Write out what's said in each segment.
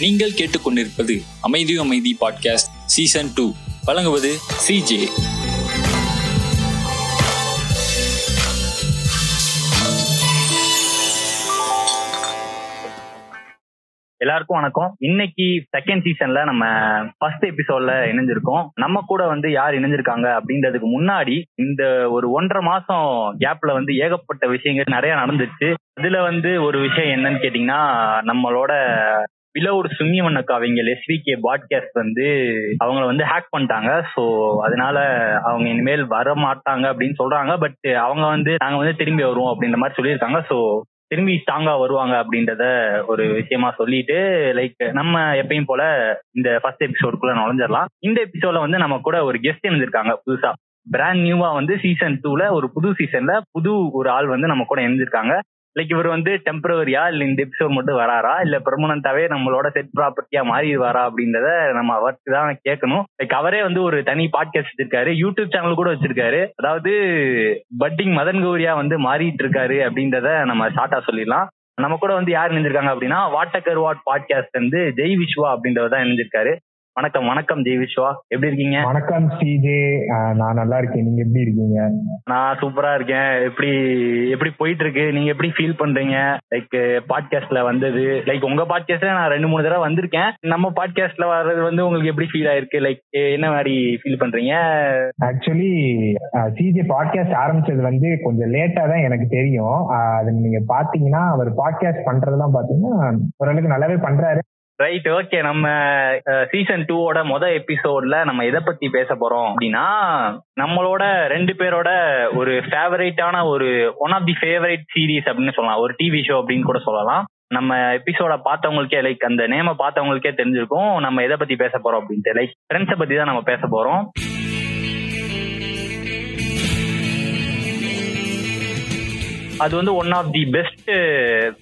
நீங்கள் கேட்டுக்கொண்டிருப்பது அமைதியும் அமைதி பாட்காஸ்ட் சீசன் டூ. வழங்குவது சிஜே எல்லாருக்கும் வணக்கம். இன்னைக்கு செகண்ட் சீசன்ல நம்ம ஃபர்ஸ்ட் எபிசோட்ல இணைஞ்சிருக்கோம். நம்ம கூட வந்து யார் இணைஞ்சிருக்காங்க அப்படின்றதுக்கு முன்னாடி இந்த ஒரு ஒன்றரை மாசம் கேப்ல வந்து ஏகப்பட்ட விஷயங்கள் நிறைய நடந்துச்சு. அதுல வந்து ஒரு விஷயம் என்னன்னு கேட்டீங்கன்னா நம்மளோட பிலவுட் சுங்கிமன் அக்கா அவங்க எஸ்விகே பாட்காஸ்ட் வந்து அவங்கள வந்து ஹேக் பண்ணிட்டாங்க. ஸோ அதனால அவங்க இனிமேல் வர மாட்டாங்க அப்படின்னு சொல்றாங்க. பட் அவங்க வந்து நாங்க வந்து திரும்பி வருவோம் அப்படின்ற மாதிரி சொல்லியிருக்காங்க. ஸோ திரும்பி ஸ்ட்ராங்கா வருவாங்க அப்படின்றத ஒரு விஷயமா சொல்லிட்டு லைக் நம்ம எப்பயும் போல இந்த ஃபர்ஸ்ட் எபிசோடுக்குள்ள நுழைஞ்சிடலாம். இந்த எபிசோட்ல வந்து நம்ம கூட ஒரு கெஸ்ட் இருந்திருக்காங்க புதுசா. பிராண்ட் நியூவா வந்து சீசன் டூல ஒரு புது சீசன்ல புது ஒரு ஆள் வந்து நம்ம கூட இருந்திருக்காங்க லைக் இவர் வந்து டெம்பரவரியா இல்ல இந்த எபிசோட் மட்டும் வராரா? இல்ல பெர்மனண்டாவே நம்மளோட செட் ப்ராப்பர்ட்டியா மாறிடுவாரா அப்படின்றத நம்ம அவருக்கு தான் கேட்கணும். லைக் அவரே வந்து ஒரு தனி பாட்காஸ்ட் வச்சிருக்காரு. யூடியூப் சேனல் கூட வச்சிருக்காரு. அதாவது பட்டிங் மதன் கௌரியா வந்து மாறிட்டு இருக்காரு அப்படின்றத நம்ம ஷார்ட்டா சொல்லிடலாம். நம்ம கூட வந்து யார் இணைஞ்சிருக்காங்க அப்படின்னா வாட்டக்கர் வாட் பாட்காஸ்ட் வந்து ஜெய் விஸ்வா அப்படின்றவர் தான் இணைஞ்சிருக்காரு. வணக்கம் வணக்கம் ஜெய் விஸ்வா. எப்படி இருக்கீங்க? வணக்கம் சிஜே. நான் நல்லா இருக்கேன். நீங்க எப்படி இருக்கீங்க? நான் சூப்பரா இருக்கேன். எப்படி எப்படி போயிட்டு இருக்கு நீங்க எப்படி ஃபீல் பண்றீங்க? லைக் பாட்காஸ்ட்ல வந்தது. லைக் உங்க பாட்காஸ்ட்ல நான் ரெண்டு மூணு தடவை வந்திருக்கேன். நம்ம பாட்காஸ்ட்ல வர்றது வந்து உங்களுக்கு எப்படி ஃபீல் ஆயிருக்கு? லைக் என்ன மாதிரி ஃபீல் பண்றீங்க? ஆக்சுவலி சிஜே பாட்காஸ்ட் ஆரம்பிச்சது வந்து கொஞ்சம் லேட்டா தான் எனக்கு தெரியும். அது நீங்க பாத்தீங்கன்னா அவர் பாட்காஸ்ட் பண்றதெல்லாம் பாத்தீங்கன்னா ஓரளவுக்கு நல்லாவே பண்றாரு. ரைட் ஓகே நம்ம சீசன் டூவோட மொத எபிசோட்ல நம்ம எதை பத்தி பேச போறோம் அப்படின்னா நம்மளோட ரெண்டு பேரோட ஒரு ஃபேவரேட்டான ஒரு one of the favourite series அப்படின்னு சொல்லலாம். ஒரு டிவி ஷோ அப்படின்னு கூட சொல்லலாம். நம்ம எபிசோட பார்த்தவங்களுக்கே லைக் அந்த நேம பார்த்தவங்களுக்கே தெரிஞ்சிருக்கும். நம்ம எதை பத்தி பேச போறோம் அப்படின்ட்டு. லைக் ஃப்ரெண்ட்ஸை பத்தி தான் நம்ம பேச போறோம். அது வந்து one of the best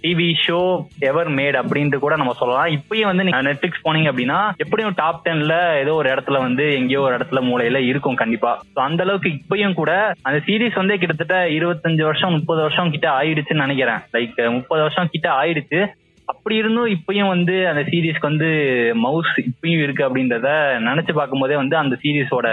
TV show ever made அப்படின்ட்டு கூட நம்ம சொல்லலாம். இப்பயும் வந்து நீங்க நெட்ஃபிளிக்ஸ் போனீங்க அப்படின்னா எப்படியும் டாப் டென்ல ஏதோ ஒரு இடத்துல வந்து எங்கேயோ ஒரு இடத்துல மூலையில இருக்கும் கண்டிப்பா. அந்த அளவுக்கு இப்பயும் கூட அந்த சீரீஸ் வந்து கிட்டத்தட்ட இருபத்தஞ்சு வருஷம் முப்பது வருஷம் கிட்ட ஆயிடுச்சுன்னு நினைக்கிறேன். லைக் uh, முப்பது வருஷம் கிட்ட ஆயிடுச்சு. அப்படி இருந்தும் இப்பயும் வந்து அந்த சீரீஸ்க்கு வந்து மவுஸ் இப்பயும் இருக்கு அப்படின்றத நினைச்சு பார்க்கும்போதே வந்து அந்த சீரீஸோட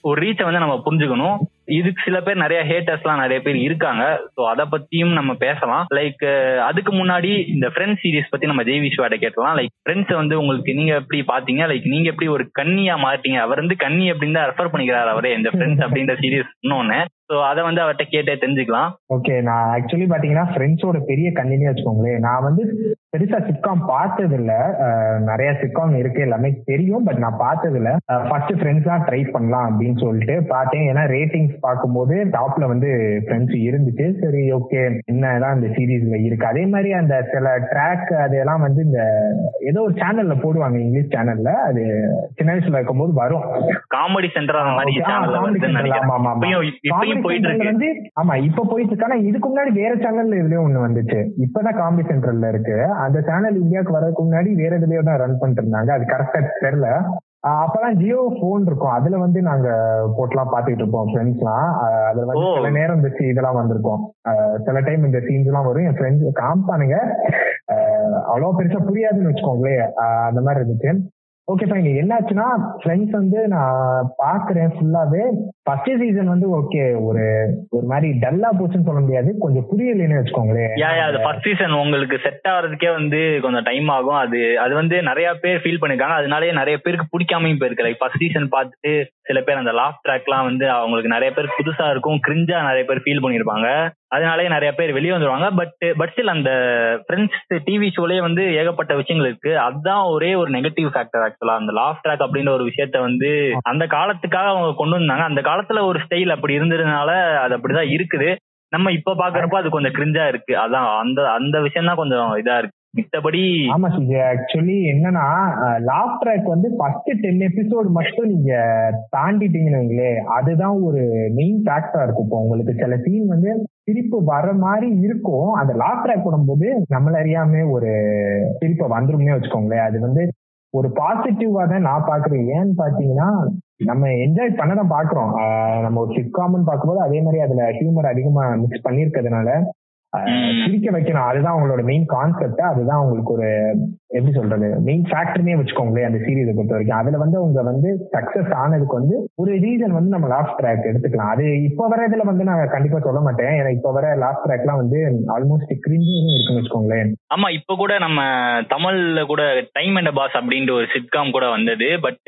ஒரு ரீச்சை வந்து நம்ம புரிஞ்சுக்கணும். இதுக்கு சில பேர் நிறைய ஹேட்டர்ஸ் எல்லாம் நிறைய பேர் இருக்காங்க. ஸோ அதை பத்தியும் நம்ம பேசலாம். லைக் அதுக்கு முன்னாடி இந்த ஃப்ரெண்ட்ஸ் சீரிஸ் பத்தி நம்ம ஜெய் விஸ்வாட்ட கேட்கலாம். லைக் ஃப்ரெண்ட்ஸ் வந்து உங்களுக்கு நீங்க எப்படி பாத்தீங்க? லைக் நீங்க எப்படி ஒரு கன்னியா மாறிட்டீங்க? அவர் வந்து கன்னி அப்படின்னு தான் ரெஃபர் பண்ணிக்கிறாரு அவரே இந்த ஃப்ரெண்ட்ஸ் அப்படின்ற சீரிஸ் இன்னொன்னு ஸோ அதை வந்து அவர்கிட்ட கேட்டே தெரிஞ்சுக்கலாம். ஓகே நான் ஆக்சுவலி பாத்தீங்கன்னா ஃப்ரெண்ட்ஸோட பெரிய கண்டினியூ வச்சுக்கோங்களேன். நான் வந்து பெருசா சிட்காம் பார்த்தது இல்ல நிறைய சிட்காம் இருக்கு எல்லாமே தெரியும் பட் நான் பார்த்தது இல்ல ஃபர்ஸ்ட் ஃப்ரெண்ட்ஸ் தான் ட்ரை பண்ணலாம் அப்படின்னு சொல்லிட்டு பார்த்தேன். ஏன்னா ரேட்டிங்ஸ் பார்க்கும்போது டாப்ல வந்து ஃப்ரெண்ட்ஸ் இருந்துச்சு. சரி ஓகே என்னதான் இந்த சீரீஸ்ல இருக்கு. அதே மாதிரி அந்த சில ட்ராக் அதெல்லாம் வந்து இந்த ஏதோ ஒரு சேனல்ல போடுவாங்க இங்கிலீஷ் சேனல்ல அது சின்ன வயசுல இருக்கும்போது வரும். காமெடி சென்டர் அந்த மாதிரி போயிட்டு central இருக்கு. வந்து ஆமா இப்ப போயிட்டு இருக்கு. ஆனா இதுக்கு முன்னாடி வேற சேனல்ல இதுலயும் ஒண்ணு வந்துச்சு. இப்பதான் காமெடி சென்ட்ரல்ல இருக்கு. அந்த சேனல் இந்தியாவுக்கு வரதுக்கு முன்னாடி வேற இதுலயோ தான் ரன் பண்ணிட்டு இருந்தாங்க. அது கரெக்டா தெரியல. அப்பெல்லாம் ஜியோ போன் இருக்கும். அதுல வந்து நாங்க போட்டுலாம் பாத்துக்கிட்டு இருப்போம் ஃப்ரெண்ட்ஸ் எல்லாம் அதுல வந்து. சில நேரம் இந்த இதெல்லாம் வந்திருக்கும். சில டைம் இந்த சீன்ஸ் எல்லாம் வரும். என் ஃப்ரெண்ட்ஸ் காமிப்பானுங்க. அவ்வளவு பெருசா புரியாதுன்னு வச்சுக்கோங்களேன். அந்த மாதிரி இருந்துச்சு. ஓகே ஃபைன் என்னாச்சுன்னா ஃப்ரெண்ட்ஸ் வந்து நான் பாக்குறேன் ஃபுல்லாவே ஃபர்ஸ்ட் சீசன் வந்து ஓகே ஒரு ஒரு மாதிரி டல்லா போச்சுன்னு சொல்ல முடியாது. கொஞ்சம் புரியலைன்னு வச்சுக்கோங்களேன். யா யா அது ஃபர்ஸ்ட் சீசன் உங்களுக்கு செட் ஆகிறதுக்கே வந்து கொஞ்சம் டைம் ஆகும். அது அது வந்து நிறைய பேர் ஃபீல் பண்ணிருக்காங்க. அதனாலயே நிறைய பேருக்கு பிடிக்காமையும் போயிருக்கு. லைக் ஃபர்ஸ்ட் சீசன் பார்த்துட்டு சில பேர் அந்த லாஃப் ட்ராக்லாம் வந்து அவங்களுக்கு நிறைய பேர் புதுசா இருக்கும். கிரிஞ்சா நிறைய பேர் ஃபீல் பண்ணிருப்பாங்க. அதனாலே நிறைய பேர் வெளியே வந்துருவாங்க. பட் பட் ஸ்டில் அந்த ஃப்ரெண்ட்ஸ் டிவி ஷோலே வந்து ஏகப்பட்ட விஷயங்கள் இருக்கு. அதுதான் ஒரே ஒரு நெகட்டிவ் ஃபேக்டர் ஆக்சுவலா அந்த லாஃப் ட்ராக் அப்படின்ற ஒரு விஷயத்த வந்து அந்த காலத்துக்காக அவங்க கொண்டு வந்தாங்க. அந்த காலத்துல ஒரு ஸ்டைல் அப்படி இருந்ததுனால அது அப்படிதான் இருக்குது. நம்ம இப்ப பாக்குறப்ப அது கொஞ்சம் கிரிஞ்சா இருக்கு. அதான் அந்த அந்த விஷயம் தான் கொஞ்சம் இதா இருக்கு. மித்தபடி ஆமா சிஜே ஆக்சுவலி என்னன்னா லாஃப் ட்ராக் வந்து ஃபர்ஸ்ட் டென் எபிசோடு மட்டும் நீங்க தாண்டிட்டீங்கன்னு வைங்களேன். அதுதான் ஒரு மெயின் ஃபேக்டரா இருக்கும் இப்போ உங்களுக்கு. சில சீன் வந்து சிரிப்பு வர மாதிரி இருக்கும். அந்த லாஃப் ட்ராக் போடும்போது நம்மள அறியாம ஒரு சிரிப்பு வந்துரும்னே வச்சுக்கோங்களேன். அது வந்து ஒரு பாசிட்டிவா தான் நான் பாக்குறேன் ஏன்னு பாத்தீங்கன்னா நம்ம என்ஜாய் பண்ண தான் பாக்குறோம் நம்ம ஒரு சிட்காம்னு பார்க்கும்போது அதே மாதிரி அதுல ஹியூமர் அதிகமா மிக்ஸ் பண்ணிருக்கிறதுனால சிரிக்க வைக்கணும். அதுதான் அவங்களோட மெயின் கான்செப்ட் அதுதான் அவங்களுக்கு ஒரு எப்படி சொல்றது மெயின் ஃபேக்டர்னே வச்சுக்கோங்களேன் அந்த சீரீஸை பொறுத்த வரைக்கும். அதுல வந்து அவங்க வந்து சக்சஸ் ஆனதுக்கு வந்து ஒரு ரீசன் வந்து நம்ம லாஸ்ட் ட்ராக் எடுத்துக்கலாம். அது இப்ப வர இதுல வந்து நான் கண்டிப்பா சொல்ல மாட்டேன். ஏன்னா இப்ப வர லாஸ்ட் ட்ராக்லாம் வந்து ஆல்மோஸ்ட் கிரிஞ்சும் இருக்குன்னு வச்சுக்கோங்களேன். ஆமா இப்ப கூட நம்ம தமிழ்ல கூட டைம் அண்ட் பாஸ் அப்படின்ற ஒரு சிட்காம் கூட வந்தது. But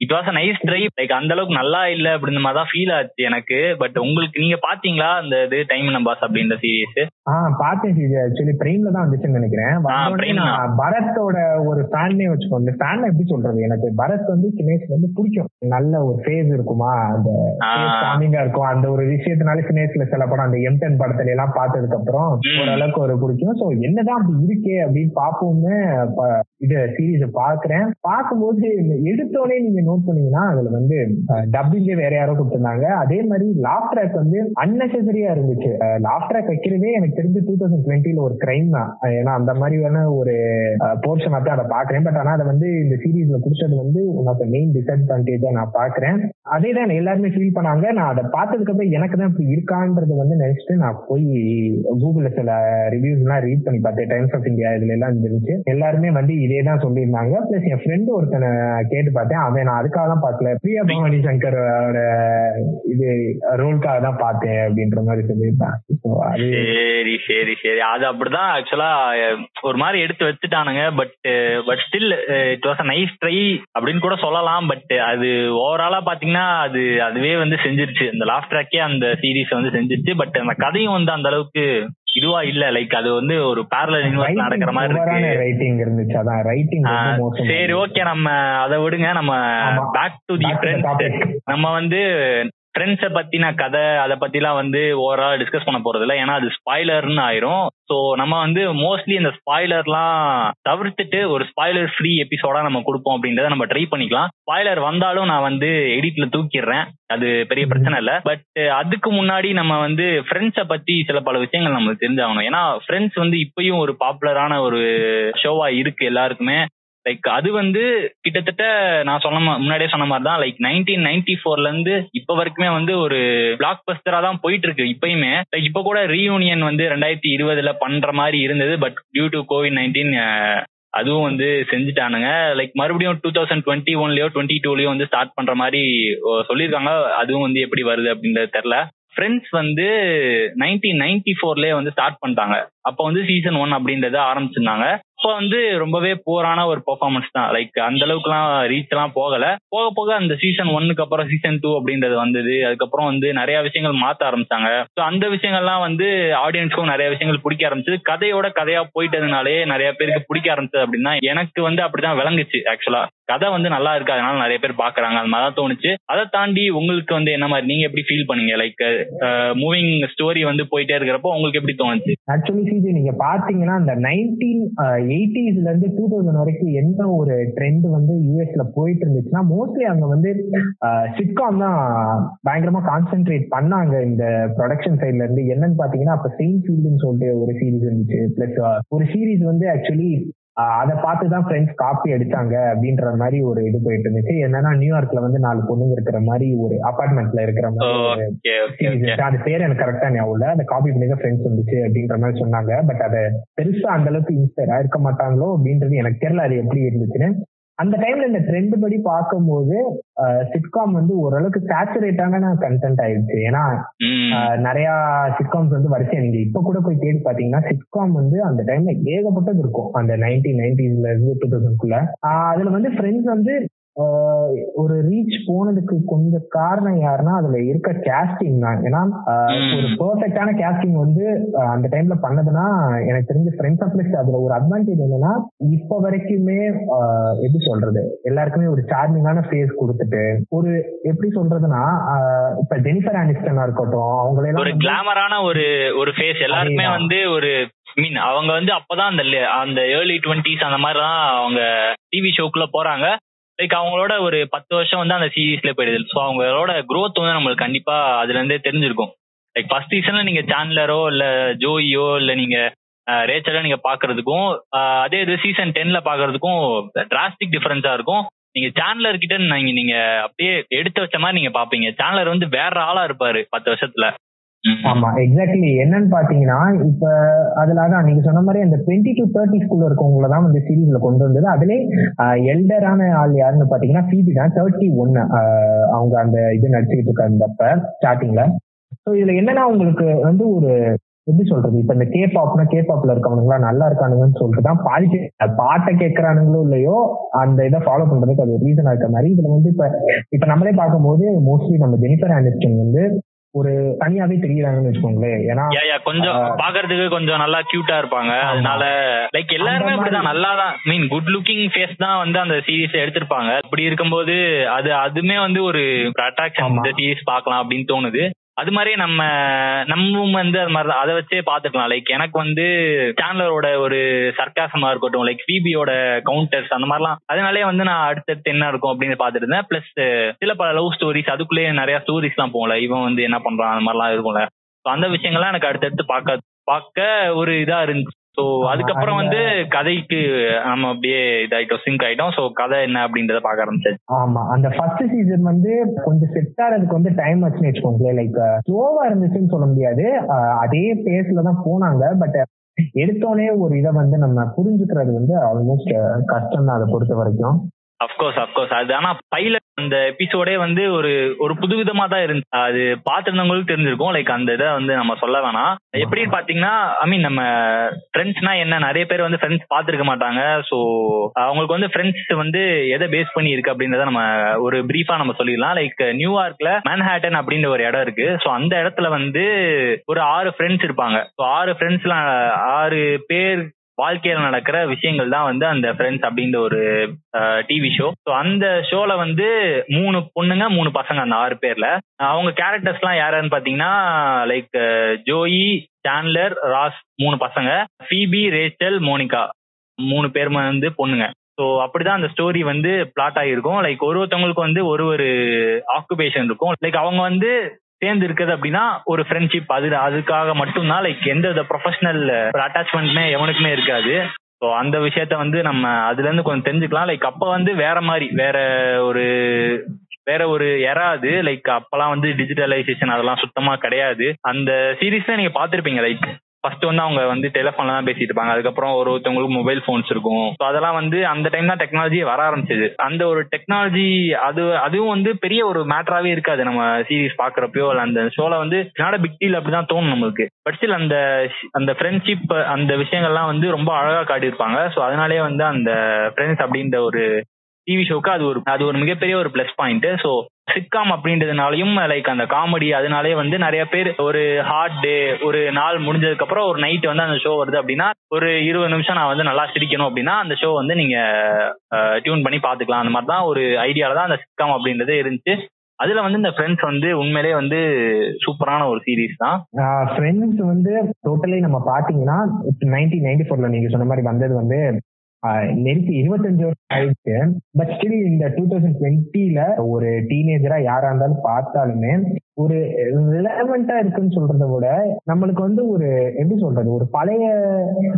it was a nice try like அந்த அளவுக்கு நல்லா இல்ல அப்படின்ற மாதிரி தான் ஃபீல் ஆச்சு எனக்கு. பட் உங்களுக்கு நீங்க பாத்தீங்களா அந்த இது டைம் அண்ட் பாஸ் அப்படின்ற ஆஹ் பார்த்தேன் இது ஆக்சுவலி பிரெயின்ல தான் வந்துச்சுன்னு நினைக்கிறேன். நான் பரத்தோட ஒரு ஃபேன்னே வச்சுக்கோங்க ஃபேன் எப்படி சொல்றது? எனக்கு பரத் வந்து வயசுல வந்து பிடிக்கும். நல்ல ஒரு ஃபேஸ் இருக்குமா? அந்த சாமிங்கா இருக்கும். அந்த ஒரு விஷயத்தினால வயசுல சில படம் அந்த எம்டன் படத்துல எல்லாம் பார்த்ததுக்கு அப்புறம் ஓரளவுக்கு ஒரு பிடிக்கும். சோ என்னதான் அப்படி இருக்கே அப்படின்னு பாப்போம்னு இது சீரீஸ பாக்குறேன். பார்க்கும்போது எடுத்தோடனே நீங்க நோட் பண்ணீங்கன்னா அதுல வந்து டப்பிங்கே வேற யாரோ கொடுத்திருந்தாங்க. அதே மாதிரி லாஸ்ட் ட்ராக் வந்து அன்னெசரியா இருந்துச்சு. லாஸ்ட் ட்ராக் வைக்கிறதே எனக்கு தெரிஞ்சு டூ தௌசண்ட் டுவெண்ட்டில ஒரு கிரைம் தான். ஏன்னா அந்த மாதிரியான ஒரு போர்ஷன் தான் அதை பாக்குறேன். பட் ஆனா அதை வந்து இந்த சீரீஸ்ல குடிச்சது வந்து ஒன் ஆஃப் மெயின் டிஸ்அட்வான்டேஜா நான் பாக்குறேன். அதே தான் எல்லாருமே ஃபீல் பண்ணாங்க. நான் அதை பார்த்ததுக்கு அப்புறம் எனக்கு தான் இப்படி இருக்கான்றது வந்து நினைச்சிட்டு நான் போய் கூகுள்ல சில ரிவ்யூஸ் எல்லாம் ரீட் பண்ணி பார்த்தேன். டைம்ஸ் ஆஃப் இந்தியா இதுல எல்லாம் இருந்துச்சு. எல்லாருமே வந்து இதே தான் சொல்லியிருந்தாங்க. பிளஸ் என் ஃப்ரெண்டு ஒருத்தனை கேட்டு பார்த்தேன். அவன் நான் அதுக்காக தான் பார்க்கல. பிரியா பவானி சங்கர் இது ரோல்காக தான் பார்த்தேன் அப்படின்ற மாதிரி சொல்லியிருந்தான். சரி சரி சரி. அது அப்படிதான் ஆக்சுவலா ஒரு மாதிரி எடுத்து வச்சுட்டானுங்க. But but still it was a nice try அப்படின்னு கூட சொல்லலாம். பட் அது ஓவராலா பாத்தீங்கன்னா அது அதுவே வந்து செஞ்சிருச்சு. இந்த லாஸ்ட் ட்ராக்கே அந்த சீரீஸ் வந்து செஞ்சிருச்சு. பட் அந்த கதையும் வந்து அந்த அளவுக்கு இதுவா இல்ல. லைக் அது வந்து ஒரு பேரலல் யூனிவர்ஸ் நடக்கிற மாதிரி இருக்கு. ரைட்டிங் இருந்துச்சு. அதான் ரைட்டிங் சரி ஓகே நம்ம அதை விடுங்க. நம்ம பேக் டு தி ஃப்ரெண்ட்ஸ் நம்ம வந்து ஃப்ரெண்ட்ஸை பத்தின கதை அதை பத்திலாம் வந்து ஓவரால் டிஸ்கஸ் பண்ண போறது இல்லை. ஏன்னா அது ஸ்பாய்லர்னு ஆயிரும். ஸோ நம்ம வந்து மோஸ்ட்லி இந்த ஸ்பாய்லர்லாம் தவிர்த்துட்டு ஒரு ஸ்பாய்லர் ஃப்ரீ எபிசோடா நம்ம கொடுப்போம் அப்படின்றத நம்ம ட்ரை பண்ணிக்கலாம். ஸ்பாய்லர் வந்தாலும் நான் வந்து எடிட்ல தூக்கிடுறேன். அது பெரிய பிரச்சனை இல்லை. பட் அதுக்கு முன்னாடி நம்ம வந்து ஃப்ரெண்ட்ஸை பத்தி சில பல விஷயங்கள் நம்மளுக்கு தெரிஞ்சாகணும். ஏன்னா ஃப்ரெண்ட்ஸ் வந்து இப்பயும் ஒரு பாப்புலரான ஒரு ஷோவா இருக்கு எல்லாருக்குமே. லைக் அது வந்து கிட்டத்தட்ட நான் சொன்ன முன்னாடியே சொன்ன மாதிரி தான் லைக் நைன்டீன் நைன்டி ஃபோர்ல இருந்து இப்ப வரைக்குமே வந்து ஒரு பிளாக் பஸ்டரா தான் போயிட்டு இருக்கு இப்பயுமே. லைக் இப்ப கூட ரீயூனியன் வந்து ரெண்டாயிரத்தி இருபதுல பண்ற மாதிரி இருந்தது. But due to COVID nineteen அதுவும் வந்து செஞ்சுட்டானுங்க. லைக் மறுபடியும் டூ தௌசண்ட் டுவெண்ட்டி ஒன்லயோ டுவெண்ட்டி டூலயோ வந்து ஸ்டார்ட் பண்ற மாதிரி சொல்லியிருக்காங்க. அதுவும் வந்து எப்படி வருது அப்படின்றது தெரியல. ஃப்ரெண்ட்ஸ் வந்து நைன்டீன் நைன்டி ஃபோர்லயே வந்து ஸ்டார்ட் பண்ணிட்டாங்க. அப்போ வந்து சீசன் ஒன் அப்படின்றத ஆரம்பிச்சிருந்தாங்க. அப்ப வந்து ரொம்பவே போரான ஒரு பெர்ஃபார்மன்ஸ் தான். லைக் அந்த அளவுக்குலாம் ரீச் எல்லாம் போகல. போக போக அந்த சீசன் ஒன்னுக்கு அப்புறம் சீசன் டூ அப்படின்றது வந்தது. அதுக்கப்புறம் வந்து நிறைய விஷயங்கள் மாத்த ஆரம்பிச்சாங்க. ஸோ அந்த விஷயங்கள்லாம் வந்து ஆடியன்ஸ்க்கும் நிறைய விஷயங்கள் பிடிக்க ஆரம்பிச்சது. கதையோட கதையா போயிட்டதுனாலே நிறைய பேருக்கு பிடிக்க ஆரம்பிச்சது அப்படின்னா எனக்கு வந்து அப்படிதான் விளங்குச்சு ஆக்சுவலா கதை வந்து நல்லா இருக்கு அதனால நிறைய பேர் பாக்குறாங்க. அது மாதிரி தான் தோணுச்சு. அதை தாண்டி உங்களுக்கு வந்து என்ன மாதிரி நீங்க எப்படி ஃபீல் பண்ணீங்க? லைக் மூவிங் ஸ்டோரி வந்து போயிட்டே இருக்கிறப்போ உங்களுக்கு எப்படி தோணுச்சு? ஆக்சுவலி சிஜி நீங்க பாத்தீங்கன்னா இந்த நைன்டீன் எயிட்டிஸ்ல இருந்து டூ தௌசண்ட் வரைக்கும் எந்த ஒரு ட்ரெண்ட் வந்து யூஎஸ்ல போயிட்டு இருந்துச்சுன்னா மோஸ்ட்லி அங்க வந்து சிட்காம் தான் பயங்கரமா கான்சென்ட்ரேட் பண்ணாங்க இந்த ப்ரொடக்ஷன் சைட்ல இருந்து. என்னன்னு பாத்தீங்கன்னா அப்ப செயின் ஃபீல்டுன்னு சொல்லிட்டு ஒரு சீரீஸ் இருந்துச்சு. பிளஸ் ஒரு சீரீஸ் வந்து ஆக்சுவலி அதை பார்த்து தான் ஃப்ரெண்ட்ஸ் காப்பி அடிச்சாங்க அப்படின்ற மாதிரி ஒரு இது போயிட்டு இருந்துச்சு. என்னன்னா நியூயார்க்ல வந்து நாலு பொண்ணுங்க இருக்கிற மாதிரி ஒரு அபார்ட்மெண்ட்ல இருக்கிற மாதிரி அது பேர் எனக்கு கரெக்டா ஞாபகம் அந்த காப்பி பண்ணி தான் ஃப்ரெண்ட்ஸ் வந்துச்சு அப்படின்ற மாதிரி சொன்னாங்க. பட் அதை பெருசா அந்த அளவுக்கு இன்ஸ்பயர் ஆயிருக்க மாட்டாங்களோ அப்படின்றது எனக்கு தெரியல. அது எப்படி இருந்துச்சுன்னு. அந்த டைம்ல இந்த ட்ரெண்ட் படி பார்க்கும்போது சிட்காம் வந்து ஓரளவுக்கு சேச்சுரேட்டான கண்டென்ட் ஆயிடுச்சு. ஏன்னா நிறைய சிட்காம்ஸ் வந்து வரிசையா நீங்க இப்ப கூட போய் தேடி பாத்தீங்கன்னா சிட்காம் வந்து அந்த டைம்ல ஏகப்பட்டது இருக்கும். அந்த நைன்டீன் நைன்டிஸ்ல இருந்து டூ தௌசண்ட்குள்ள அதுல வந்து ஃப்ரெண்ட்ஸ் வந்து ஒரு ரீச் போனதுக்கு கொஞ்சம் காரணம் யாருன்னா அதுல இருக்க கேஸ்டிங் தான். ஏன்னா ஒரு பெர்ஃபெக்டான கேஸ்டிங் வந்து அந்த டைம்ல பண்ணதுன்னா எனக்கு தெரிஞ்ச ஃப்ரெண்ட்ஸ் ஆஃப் அதுல ஒரு அட்வான்டேஜ் என்னன்னா இப்ப வரைக்குமே எப்படி சொல்றது? எல்லாருக்குமே ஒரு சார்மிங்கான ஃபேஸ் கொடுத்துட்டு ஒரு எப்படி சொல்றதுன்னா இப்ப ஜெனிஃபர் ஆனிஸ்டனா இருக்கட்டும் அவங்களே ஒரு கிளாமரான ஒரு ஒரு ஃபேஸ் எல்லாருக்குமே வந்து ஒரு மீன் அவங்க வந்து அப்பதான் அந்த அந்த ஏர்லி டுவெண்ட்டிஸ் அந்த மாதிரி தான் அவங்க டிவி ஷோக்குள்ள போறாங்க. லைக் அவங்களோட ஒரு பத்து வருஷம் வந்து அந்த சீரீஸ்ல போயிடுது. ஸோ அவங்களோட க்ரோத் வந்து நம்மளுக்கு கண்டிப்பா அதுல இருந்தே தெரிஞ்சிருக்கும். லைக் ஃபர்ஸ்ட் சீசன்ல நீங்க சாண்ட்லரோ இல்ல ஜோயியோ இல்ல நீங்க ரேச்சலோ நீங்க பாக்குறதுக்கும் அதே இது சீசன் டென்ல பாக்குறதுக்கும் டிராஸ்டிக் டிஃபரன்ஸா இருக்கும். நீங்க சேனலர் கிட்ட நீங்க நீங்க அப்படியே எடுத்து வச்ச மாதிரி நீங்க பாப்பீங்க. சேனலர் வந்து வேற ஆளா இருப்பாரு பத்து வருஷத்துல. ஆமா எக்ஸாக்ட்லி என்னன்னு பாத்தீங்கன்னா இப்ப அதுல அதான் நீங்க சொன்ன மாதிரி அந்த டுவெண்ட்டி டு தேர்ட்டி ஸ்கூல்ல இருக்கவங்கள தான் வந்து சீரீஸ்ல கொண்டு வந்தது. அதுல எல்டரான ஆள் யாருன்னு பாத்தீங்கன்னா பிபி தான். தேர்ட்டி ஒன்னு அவங்க அந்த இது நடிச்சுக்கிட்டு இருக்காங்க ஸ்டார்டிங்ல ஸோ இதுல என்னன்னா உங்களுக்கு வந்து ஒரு எப்படி சொல்றது? இப்ப இந்த கே பாப்னா கே பாப்ல இருக்கவனுங்களா நல்லா இருக்கானுங்கன்னு சொல்லிட்டு தான் பாதி பாட்டை கேட்கறானுங்களோ இல்லையோ அந்த இதை ஃபாலோ பண்றதுக்கு அது ஒரு ரீசனா இருக்க மாதிரி. இதுல வந்து இப்ப இப்ப நம்மளே பார்க்கும்போது மோஸ்ட்லி நம்ம ஜெனிஃபர் ஆண்டர்ஸ்டன் வந்து ஒரு தனியாவே தெரியுறாங்கன்னு வச்சுக்கோங்களேன். ஏன்னா கொஞ்சம் பாக்குறதுக்கு கொஞ்சம் நல்லா கியூட்டா இருப்பாங்க. அதனால லைக் எல்லாருமே அப்படிதான் நல்லா தான் மீன் குட் லுக்கிங் ஃபேஸ் தான் வந்து அந்த சீரீஸ் எடுத்திருப்பாங்க. இப்படி இருக்கும்போது அது அதுமே வந்து ஒரு அட்ராக்ஷன் இந்த சீரீஸ் பார்க்கலாம் அப்படின்னு தோணுது. அது மாதிரியே நம்ம நம்ம வந்து அது மாதிரி அதை வச்சே பாத்துக்கலாம் லைக் எனக்கு வந்து சேனலரோட ஒரு சர்க்காசமா இருக்கட்டும் லைக் பிபியோட கவுண்டர்ஸ் அந்த மாதிரிலாம். அதனாலே வந்து நான் அடுத்தடுத்து என்ன இருக்கும் அப்படின்னு பாத்துட்டு இருந்தேன். பிளஸ் சில பல லவ் ஸ்டோரிஸ் அதுக்குள்ளேயே நிறைய ஸ்டோரிஸ் போகல இவன் வந்து என்ன பண்றான் அந்த மாதிரிலாம் இருக்கும்ல. அந்த விஷயங்கள்லாம் எனக்கு அடுத்தடுத்து பார்க்க பார்க்க ஒரு இதா இருந்துச்சு. ஸோ அதுக்கப்புறம் வந்து கதைக்கு நம்ம அப்படியே இதாயிட்டோம் சிங்க் ஆயிட்டோம். ஸோ கதை என்ன அப்படின்றத பார்க்க ஆரம்பிச்சாச்சு ஆமா அந்த ஃபர்ஸ்ட் சீசன் வந்து கொஞ்சம் செட் ஆகிறதுக்கு வந்து டைம் ஆச்சுன்னு வச்சுக்கோங்களேன். லைக் ஸ்லோவா இருந்துச்சுன்னு சொல்ல முடியாது. அதே பேஸ்ல தான் போனாங்க. பட் எடுத்தோடனே ஒரு இதை வந்து நம்ம புரிஞ்சுக்கிறது வந்து ஆல்மோஸ்ட் கஷ்டம் தான் அதை பொறுத்த வரைக்கும். அப்கோர்ஸ் அப்கோர்ஸ் அது ஆனா பைலட் அந்த எபிசோடே வந்து ஒரு ஒரு புதுவிதமா தான் இருந்துச்சு அது பார்த்துருந்தவங்களுக்கு தெரிஞ்சிருக்கும். லைக் அந்த இதை வந்து நம்ம சொல்ல வேணாம். எப்படின்னு பாத்தீங்கன்னா ஐ மீன் நம்ம ஃப்ரெண்ட்ஸ்னா என்ன? நிறைய பேர் வந்து ஃப்ரெண்ட்ஸ் பார்த்துருக்க மாட்டாங்க. ஸோ அவங்களுக்கு வந்து ஃப்ரெண்ட்ஸ் வந்து எதை பேஸ் பண்ணி இருக்கு அப்படின்றத நம்ம ஒரு பிரீஃபா நம்ம சொல்லிடலாம். லைக் நியூயார்க்ல மேன்ஹேட்டன் அப்படின்ற ஒரு இடம் இருக்கு. ஸோ அந்த இடத்துல வந்து ஒரு ஆறு ஃப்ரெண்ட்ஸ் இருப்பாங்க. ஸோ ஆறு ஃப்ரெண்ட்ஸ்லாம் ஆறு பேர் வாழ்க்கையில நடக்கிற விஷயங்கள் தான் வந்து அந்த ஃப்ரெண்ட்ஸ் அப்படின்ற ஒரு டிவி ஷோ ஸோ அந்த ஷோல வந்து மூணு பொண்ணுங்க மூணு பசங்க அந்த ஆறு பேர்ல. அவங்க கேரக்டர்ஸ் எல்லாம் யாருன்னு பாத்தீங்கன்னா லைக் ஜோயி சாண்ட்லர் ராஸ் மூணு பசங்க. ஃபீபி ரேச்சல் மோனிகா மூணு பேருமே வந்து பொண்ணுங்க. ஸோ அப்படிதான் அந்த ஸ்டோரி வந்து பிளாட் ஆகிருக்கும் லைக் ஒரு ஒருத்தவங்களுக்கு வந்து ஒரு ஒரு ஆக்குபேஷன் இருக்கும். லைக் அவங்க வந்து சேர்ந்து இருக்குது அப்படின்னா ஒரு ஃப்ரெண்ட்ஷிப் அது அதுக்காக மட்டும்தான் லைக் எந்த வித ப்ரொஃபஷனல் அட்டாச்மெண்ட்மே எவனுக்குமே இருக்காது. ஸோ அந்த விஷயத்த வந்து நம்ம அதுல இருந்து கொஞ்சம் தெரிஞ்சுக்கலாம். லைக் அப்ப வந்து வேற மாதிரி வேற ஒரு வேற ஒரு எறாது லைக் அப்பெல்லாம் வந்து டிஜிட்டலைசேஷன் அதெல்லாம் சுத்தமா கிடையாது. அந்த சீரீஸ்ல நீங்க பாத்திருப்பீங்க லைக் ஃபர்ஸ்ட் வந்து அவங்க வந்து டெலிஃபோன்ல தான் பேசிட்டு இருப்பாங்க. அதுக்கப்புறம் ஒரு ஒருத்தவங்களுக்கு மொபைல் போன்ஸ் இருக்கும். ஸோ அதெல்லாம் வந்து அந்த டைம் தான் டெக்னாலஜி வர ஆரம்பிச்சது. அந்த ஒரு டெக்னாலஜி அது அதுவும் வந்து பெரிய ஒரு மேட்டராகவே இருக்காது. நம்ம சீரீஸ் பாக்குறப்பயோ இல்லை அந்த ஷோல வந்து நாட பிக் டீல் அப்படிதான் தோணும் நம்மளுக்கு. பட் ஸ்டில் அந்த அந்த ஃப்ரெண்ட்ஷிப் அந்த விஷயங்கள்லாம் வந்து ரொம்ப அழகா காட்டியிருப்பாங்க. ஸோ அதனாலேயே வந்து அந்த ஃப்ரெண்ட்ஸ் அப்படின்ற ஒரு டிவி ஷோக்கு அது ஒரு அது ஒரு மிகப்பெரிய ஒரு பிளஸ் பாயிண்ட் ஸோ சிக்காம் அப்படின்றதுனாலையும் லைக் அந்த காமெடி அதனாலே வந்து நிறைய பேர் ஒரு ஹார்ட் டே ஒரு நாள் முடிஞ்சதுக்கு அப்புறம் ஒரு நைட் வந்து அந்த ஷோ வருது அப்படின்னா ஒரு இருபது நிமிஷம் நான் வந்து நல்லா சிரிக்கணும் அப்படின்னா அந்த ஷோ வந்து நீங்க டியூன் பண்ணி பாத்துக்கலாம் அந்த மாதிரி தான் ஒரு ஐடியால தான் அந்த சிக்காம் அப்படின்றது இருந்துச்சு. அதுல வந்து இந்த ஃப்ரெண்ட்ஸ் வந்து உண்மையிலேயே வந்து சூப்பரான ஒரு சீரீஸ் தான். ஃப்ரெண்ட்ஸ் வந்து டோட்டலி நம்ம பாத்தீங்கன்னா நைன்டீன் நைன்டி ஃபோர்ல நீங்க சொன்ன மாதிரி வந்தது வந்து நெருக்கி இருபத்தஞ்சு வருஷம் ஆயிடுச்சு. பட் ஸ்டில் இந்த டூ தௌசண்ட் டுவெண்ட்டில ஒரு டீனேஜரா யாரா இருந்தாலும் பார்த்தாலுமே ஒரு ரிலவெண்டா இருக்குன்னு சொல்றத விட நம்மளுக்கு வந்து ஒரு எப்படி சொல்றது ஒரு பழைய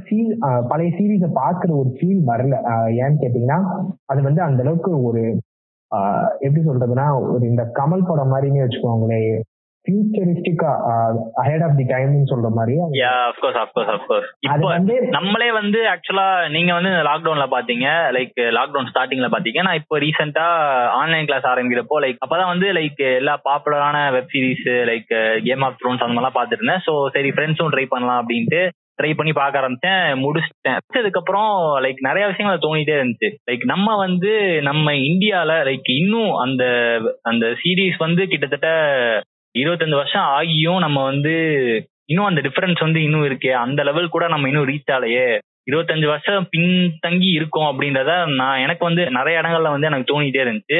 ஃபீல் பழைய சீரீஸை பாக்குற ஒரு ஃபீல் வரல. ஏன்னு கேட்டீங்கன்னா அது வந்து அந்த அளவுக்கு ஒரு எப்படி சொல்றதுன்னா ஒரு இந்த கமல் படம் மாதிரின்னு வச்சுக்கோங்களேன். ஃபியூச்சரிஸ்டிக்கா அஹெட் ஆஃப் தி டைம்னு சொல்ற மாதிரி yeah of course of course of course இப்போ நம்மளே வந்து ஆக்சுவலா நீங்க வந்து லாக்டவுன்ல பாத்தீங்க லைக் லாக்டவுன் ஸ்டார்டிங்ல பாத்தீங்க நான் இப்போ ரீசெண்டா ஆன்லைன் கிளாஸ் ஆரம்பிக்கிறப்போ லைக் அப்பதான் வந்து லைக் எல்லா பாப்புலரான web series like Game of Thrones அந்த மாதிரிலாம் பாத்துட்டு இருந்தேன் ஸோ சரி ஃப்ரெண்ட்ஸும் ட்ரை பண்ணலாம் அப்படின்ட்டு ட்ரை பண்ணி பார்க்க ஆரம்பிச்சேன் முடிச்சிட்டேன். அதுக்கப்புறம் லைக் நிறைய விஷயங்கள் தோணிட்டே இருந்துச்சு. லைக் நம்ம வந்து நம்ம இந்தியால லைக் இன்னும் அந்த அந்த சீரீஸ் வந்து கிட்டத்தட்ட இருபத்தஞ்சு வருஷம் ஆகியும் நம்ம வந்து இன்னும் அந்த டிஃபரன்ஸ் வந்து இன்னும் இருக்கே. அந்த லெவல் கூட நம்ம இன்னும் ரீச் ஆலையே இருபத்தஞ்சு வருஷம் பின்தங்கி இருக்கோம் அப்படின்றத நான் எனக்கு வந்து நிறைய இடங்கள்ல வந்து எனக்கு தோணிட்டே இருந்துச்சு.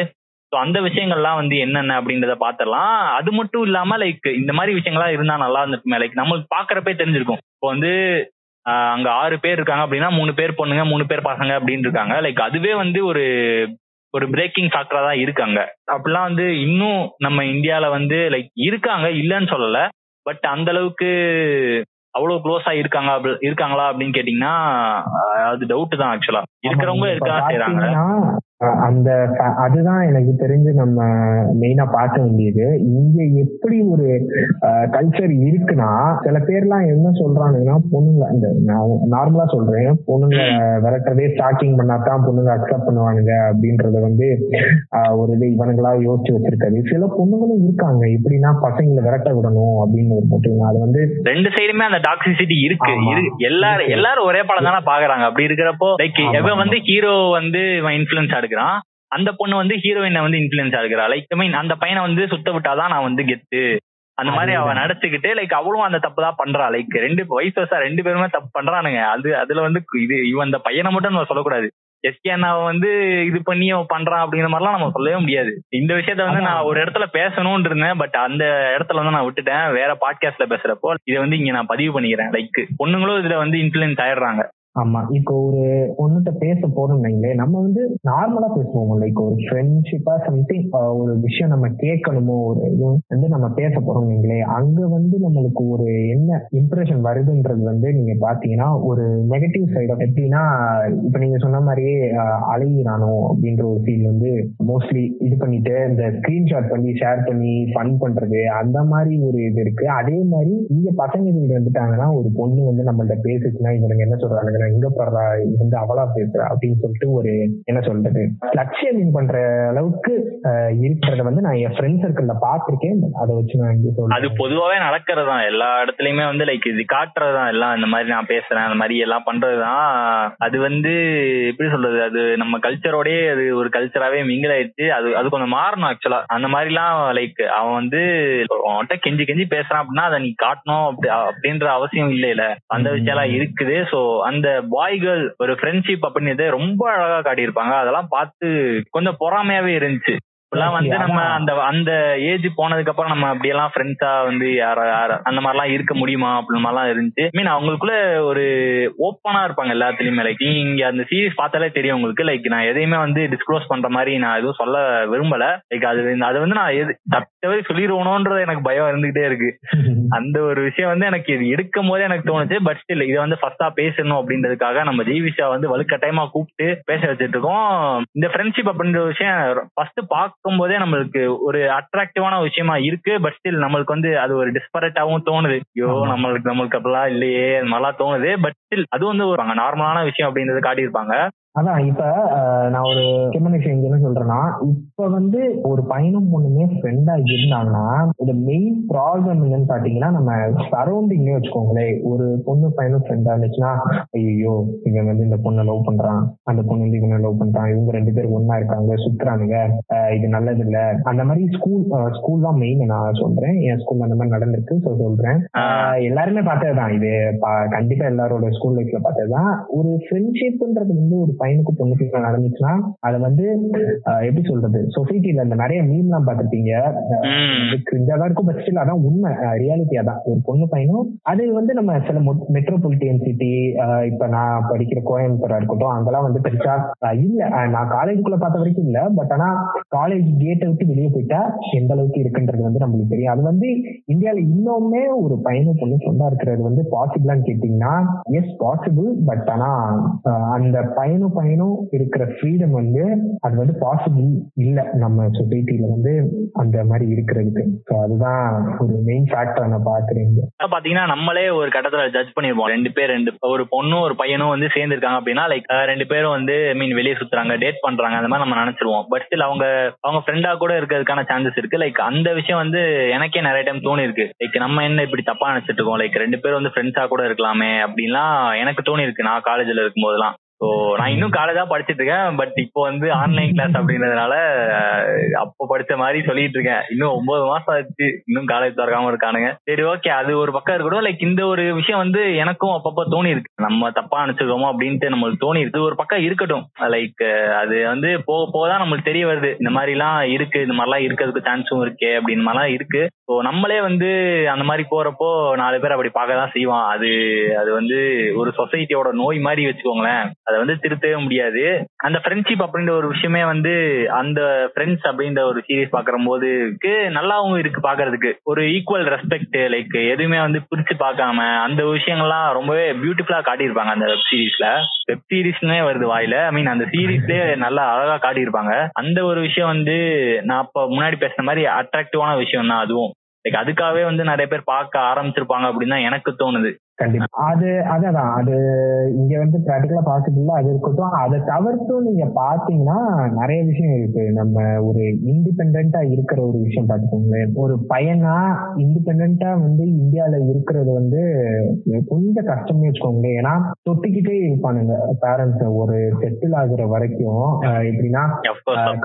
ஸோ அந்த விஷயங்கள்லாம் வந்து என்னென்ன அப்படின்றத பார்த்துடலாம். அது மட்டும் இல்லாம லைக் இந்த மாதிரி விஷயங்கள்லாம் இருந்தா நல்லா இருந்திருக்குமே. லைக் நம்மளுக்கு பாக்குறப்பே தெரிஞ்சிருக்கும். இப்போ வந்து அங்க ஆறு பேர் இருக்காங்க அப்படின்னா மூணு பேர் பொண்ணுங்க மூணு பேர் பசங்க அப்படின்னு இருக்காங்க. லைக் அதுவே வந்து ஒரு ஒரு பிரேக்கிங் ஃபேக்டரா தான் இருக்காங்க. அப்படிலாம் வந்து இன்னும் நம்ம இந்தியால வந்து லைக் இருக்காங்க இல்லைன்னு சொல்லல. பட் அந்த அளவுக்கு அவ்வளவு க்ளோஸா இருக்காங்க இருக்காங்களா அப்படின்னு கேட்டீங்கன்னா அது டவுட் தான் ஆக்சுவலா இருக்கிறவங்க இருக்கா செய்யறாங்க அந்த அதுதான் எனக்கு தெரிஞ்சு நம்ம மெயினா பார்க்க வேண்டியது. இங்க எப்படி ஒரு கல்ச்சர் இருக்குன்னா சில பேர்லாம் என்ன சொல்றாங்கன்னா பொண்ணுங்க அந்த நார்மலா சொல்றேன் பொண்ணுங்க விரட்டுறதே ஸ்டாக்கிங் பண்ணாதான் பொண்ணுங்க அக்செப்ட் பண்ணுவானுங்க அப்படின்றத வந்து ஒரு இது இவனுங்களா யோசிச்சு வச்சிருக்காது சில பொண்ணுங்களும் இருக்காங்க. எப்படின்னா பசங்களை விரட்ட விடணும் அப்படின்னு ஒரு போட்டுங்க அது வந்து ரெண்டு சைடுமே அந்த டாக்ஸிசிட்டி இருக்கு. எல்லாரும் எல்லாரும் ஒரே படம் தானே பாக்குறாங்க. அப்படி இருக்கிறப்போ லைக் எவன் வந்து ஹீரோ வந்து இவன் இன்ஃபுளுன்ஸ் எடுக்கிறான். அந்த பொண்ணு வந்து ஹீரோயினை வந்து இன்ஃபுளுன்ஸ் எடுக்கிறா. லைக் மீன் அந்த பையனை வந்து சுத்த விட்டாதான் நான் வந்து கெத்து. அந்த மாதிரி அவன் நடிச்சுக்கிட்டு லைக் அவளும் அந்த தப்பு தான் பண்றா. லைக் ரெண்டு வயசு வருஷம் ரெண்டு பேருமே தப்பு பண்றானுங்க. அது அதுல வந்து இது இவன் அந்த பையனை மட்டும் நம்ம சொல்லக்கூடாது. எஸ்கே அண்ணாவை வந்து இது பண்ணி அவன் பண்றான் அப்படிங்கிற மாதிரிலாம் நம்ம சொல்லவே முடியாது. இந்த விஷயத்த வந்து நான் ஒரு இடத்துல பேசணும்னு இருந்தேன். பட் அந்த இடத்துல வந்து நான் விட்டுட்டேன். வேற பாட்காஸ்ட்ல பேசுறப்போ இதை வந்து இங்க நான் பதிவு பண்ணிக்கிறேன். லைக் பொண்ணுங்களும் இதுல வந்து இன்ஃபுளுன்ஸ் ஆயிடுறாங்க. ஆமா. இப்போ ஒரு பொண்ணுகிட்ட பேச போறோம்னீங்களே நம்ம வந்து நார்மலா பேசுவோம் லைக் ஒரு ஃப்ரெண்ட்ஷிப்பா சம்திங் ஒரு விஷயம் நம்ம கேட்கணுமோ ஒரு இது வந்து நம்ம பேச போறோம்னீங்களே அங்க வந்து நம்மளுக்கு ஒரு என்ன இம்ப்ரெஷன் வருதுன்றது வந்து நீங்க பாத்தீங்கன்னா ஒரு நெகட்டிவ் சைடு எப்படின்னா இப்ப நீங்க சொன்ன மாதிரியே அழகிறானோ அப்படின்ற ஒரு ஃபீல் வந்து மோஸ்ட்லி இது பண்ணிட்டு இந்த ஸ்கிரீன்ஷாட் பண்ணி ஷேர் பண்ணி ஃபன் பண்றது அந்த மாதிரி ஒரு இது இருக்கு. அதே மாதிரி இங்க பசங்க வீடு வந்துட்டாங்கன்னா ஒரு பொண்ணு வந்து நம்மள்ட்ட பேசுச்சுன்னா இவனுங்க என்ன சொல்றாங்க எங்க போடுறா இருந்து அவளா பேசுறா அப்படின்னு சொல்லிட்டு ஒரு என்ன சொல்றது லட்சியம் பண்ற அளவுக்கு இருக்கிறத வந்து நான் என் ஃப்ரெண்ட் சர்க்கிள்ல பாத்திருக்கேன் அதை வச்சு நான் இங்க சொல்றேன். அது பொதுவாவே நடக்கிறது தான் எல்லா இடத்துலயுமே வந்து லைக் இது காட்டுறதுதான். எல்லாம் இந்த மாதிரி நான் பேசுறேன். அந்த மாதிரி எல்லாம் பண்றதுதான். அது வந்து எப்படி சொல்றது அது நம்ம கல்ச்சரோடய அது ஒரு கல்ச்சராவே மிங்கில் ஆயிடுச்சு. அது அது கொஞ்சம் மாறணும் ஆக்சுவலா அந்த மாதிரிலாம் லைக் அவன் வந்து அவன்கிட்ட கெஞ்சி கெஞ்சி பேசுறான் அப்படின்னா அதை நீ காட்டணும் அப்படின்ற அவசியம் இல்ல அந்த விஷயம் எல்லாம் இருக்குது. சோ அந்த பாய்கள் ஒரு ஃப்ரெண்ட்ஷிப் அப்படின்னு ரொம்ப அழகா காட்டியிருப்பாங்க. அதெல்லாம் பார்த்து கொஞ்சம் பொறாமையாவே இருந்துச்சு. இப்பெல்லாம் வந்து நம்ம அந்த அந்த ஏஜ் போனதுக்கு அப்புறம் நம்ம அப்படியெல்லாம் ஃப்ரெண்ட்ஸா வந்து யார யார அந்த மாதிரிலாம் இருக்க முடியுமா அப்படி மாதிரிலாம் இருந்துச்சு. மீன் அவங்களுக்குள்ள ஒரு ஓப்பனா இருப்பாங்க எல்லாத்துலயுமே. லைக் நீங்க அந்த சீரீஸ் பார்த்தாலே தெரியும் உங்களுக்கு. லைக் நான் எதையுமே வந்து டிஸ்க்ளோஸ் பண்ற மாதிரி நான் எதுவும் சொல்ல விரும்பல. லைக் அது அது வந்து நான் எது தப்பவே சொல்லிடுவோனோன்றது எனக்கு பயம் இருந்துகிட்டே இருக்கு. அந்த ஒரு விஷயம் வந்து எனக்கு இது எடுக்கும் போதே எனக்கு தோணுச்சு. பட் ஸ்டில் இதை வந்து ஃபர்ஸ்டா பேசணும் அப்படின்றதுக்காக நம்ம ஜீவிஷா வந்து வலுக்கட்டாயமா கூப்பிட்டு பேச வச்சுட்டு இருக்கோம். இந்த ஃப்ரெண்ட்ஷிப் அப்படின்ற விஷயம் ஃபர்ஸ்ட் பார்க்க பார்க்கும் போதே நம்மளுக்கு ஒரு அட்ராக்டிவான விஷயமா இருக்கு பட் ஸ்டில் நம்மளுக்கு வந்து அது ஒரு டிஸ்பரேட்டாவும் தோணுது. ஐயோ நம்மளுக்கு நம்மளுக்கு அப்படிலாம் இல்லையே மாதிரிலாம் தோணுது. பட் ஸ்டில் அது வந்து ஒரு நார்மலான விஷயம் அப்படின்றத காட்டியிருப்பாங்க. அதான் இப்ப நான் ஒரு முக்கியமான விஷயம் என்ன சொல்றேன்னா இப்ப வந்து ஒரு பையனும் பொண்ணுமே ஃப்ரெண்டா இருந்தாங்கன்னா இந்த மெயின் ப்ராப்ளம் என்னன்னு பாத்தீங்கன்னா நம்ம சரௌண்டிங்லேயே வச்சுக்கோங்களேன். ஒரு பொண்ணு பையனும் ஃப்ரெண்டா இருந்துச்சுன்னா ஐயோ இவன் வந்து இந்த பொண்ணை லவ் பண்றான். அந்த பொண்ணு வந்து இவனை லவ் பண்றான். இவங்க ரெண்டு பேரும் ஒன்னா இருக்காங்க சுத்துறானுங்க. இது நல்லது இல்ல அந்த மாதிரி ஸ்கூல் ஸ்கூல் தான் மெயின் நான் சொல்றேன். என் ஸ்கூல்ல அந்த மாதிரி நடந்திருக்கு ஸோ சொல்றேன். எல்லாருமே பார்த்ததுதான். இது கண்டிப்பா எல்லாரோட ஸ்கூல் லைஃப்ல பார்த்ததுதான். ஒரு ஃப்ரெண்ட்ஷிப்ன்றது வந்து ஒரு பையனுக்கு பொண்ணுக்கு நடந்துச்சுன்னா அதை வந்து எப்படி சொல்றது? சொசைட்டில இந்த நிறைய மீன் எல்லாம் பாத்துருப்பீங்க கிரிஞ்சாதான் இருக்கும் பட் ஸ்டில் அதான் உண்மை. ரியாலிட்டி அதான் ஒரு பொண்ணு பையனும் அது வந்து நம்ம சில மெட்ரோபாலிட்டியன் சிட்டி இப்ப நான் படிக்கிற கோயம்புத்தூரா இருக்கட்டும் அங்கெல்லாம் வந்து பெருசா இல்ல. நான் காலேஜுக்குள்ள பார்த்த வரைக்கும் இல்ல. பட் ஆனா காலேஜ் கேட்டை விட்டு வெளியே போயிட்டா எந்த அளவுக்கு இருக்குன்றது வந்து நம்மளுக்கு தெரியும். அது வந்து இந்தியாவில இன்னுமே ஒரு பையனும் பொண்ணு சொந்தா இருக்கிறது வந்து பாசிபிளான்னு கேட்டீங்கன்னா எஸ் பாசிபிள் பட் ஆனா அந்த பையனும் பையனும் இருக்கிற ஃப்ரீடம் வந்து அது வந்து பாசிபிள் இல்ல. நம்ம சொசைட்டில வந்து அந்த மாதிரி இருக்கிறதுக்கு. ஸோ அதுதான் ஒரு மெயின் ஃபேக்டர் நான் பாக்குறேன் பாத்தீங்கன்னா நம்மளே ஒரு கட்டத்துல ஜட்ஜ் பண்ணிருப்போம். ரெண்டு பேர் ரெண்டு ஒரு பொண்ணும் ஒரு பையனும் வந்து சேர்ந்துருக்காங்க அப்படின்னா லைக் ரெண்டு பேரும் வந்து மீன் வெளியே சுத்துறாங்க டேட் பண்றாங்க அந்த மாதிரி நம்ம நினைச்சிருவோம். பட் ஸ்டில் அவங்க அவங்க ஃப்ரெண்டா கூட இருக்கிறதுக்கான சான்சஸ் இருக்கு. லைக் அந்த விஷயம் வந்து எனக்கே நிறைய டைம் தோணி இருக்கு லைக் நம்ம என்ன இப்படி தப்பா நினைச்சிட்டு இருக்கோம்? லைக் ரெண்டு பேரும் வந்து ஃப்ரெண்ட்ஸா கூட இருக்கலாமே அப்படின்லாம் எனக்கு தோணி இருக்கு நான் காலேஜ்ல இருக்கும் போதெல்லாம் ஸோ நான் இன்னும் காலேஜா படிச்சுட்டு இருக்கேன் பட் இப்போ வந்து ஆன்லைன் கிளாஸ் அப்படிங்கறதுனால அப்போ படிச்ச மாதிரி சொல்லிட்டு இருக்கேன் இன்னும் ஒன்பது மாசம் ஆச்சு. இன்னும் காலேஜ் திறக்காம இருக்கானுங்க. சரி ஓகே அது ஒரு பக்கம் இருக்கட்டும். லைக் இந்த ஒரு விஷயம் வந்து எனக்கும் அப்பப்போ தோணி இருக்கு நம்ம தப்பா நினைச்சிருக்கோமோ அப்படின்ட்டு நம்மளுக்கு தோணி இருக்கு ஒரு பக்கம் இருக்கட்டும். லைக் அது வந்து போக போக தான் நம்மளுக்கு தெரிய வருது. இந்த மாதிரி எல்லாம் இருக்கு. இந்த மாதிரிலாம் இருக்கிறதுக்கு சான்ஸும் இருக்கே அப்படின்னு மாதிரிலாம் இருக்கு. ஸோ நம்மளே வந்து அந்த மாதிரி போறப்போ நாலு பேர் அப்படி பார்க்க தான் செய்வான் அது அது வந்து ஒரு சொசைட்டியோட நோய் மாதிரி வச்சுக்கோங்களேன். அதை வந்து திருத்தவே முடியாது. அந்த ஃப்ரெண்ட்ஷிப் அப்படின்ற ஒரு விஷயமே வந்து அந்த ஃப்ரெண்ட்ஸ் அப்படின்ற ஒரு சீரீஸ் பாக்குற போதுக்கு நல்லாவும் இருக்கு பாக்குறதுக்கு. ஒரு ஈக்குவல் ரெஸ்பெக்ட் லைக் எதுவுமே வந்து பிரிச்சு பார்க்காம அந்த விஷயங்கள்லாம் ரொம்பவே பியூட்டிஃபுல்லா காட்டியிருப்பாங்க அந்த வெப் சீரீஸ்ல வெப் சீரிஸ்னே வருது வாயில. ஐ மீன் அந்த சீரீஸ்லயே நல்லா அழகா காட்டியிருப்பாங்க. அந்த ஒரு விஷயம் வந்து நான் அப்ப முன்னாடி பேசுன மாதிரி அட்ராக்டிவான விஷயம் தான் அதுவும். லைக் அதுக்காகவே வந்து நிறைய பேர் பார்க்க ஆரம்பிச்சிருப்பாங்க அப்படின்னு தான் எனக்கு தோணுது. கண்டிப்பா. அது அதான் அது இங்க வந்து பிராக்டிகலா பாசிபிள் அது இருக்கட்டும். அதை தவிர்த்தும் நீங்க பாத்தீங்கன்னா நிறைய விஷயம் இருக்கு. நம்ம ஒரு இண்டிபெண்டா இருக்கிற ஒரு விஷயம் பாத்துக்கோங்களேன் ஒரு பையனா இண்டிபெண்டா வந்து இந்தியால இருக்கிறது வந்து கொஞ்சம் கஷ்டம்னு வச்சுக்கோங்களேன். ஏன்னா தொட்டிக்கிட்டே இருப்பானுங்க. பேரண்ட்ஸ் ஒரு செட்டில் ஆகுற வரைக்கும் எப்படின்னா.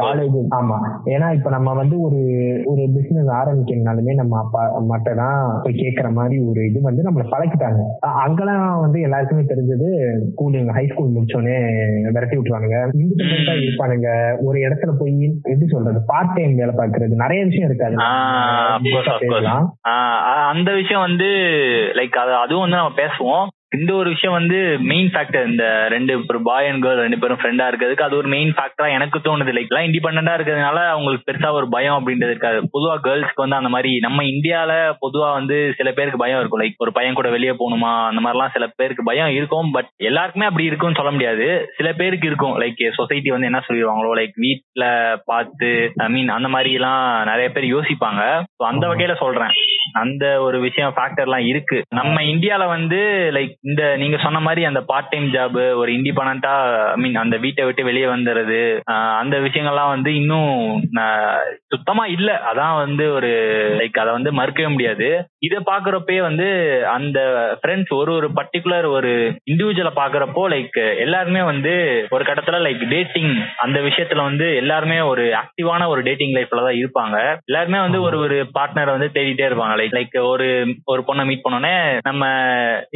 காலேஜ் ஆமா. ஏன்னா இப்ப நம்ம வந்து ஒரு ஒரு பிசினஸ் ஆரம்பிக்கணும்னாலுமே நம்ம அப்பா அம்மாட்ட தான் போய் கேட்கற மாதிரி ஒரு இது வந்து நம்மள பழக்கிட்டாங்க. அங்கெல்லாம் வந்து எல்லாருக்குமே தெரிஞ்சது ஸ்கூலிங் ஹை ஸ்கூல் முடிச்சோடனே விரட்டி விட்டுருவானுங்க. இண்டிபெண்டா இருப்பானுங்க. ஒரு இடத்துல போய் எப்படி சொல்றது பார்ட் டைம் வேலை பார்க்கறது. நிறைய விஷயம் இருக்காது அந்த விஷயம் வந்து லைக் அது அதுவும் வந்து நம்ம பேசுவோம். இந்த ஒரு விஷயம் வந்து மெயின் ஃபேக்டர் இந்த ரெண்டு ஒரு பாய் அண்ட் கேர்ள் ரெண்டு பேரும் ஃப்ரெண்டா இருக்கிறதுக்கு அது ஒரு மெயின் ஃபேக்டரா எனக்கு தோணுது. லைக் எல்லாம் இண்டிபெண்டா இருக்கிறதுனால அவங்களுக்கு பெருசா ஒரு பயம் அப்படின்றது இருக்காது. பொதுவா கேர்ள்ஸ்க்கு வந்து அந்த மாதிரி நம்ம இந்தியால பொதுவா வந்து சில பேருக்கு பயம் இருக்கும். லைக் ஒரு பையன் கூட வெளியே போகணுமா? அந்த மாதிரிலாம் சில பேருக்கு பயம் இருக்கும். பட் எல்லாருக்குமே அப்படி இருக்கும்னு சொல்ல முடியாது. சில பேருக்கு இருக்கும். லைக் சொசைட்டி வந்து என்ன சொல்லிடுவாங்களோ? லைக் வீட்டுல பார்த்து ஐ மீன் அந்த மாதிரி எல்லாம் நிறைய பேர் யோசிப்பாங்க. அந்த வகையில சொல்றேன். அந்த ஒரு விஷயம் ஃபேக்டர்லாம் இருக்கு. நம்ம இந்தியால வந்து லைக் இந்த நீங்க சொன்ன மாதிரி அந்த பார்ட் டைம் ஜாப் ஒரு இண்டிபெண்டா ஐ மீன் அந்த வீட்டை விட்டு வெளியே வந்துடுறது அந்த விஷயங்கள்லாம் வந்து இன்னும் சுத்தமா இல்ல. அதான் வந்து ஒரு லைக் அதை வந்து மறுக்கவே முடியாது. இதை பாக்குறப்பே வந்து அந்த ஃப்ரெண்ட்ஸ் ஒரு ஒரு பர்டிகுலர் ஒரு இண்டிவிஜுவலை பாக்குறப்போ லைக் எல்லாருமே வந்து ஒரு கட்டத்துல லைக் டேட்டிங் அந்த விஷயத்துல வந்து எல்லாருமே ஒரு ஆக்டிவான ஒரு டேட்டிங் லைஃப்ல தான் இருப்பாங்க. எல்லாருமே வந்து ஒரு ஒரு பார்ட்னரை வந்து தேடிட்டே இருப்பாங்க. லைக் லைக் ஒரு ஒரு பொண்ணை மீட் பண்ணோன்னே நம்ம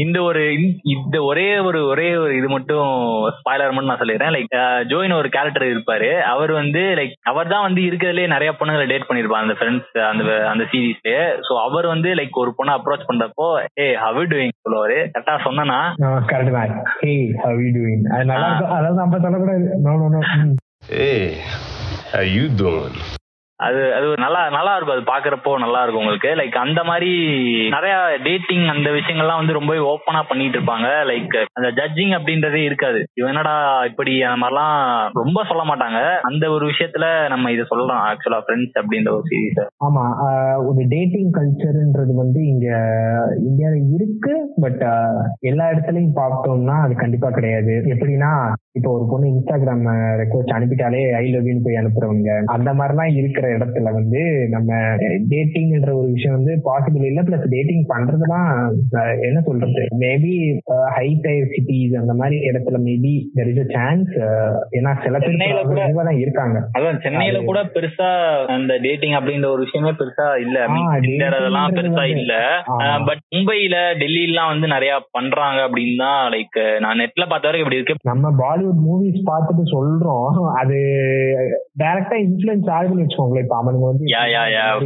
இந்த ஒரு இந்த- இந்த ஒரே ஒரு ஒரே ஒரு இது மட்டும் ஸ்பாய்லர் மட்டும் நான் சொல்லிடுறேன். லைக் ஜோயின் ஒரு கேரக்டர் இருப்பாரு. அவர் வந்து லைக் அவர் தான் வந்து இருக்கிறதுலே நிறைய பொண்ணுங்களை டேட் பண்ணிருப்பாங்க அந்த ஃப்ரெண்ட்ஸ் அந்த அந்த சீரீஸ்ல சோ அவர் வந்து லைக் ஒரு பொண்ணை அப்ரோச் பண்றப்போ ஏ ஹவ் டூயிங் சொல்லுவாரு. கரெக்டா சொன்னா கரெக்ட் தான். ஹே ஹவ் யூ டூயிங் அதாவது நம்ம சொல்லக்கூடாது. No no no Hey, how you doing? அது அது நல்லா நல்லா இருக்கும். அது பாக்குறப்போ நல்லா இருக்கும் உங்களுக்கு. லைக் அந்த மாதிரி நிறைய டேட்டிங் அந்த விஷயங்கள்லாம் வந்து ரொம்பவே ஓப்பனா பண்ணிட்டு இருப்பாங்க. லைக் அந்த ஜட்ஜிங் அப்படின்றதே இருக்காது. இவன் என்னடா இப்படி அந்த மாதிரிலாம் ரொம்ப சொல்ல மாட்டாங்க. அந்த ஒரு விஷயத்துல நம்ம இதை சொல்லலாம் ஆக்சுவலா ஃப்ரெண்ட்ஸ் அப்படின்ற ஒரு சீரீஸ் ஆமா ஒரு டேட்டிங் கல்ச்சர்ன்றது வந்து இங்க இந்தியாவில இருக்கு. பட் எல்லா இடத்துலயும் பார்த்தோம்னா அது கண்டிப்பா கிடையாது. எப்படின்னா இப்போ ஒரு பொண்ணு இன்ஸ்டாகிராம் ரெக்வஸ்ட் அனுப்பிட்டாலே ஐ லவ் யூன்னு போய் அனுப்புறவங்க அந்த மாதிரிலாம் இருக்கிற இடத்துல வந்து நம்ம டேட்டிங்ன்ற ஒரு விஷயம் வந்து பாசிபிள் இல்ல. பிளஸ் டேட்டிங் பண்றதுலாம் என்ன சொல்றது? மேபி ஹை டயர் சிட்டிஸ் அந்த மாதிரி இடத்துல maybe there is a chance ஏன்னா சில சென்னையில கூட- தான் இருக்காங்க. அதான் சென்னையில கூட பெருசா அந்த டேட்டிங் அப்படின்ற ஒரு விஷயமே பெருசா இல்ல. அதெல்லாம் பெருசா இல்ல. பட் மும்பைல டெல்லிலாம் வந்து நிறைய பண்றாங்க அப்படின்னு தான் லைக் நான் நெட்ல பார்த்த வரைக்கும் இப்படி இருக்கு. நம்ம பாலிவுட் மூவிஸ் பார்த்துட்டு சொல்றோம். அது டைரக்டா இன்ஃபுளுன்ஸ் ஆகுதுன்னு வச்சுக்கோங்களேன். இப்ப அவனுங்க வந்து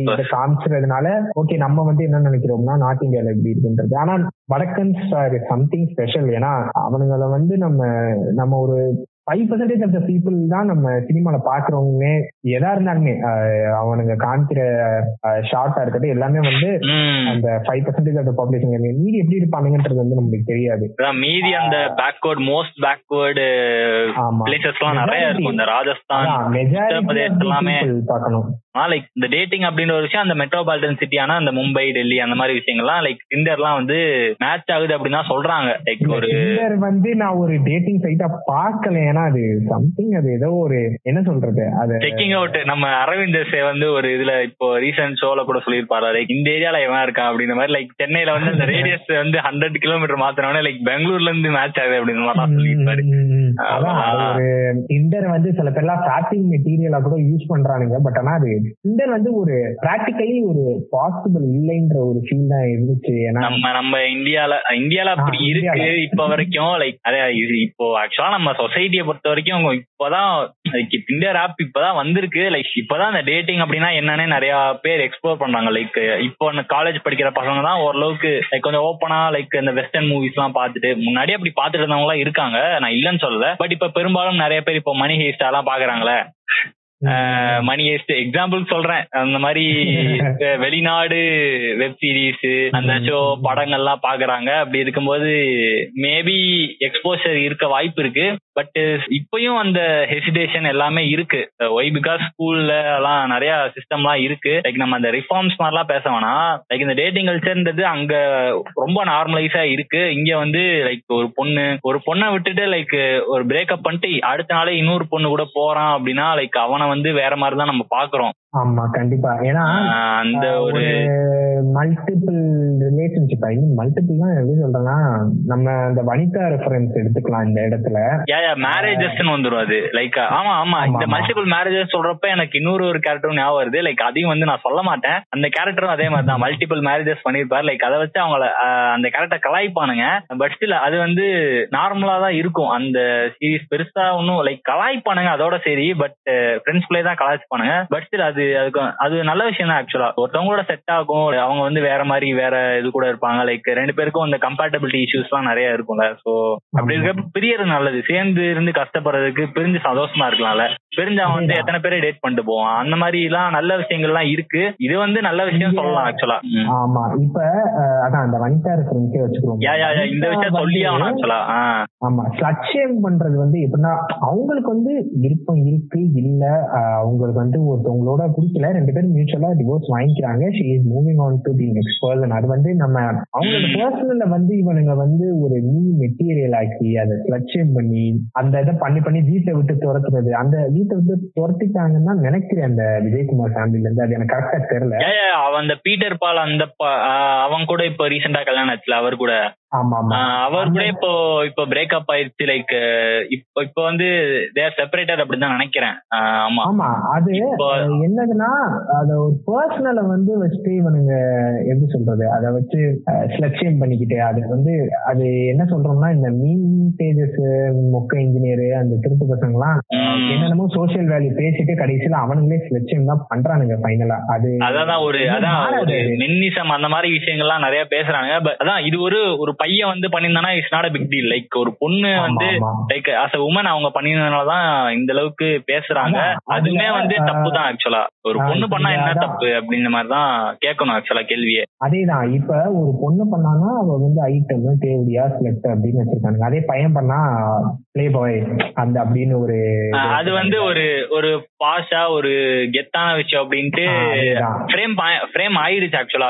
இதை. காமிச்சதுனால ஓகே நம்ம வந்து என்ன நினைக்கிறோம்னா நார்த் இந்தியால எப்படி இருக்குன்றது. ஆனா வடக்கன்ஸ் ஆர் சம்திங் ஸ்பெஷல் ஏன்னா அவனுங்கள வந்து நம்ம நம்ம ஒரு five percentage of the people தான் நம்ம சினிமால பாக்குறவங்க எதா இருந்தாலுமே அவனுங்க காமிக்கிற ஷார்ட்டா இருக்கட்டும் எல்லாமே வந்து. அந்த five percentage of the population மீதி எப்படி இருப்பானுங்கன்றது வந்து நமக்கு தெரியாது. மீதி அந்த பேக்வர்ட் மோஸ்ட் பேக்வர்டு ஆமா. பிளேசஸ் எல்லாம் நிறைய இருக்கும். இந்த ராஜஸ்தான் எல்லாமே. பார்க்கணும். லைக் இந்த டேட்டிங் அப்படின்ற ஒரு விஷயம் அந்த மெட்ரோபாலிட்டன் சிட்டியான அந்த மும்பை டெல்லி அந்த மாதிரி விஷயங்கள்லாம் லைக் டிண்டர்லாம் வந்து மேட்ச் ஆகுது அப்படின்னு தான் சொல்றாங்க. லைக் ஒரு வந்து நான் ஒரு டேட்டிங் சைட்டா பார்க்கல. ஏன்னா அது சம்திங் அது ஏதோ ஒரு என்ன சொல்றது? அது செக்கிங் அவுட் நம்ம அரவிந்த் சே வந்து ஒரு இதுல இப்போ ரீசெண்ட் ஷோல கூட சொல்லியிருப்பாரு. லைக் இந்த ஏரியால எவன் இருக்கான் அப்படின்ற மாதிரி லைக் சென்னையில வந்து அந்த ரேடியஸ் வந்து ஹண்ட்ரட் கிலோமீட்டர் மாத்தினவனே லைக் பெங்களூர்ல இருந்து மேட்ச் ஆகுது அப்படின்ற மாதிரிலாம் சொல்லியிருப்பாரு. Tinder வந்து சில பேர்லாம் ஸ்டார்டிங் மெட்டீரியலா கூட யூஸ் பண்றானுங்க. பட் ஆனா அது Tinder வந்து ஒரு பிராக்டிகலி ஒரு பாசிபிள் இல்லைன்ற ஒரு ஃபீல் தான் இருந்துச்சு. ஏன்னா நம்ம நம்ம இந்தியால இந்தியால அப்படி இருக்கு. இப்ப வரைக்கும் லைக் அதே இப்போ ஆக்சுவலா நம்ம சொசைட்டியை பொறுத்த வரைக்கும் இப்போதான் லைக் டிண்டர் ஆப் இப்பதான் வந்திருக்கு. லைக் இப்பதான் அந்த டேட்டிங் அப்படின்னா என்னன்னு நிறைய பேர் எக்ஸ்ப்ளோர் பண்றாங்க. லைக் இப்போ காலேஜ் படிக்கிற பசங்க தான் ஓரளவுக்கு லைக் கொஞ்சம் ஓப்பனா லைக் இந்த வெஸ்டர்ன் மூவிஸ் எல்லாம் பார்த்துட்டு முன்னாடி அப்படி பார்த்துட்டு இருந்தவங்க எல்லாம் இருக்காங்க. நான் இல்லைன்னு சொல்லல. பட் இப்ப பெரும்பாலும் நிறைய பேர் இப்போ மணி ஹேஸ்ட் எல்லாம் பாக்குறாங்களே மணி ஹேஸ்ட் எக்ஸாம்பிள் சொல்றேன். அந்த மாதிரி வெளிநாடு வெப் சீரிஸ் அந்த ஷோ படங்கள்லாம் பாக்குறாங்க. அப்படி இருக்கும்போது மேபி எக்ஸ்போஷர் இருக்க வாய்ப்பு இருக்கு. பட் இப்பயும் அந்த ஹெசிடேஷன் எல்லாமே இருக்கு. ஒய் பிகாஸ் ஸ்கூல்ல எல்லாம் நிறைய சிஸ்டம்லாம் இருக்கு. லைக் நம்ம அந்த ரிஃபார்ம்ஸ் மாதிரிலாம் பேச வேணாம். லைக் இந்த டேட்டிங் கல்ச்சர்ன்றது அங்க ரொம்ப நார்மலைஸா இருக்கு. இங்க வந்து லைக் ஒரு பொண்ணு ஒரு பொண்ணை விட்டுட்டு லைக் ஒரு பிரேக்கப் பண்ணிட்டு அடுத்த நாளே இன்னொரு பொண்ணு கூட போறான் அப்படின்னா லைக் அவனை வந்து வேற மாதிரி தான் நம்ம பாக்குறோம். ஆமா கண்டிப்பா. ஏன்னா அந்த ஒரு multiple relationship I mean multiple தான் எப்படி சொல்றேன்னா நம்ம அந்த வனிதா ரெஃபரன்ஸ் எடுத்துக்கலாம் இந்த இடத்துல. மேரேஜஸ் வந்துரும் அது. லைக் ஆமா ஆமா. இந்த. மல்டிபிள் மேரேஜஸ் சொல்றப்ப எனக்கு இன்னொரு ஒரு கேரக்டர் ஞாபகம் வருது. லைக் அதையும் வந்து நான் சொல்ல மாட்டேன். அந்த கேரக்டரும் அதே மாதிரி தான் மல்டிபிள் மேரேஜஸ் பண்ணிருப்பாரு லைக் அதை வச்சு அவங்கள அந்த கேரக்டர் கலாய்ப்பானுங்க. பட் ஸ்டில் அது வந்து நார்மலா தான் இருக்கும். அந்த சீரிஸ் பெருசா ஒன்றும் லைக் கலாய்ப்பானுங்க அதோட சரி. பட் ஃப்ரெண்ட்ஸ்குள்ளே தான் கலாய்ப்பானுங்க பட் ஸ்டில் அது அதுக்கு அது நல்ல விஷயம் தான் ஆக்சுவலா ஒருத்தவங்களோட செட் ஆகும் அவங்க வந்து வேற மாதிரி வேற இது கூட இருப்பாங்க. லைக் ரெண்டு பேருக்கும் இந்த கம்பேட்டபிலிட்டி இஷ்யூஸ் எல்லாம் நிறைய இருக்கும்ல. சோ அப்படி இருக்கப்ப பிரியறது நல்லது. சேர்ந்து இருந்து கஷ்டப்படுறதுக்கு பிரிஞ்சு சந்தோஷமா இருக்கலாம்ல. பிரிஞ்சு அவன் வந்து. எத்தனை பேரை டேட் பண்ணிட்டு போவான்? அந்த மாதிரி எல்லாம் நல்ல விஷயங்கள்லாம் இருக்கு. இது வந்து நல்ல விஷயம் சொல்லலாம் ஆக்சுவலா ஆமா. இப்ப அதான் அந்த வனிதா ரெஃபரன்ஸே வச்சுக்கிறோம் யா யா இந்த விஷயம் சொல்லி ஆகணும் ஆக்சுவலா ஆமா. ஸ்லட்சியம் பண்றது வந்து எப்படின்னா அவங்களுக்கு வந்து விருப்பம் இருக்கு இல்ல அவங்களுக்கு வந்து ஒருத்தவங்களோட பிடிக்கல ரெண்டு பேரும் மியூச்சுவலா டிவோர்ஸ் வாங்கிக்கிறாங்க she is moving on to the next person அது வந்து நம்ம அவங்களோட பர்சனல்ல வந்து இவனுங்க வந்து ஒரு நீ மெட்டீரியல் ஆக்கி அதை ஸ்லட்சியம் பண்ணி அந்த இதை பண்ணி பண்ணி வீட்டை விட்டு துரத்துறது அந்த வீட்டை விட்டு துரத்திட்டாங்கன்னா நினைக்கிறேன் அந்த விஜயகுமார் ஃபேமிலில இருந்து. அது எனக்கு கரெக்டா தெரியல. அவன் அந்த பீட்டர் பால் அந்த ஆஹ் அவன் கூட இப்ப ரீசெண்டா கல்யாணம் ஆச்சுல அவர் கூட. அவர் கூட இப்போ இப்போ பிரேக்கப் ஆயிருச்சு லைக் இப்போ இப்போ வந்து தேர் செப்பரேட்டட் அப்படின்னு தான் நினைக்கிறேன். ஆமா. ஆமா அது என்னதுன்னா அத ஒரு பர்சனலை வந்து வச்சுட்டு இவனுங்க எப்படி சொல்றது அத வச்சு ஸ்லட்சியம் பண்ணிக்கிட்டு அது வந்து அது என்ன சொல்றோம்னா இந்த மீன் பேஜஸ் மொக்க இன்ஜினியர் அந்த திருட்டு பசங்கலாம் ம். என்னென்னமோ சோஷியல் வேல்யூ பேசிட்டு கடைசியில அவனுங்களே ஸ்லட்சியம் தான் பண்றானுங்க ஃபைனலா அது அதான் ஒரு அதான் ஒரு. மென்னிசம் அந்த மாதிரி விஷயங்கள்லாம் நிறைய பேசுறாங்க பட் அதான் இது ஒரு ஒரு பையன் வந்து பண்ணியிருந்தானா it's not big deal like ஒரு பொண்ணு வந்து. லைக் அஸ் அ உமன் அவங்க பண்ணியிருந்தனாலதான் இந்த அளவுக்கு பேசுறாங்க. அதுமே வந்து தப்பு தான் ஆக்சுவலா ஒரு பொண்ணு பண்ணா என்ன. தப்பு அப்படின்ற மாதிரி தான் கேட்கணும் ஆக்சுவலா கேள்வியே. அதேதான். இப்ப ஒரு பொண்ணு பண்ணானா அவ வந்து ஐட்டம் தேவடியா செலக்ட் அப்படின்னு வச்சிருக்காங்க அதே பையன் பண்ணா பிளே பாய் அந்த அப்படின்னு ஒரு அது வந்து ஒரு ஒரு பாஷா ஒரு கெத்தான விஷயம் அப்படின்ட்டு. ஃப்ரேம் ஃப்ரேம் ஆயிடுச்சு ஆக்சுவலா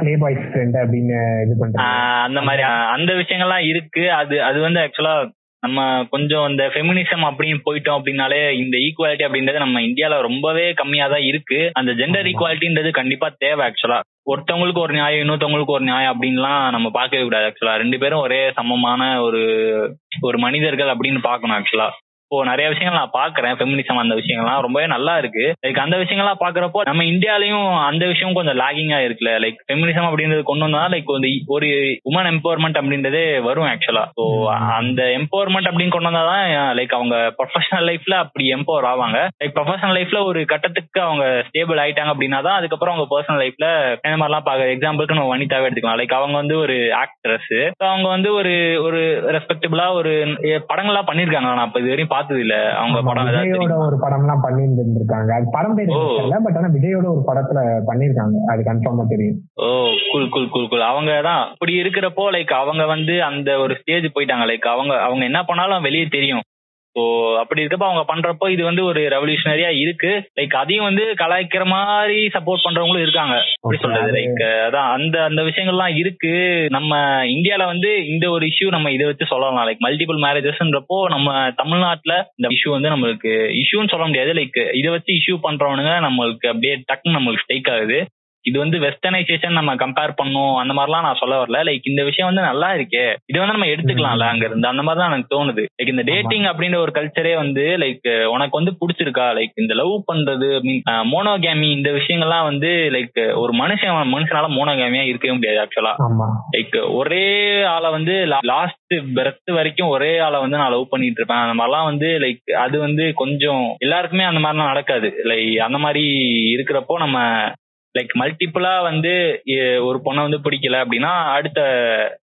பிளே பாய் ஃப்ரெண்ட் அப்படின்னு இது பண்றாங்க. அந்த மாதிரி அந்த விஷயங்கள்லாம் இருக்கு. அது அது வந்து ஆக்சுவலா நம்ம கொஞ்சம் இந்த ஃபெமினிசம் அப்படின்னு போயிட்டோம் அப்படின்னாலே இந்த ஈக்குவாலிட்டி அப்படின்றது நம்ம இந்தியால ரொம்பவே கம்மியா தான் இருக்கு. அந்த ஜெண்டர். ஈக்குவாலிட்டின்றது கண்டிப்பா தேவை ஆக்சுவலா ஒருத்தவங்களுக்கு ஒரு நியாயம் இன்னொருத்தவங்களுக்கு ஒரு நியாயம் அப்படின்லாம் நம்ம பார்க்கவே கூடாது ஆக்சுவலா ரெண்டு பேரும் ஒரே சமமான ஒரு ஒரு மனிதர்கள் அப்படின்னு பார்க்கணும் ஆக்சுவலா இப்போ நிறைய விஷயங்கள் நான் பாக்குறேன் ஃபெமினிசம் அந்த விஷயங்கள்லாம் ரொம்பவே நல்லா இருக்கு. லைக் அந்த விஷயங்கள்லாம் பாக்குறப்போ நம்ம இந்தியாலையும் அந்த விஷயம் கொஞ்சம் லாகிங்கா இருக்குல்ல? லைக் ஃபெமினிசம் அப்படின்றது கொண்டு வந்தா லைக் ஒரு உமன் எம்பவர்மெண்ட் அப்படின்றதே வரும் ஆக்சுவலா ஸோ அந்த எம்பவர்மெண்ட் அப்படின்னு கொண்டு வந்தாதான் லைக் அவங்க ப்ரொஃபஷனல் லைஃப்ல அப்படி எம்பவர் ஆவாங்க. லைக் ப்ரொஃபஷனல் லைஃப்ல ஒரு கட்டத்துக்கு அவங்க ஸ்டேபிள் ஆயிட்டாங்க அப்படின்னா தான் அதுக்கப்புறம் அவங்க பர்சனல் லைஃப்ல இந்த மாதிரிலாம் பாக்க எக்ஸாம்பிளுக்கு நம்ம வனிதாவே எடுத்துக்கலாம். லைக் அவங்க வந்து ஒரு ஆக்ட்ரஸ் அவங்க வந்து ஒரு ஒரு ரெஸ்பெக்டபிளா ஒரு படங்கள்லாம் பண்ணிருக்காங்க நான் இப்போ இது வரையும் பார்த்தது இல்ல அவங்க படம் விஜயோட? ஒரு படம் எல்லாம் பண்ணிருந்திருக்காங்க அது படம் பேர். தெரியல பட் ஆனா விஜயோட ஒரு படத்துல பண்ணிருக்காங்க அது கன்ஃபார்மா தெரியும். ஓ குல் குல் குல் குல் அவங்க தான் அப்படி இருக்கிறப்போ லைக் அவங்க வந்து அந்த ஒரு ஸ்டேஜ் போயிட்டாங்க. லைக் அவங்க அவங்க என்ன பண்ணாலும் வெளியே தெரியும். ஸோ அப்படி இருக்கப்ப அவங்க பண்றப்போ இது வந்து ஒரு ரெவல்யூஷனரியா இருக்கு. லைக் அதையும் வந்து கலாய்க்கிற மாதிரி சப்போர்ட் பண்றவங்களும் இருக்காங்க. எப்படி Okay, சொல்றது? லைக் அதான் அந்த அந்த விஷயங்கள்லாம் இருக்கு. நம்ம இந்தியால வந்து இந்த ஒரு இஷ்யூ நம்ம இதை வச்சு சொல்லலாம். லைக் மல்டிபிள் மேரேஜஸ்ன்றப்போ நம்ம தமிழ்நாட்டுல இந்த இஷ்யூ வந்து நம்மளுக்கு இஷ்யூன்னு சொல்ல முடியாது. லைக் இதை வச்சு இஷ்யூ பண்றவனுங்க நம்மளுக்கு அப்படியே டக்குன்னு நம்மளுக்கு ஸ்ட்ரைக் ஆகுது. இது வந்து வெஸ்டர்னைசேஷன் நம்ம கம்பேர் பண்ணோம் அந்த மாதிரிலாம் நான் சொல்ல வரல. லைக் இந்த விஷயம் வந்து நல்லா இருக்கே. இது வந்து நம்ம எடுத்துக்கலாம்ல அங்க இருந்து அந்த மாதிரி தான் எனக்கு தோணுது. லைக் இந்த டேட்டிங் அப்படின்ற ஒரு கல்ச்சரே வந்து லைக் உனக்கு வந்து பிடிச்சிருக்கா? லைக் இந்த லவ் பண்றது மீன் மோனோகேமி இந்த விஷயங்கள்லாம் வந்து லைக் ஒரு மனுஷன் மனுஷனால மோனோகேமியா இருக்கவே முடியாது ஆக்சுவலா லைக் ஒரே ஆளை வந்து லாஸ்ட் பிரெத் வரைக்கும் ஒரே ஆளை வந்து நான் லவ் பண்ணிட்டு இருப்பேன். அந்த மாதிரிலாம் வந்து லைக் அது வந்து கொஞ்சம் எல்லாருக்குமே அந்த மாதிரிலாம் நடக்காது. லைக் அந்த மாதிரி இருக்கிறப்போ நம்ம லைக் மல்டிபிளா வந்து ஒரு பொண்ணை வந்து பிடிக்கல அப்படின்னா அடுத்த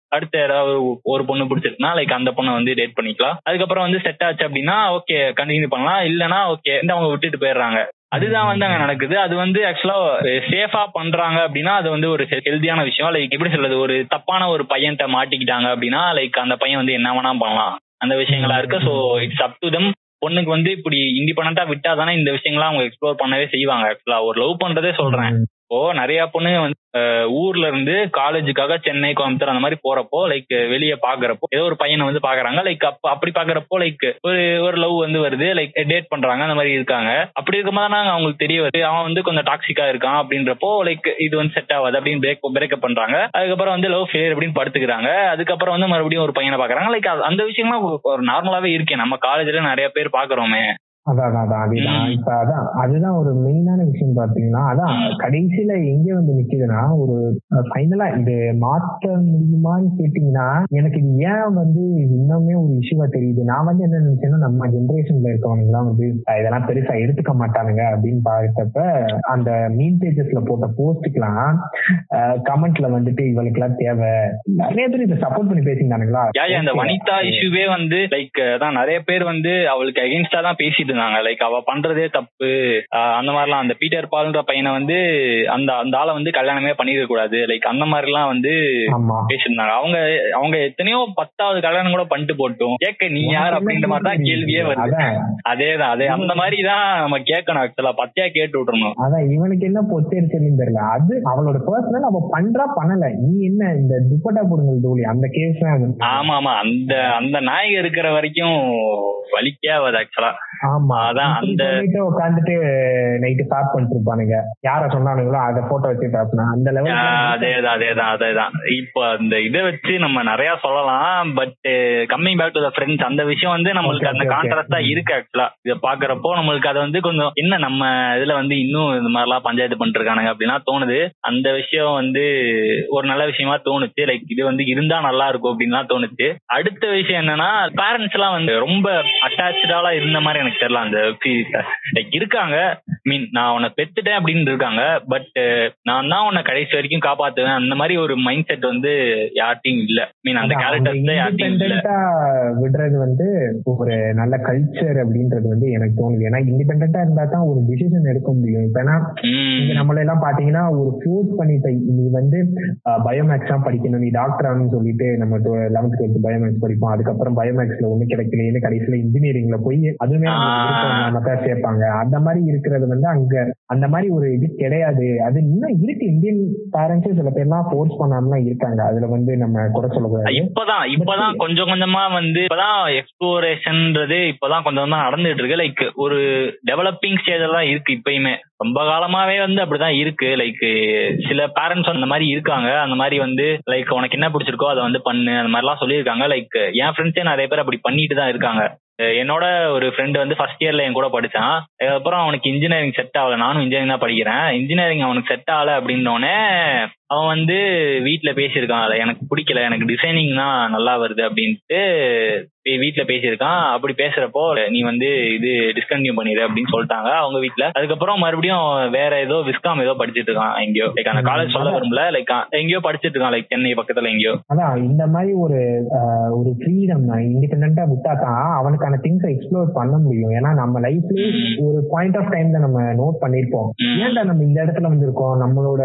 அடுத்த யாராவது ஒரு- பொண்ணு பிடிச்சிருக்குன்னா லைக் அந்த பொண்ணை வந்து டேட் பண்ணிக்கலாம். அதுக்கப்புறம் வந்து செட் ஆச்சு அப்படின்னா ஓகே கண்டினியூ பண்ணலாம். இல்லைன்னா ஓகே அவங்க விட்டுட்டு போயிடுறாங்க. அதுதான் வந்து அங்க நடக்குது. அது வந்து ஆக்சுவலா சேஃபா பண்றாங்க அப்படின்னா அது வந்து ஒரு ஹெல்தியான விஷயம். லைக் எப்படி சொல்றது? ஒரு தப்பான ஒரு பையன்கிட்ட மாட்டிக்கிட்டாங்க அப்படின்னா லைக் அந்த பையன் வந்து என்ன வேணா பண்ணலாம். அந்த விஷயங்களா இருக்கு. So it's up to them பொண்ணுக்கு வந்து இப்படி இண்டிபெண்டா விட்டா தானே இந்த விஷயங்கள்லாம் அவங்க எக்ஸ்ப்ளோர் பண்ணவே செய்வாங்க. ஆக்சுவலா ஒரு லவ் பண்றதே சொல்றேன். இப்போ நிறைய பொண்ணுங்க வந்து ஊர்ல இருந்து காலேஜுக்காக சென்னை கோயம்புத்தூர் அந்த மாதிரி போறப்போ லைக் வெளியே பாக்குறப்போ ஏதோ ஒரு பையனை வந்து பாக்குறாங்க. லைக் அப்படி பாக்குறப்போ லைக் ஒரு ஒரு லவ் வந்து வருது. லைக் டேட் பண்றாங்க. அந்த மாதிரி இருக்காங்க. அப்படி இருக்கும்போது தான் அவங்களுக்கு தெரிய வருது. அவன் வந்து கொஞ்சம் டாக்ஸிக்கா இருக்கான் அப்படின்றப்போ லைக் இது வந்து செட் ஆகாது அப்படின்னு பிரேக் பிரேக்கப் பண்றாங்க. அதுக்கப்புறம் வந்து லவ் ஃபெயிலியர் அப்படின்னு படுத்துக்கிறாங்க. அதுக்கப்புறம் வந்து மறுபடியும் ஒரு பையனை பாக்குறாங்க. லைக் அந்த விஷயம்லாம் ஒரு- நார்மலாவே இருக்கேன் நம்ம காலேஜ்ல நிறைய பேர் பாக்குறோமே. அதான் அதான், அதுதான். இப்ப அதான். அதுதான் ஒரு மெயினான விஷயம் பாத்தீங்கன்னா அதான் கடைசியில எங்க வந்து நிக்குதுன்னா ஒரு ஃபைனலா இது மாத்த முடியுமான்னு கேட்டீங்கன்னா எனக்கு இது ஏன் வந்து இன்னுமே ஒரு இஷ்யூவா தெரியுது. நான் வந்து என்ன நினைச்சேன்னா நம்ம ஜென்ரேஷன்ல இருக்கவங்க எல்லாம் வந்து இதெல்லாம் பெருசா எடுத்துக்க மாட்டானுங்க அப்படின்னு பார்த்தப்ப அந்த மீன் பேஜஸ்ல போட்ட போஸ்டுக்கெல்லாம் கமெண்ட்ல வந்துட்டு இவளுக்கு எல்லாம் தேவை. நிறைய பேர் இதை சப்போர்ட் பண்ணி பேசியிருந்தானுங்களா? Okay. வனிதா இஷ்யூவே வந்து லைக் அதான் நிறைய பேர் வந்து அவளுக்கு அகேன்ஸ்டா தான் பேசிட்டு இருந்தாங்க லைக் அவ பண்றதே தப்பு. அந்த மாதிரிலாம் அந்த பீட்டர் பால்ன்ற பையனை வந்து அந்த அந்த ஆளை வந்து கல்யாணமே பண்ணிக்க கூடாது. லைக் அந்த மாதிரிலாம் வந்து ஆமா. பேசியிருந்தாங்க. அவங்க அவங்க எத்தனையோ பத்தாவது கல்யாணம் கூட பண்ணிட்டு போட்டோம். கேட்க நீ யார் அப்படின்ற மாதிரி தான் கேள்வியே வருது. அதேதான் அதே அந்த மாதிரி தான் நம்ம கேட்கணும் ஆக்சுவலா பச்சையா கேட்டு விட்டுறணும். அதான் இவனுக்கு என்ன பொத்தெரிச்சல்னு தெரியல. அது அவளோட பர்சனல் அவ பண்றா பண்ணல. நீ என்ன இந்த துப்பட்டா போடுங்கள் தோழி? அந்த கேஸ் ஆமா ஆமா அந்த அந்த நாயகர் இருக்கிற வரைக்கும் வலிக்கே ஆகாது ஆக்சுவலா ஆமா அதான் அந்த- உட்காந்துட்டு ஸ்டார்ட் பண்ணிட்டு இருப்பானுங்க யார சொன்னானுங்களோ அதை போட்டோ வச்சு டாப்னா அந்த ஆஹ் லெவல் அதேதான் அதேதான் அதேதான். இப்போ அந்த இதை வச்சு நம்ம நிறைய சொல்லலாம் but coming back to the Friends அந்த விஷயம் வந்து நம்மளுக்கு அந்த. கான்ட்ராஸ்டா இருக்கு ஆக்சுவலா இதை பாக்குறப்போ நம்மளுக்கு அது வந்து கொஞ்சம் என்ன நம்ம இதுல வந்து இன்னும் இந்த மாதிரிலாம் பஞ்சாயத்து பண்ணிட்டு இருக்கானுங்க அப்படின்னா தோணுது. அந்த விஷயம் வந்து ஒரு நல்ல விஷயமா தோணுச்சு. லைக் இது வந்து இருந்தா நல்லா இருக்கும் அப்படின்னு தோணுச்சு. அடுத்த விஷயம் என்னன்னா பேரண்ட்ஸ் எல்லாம் வந்து ரொம்ப அட்டாச்சாலா இருந்த மாதிரி எனக்கு தெரியல அந்த லைக் இருக்காங்க. மீன் நான் உன்னை பெத்துட்டேன் அப்படின்னு இருக்காங்க. பட் நான் தான் உன்னை கடைசி வரைக்கும் காப்பாத்துவேன். அந்த மாதிரி ஒரு மைண்ட் செட் வந்து யார்ட்டையும் இல்ல. மீன் அந்த கேரக்டர்ஸ் யார்ட்டையும் இல்ல. விடுறது வந்து ஒரு நல்ல கல்ச்சர் அப்படின்றது வந்து எனக்கு தோணுது. ஏன்னா இண்டிபெண்டா இருந்தா தான் ஒரு டிசிஷன் எடுக்க முடியும். இப்ப ஏன்னா நம்மள எல்லாம் பாத்தீங்கன்னா ஒரு ஃபோர்ஸ் பண்ணிட்ட நீ வந்து பயோமேக்ஸ் தான் படிக்கணும். நீ டாக்டர் ஆகணும்னு சொல்லிட்டு நம்ம லெவன்த் டுவெல்த் பயோமேக்ஸ் படிப்போம். அதுக்கப்புறம் பயோமேக்ஸ்ல ஒண்ணு கிடைக்கலையே கடைசியில இன்ஜினியரிங்ல போய் அதுவுமே நம்மளுக்கு தான் சேர்ப்பாங்க அந்த மாதிரி இருக்கிறது வந்து அங்க அந்த மாதிரி ஒரு இது கிடையாது. அது இன்னும் இருக்கு. இந்தியன் பேரண்ட்ஸே சில பேர்லாம் ஃபோர்ஸ் பண்ணாமலாம் இருக்காங்க. அதுல வந்து நம்ம குறை சொல்லக்கூடாது. இப்பதான் இப்பதான் கொஞ்சம் கொஞ்சமா வந்து இப்பதான் எக்ஸ்ப்ளோரேஷன்ன்றது இப்பதான் கொஞ்சம் கொஞ்சமா நடந்துட்டு இருக்கு. லைக் ஒரு டெவலப்பிங் ஸ்டேஜ்ல தான் இருக்கு இப்பயுமே. ரொம்ப காலமாவே வந்து அப்படிதான் இருக்கு. லைக் சில பேரண்ட்ஸ் அந்த மாதிரி இருக்காங்க. அந்த மாதிரி வந்து லைக் உனக்கு என்ன பிடிச்சிருக்கோ அதை வந்து பண்ணு. அந்த மாதிரிலாம் சொல்லியிருக்காங்க. லைக் என் ஃப்ரெண்ட்ஸே நிறைய பேர் அப்படி பண்ணிட்டு தான் இருக்காங்க. என்னோட ஒரு ஃப்ரெண்டு வந்து ஃபர்ஸ்ட் இயர்ல என் கூட படிச்சான். அதுக்கப்புறம் அவனுக்கு இன்ஜினியரிங் செட் ஆகல. நானும் இன்ஜினியரிங் தான் படிக்கிறேன். இன்ஜினியரிங் அவனுக்கு செட் ஆகல அப்படின்னோடனே அவன் வந்து வீட்ல பேசியிருக்கான் அதை எனக்கு பிடிக்கல. எனக்கு டிசைனிங் தான் நல்லா வருது அப்படின்ட்டு வீட்ல பேசியிருக்கான். அப்படி பேசுறப்போ நீ வந்து இது டிஸ்கண்டினியூ பண்ணிடு அப்படின்னு சொல்லிட்டாங்க அவங்க வீட்ல. அதுக்கப்புறம் மறுபடியும் வேற ஏதோ விஸ்காம் ஏதோ படிச்சிட்டு இருக்கான். எங்கேயோ லைக் அந்த காலேஜ் சொல்ல விரும்பல லைக் எங்கேயோ படிச்சிட்டு இருக்கான் லைக் சென்னை பக்கத்துல எங்கேயோ. அதான் இந்த மாதிரி ஒரு ஒரு ஃப்ரீடம் இண்டிபெண்டா விட்டா தான் அவனுக்கான திங்ஸை எக்ஸ்ப்ளோர் பண்ண முடியும். ஏன்னா நம்ம லைஃப்லயே ஒரு பாயிண்ட் ஆஃப் டைம்ல நம்ம நோட் பண்ணிருப்போம். ஏன்டா நம்ம இந்த இடத்துல வந்து இருக்கோம் நம்மளோட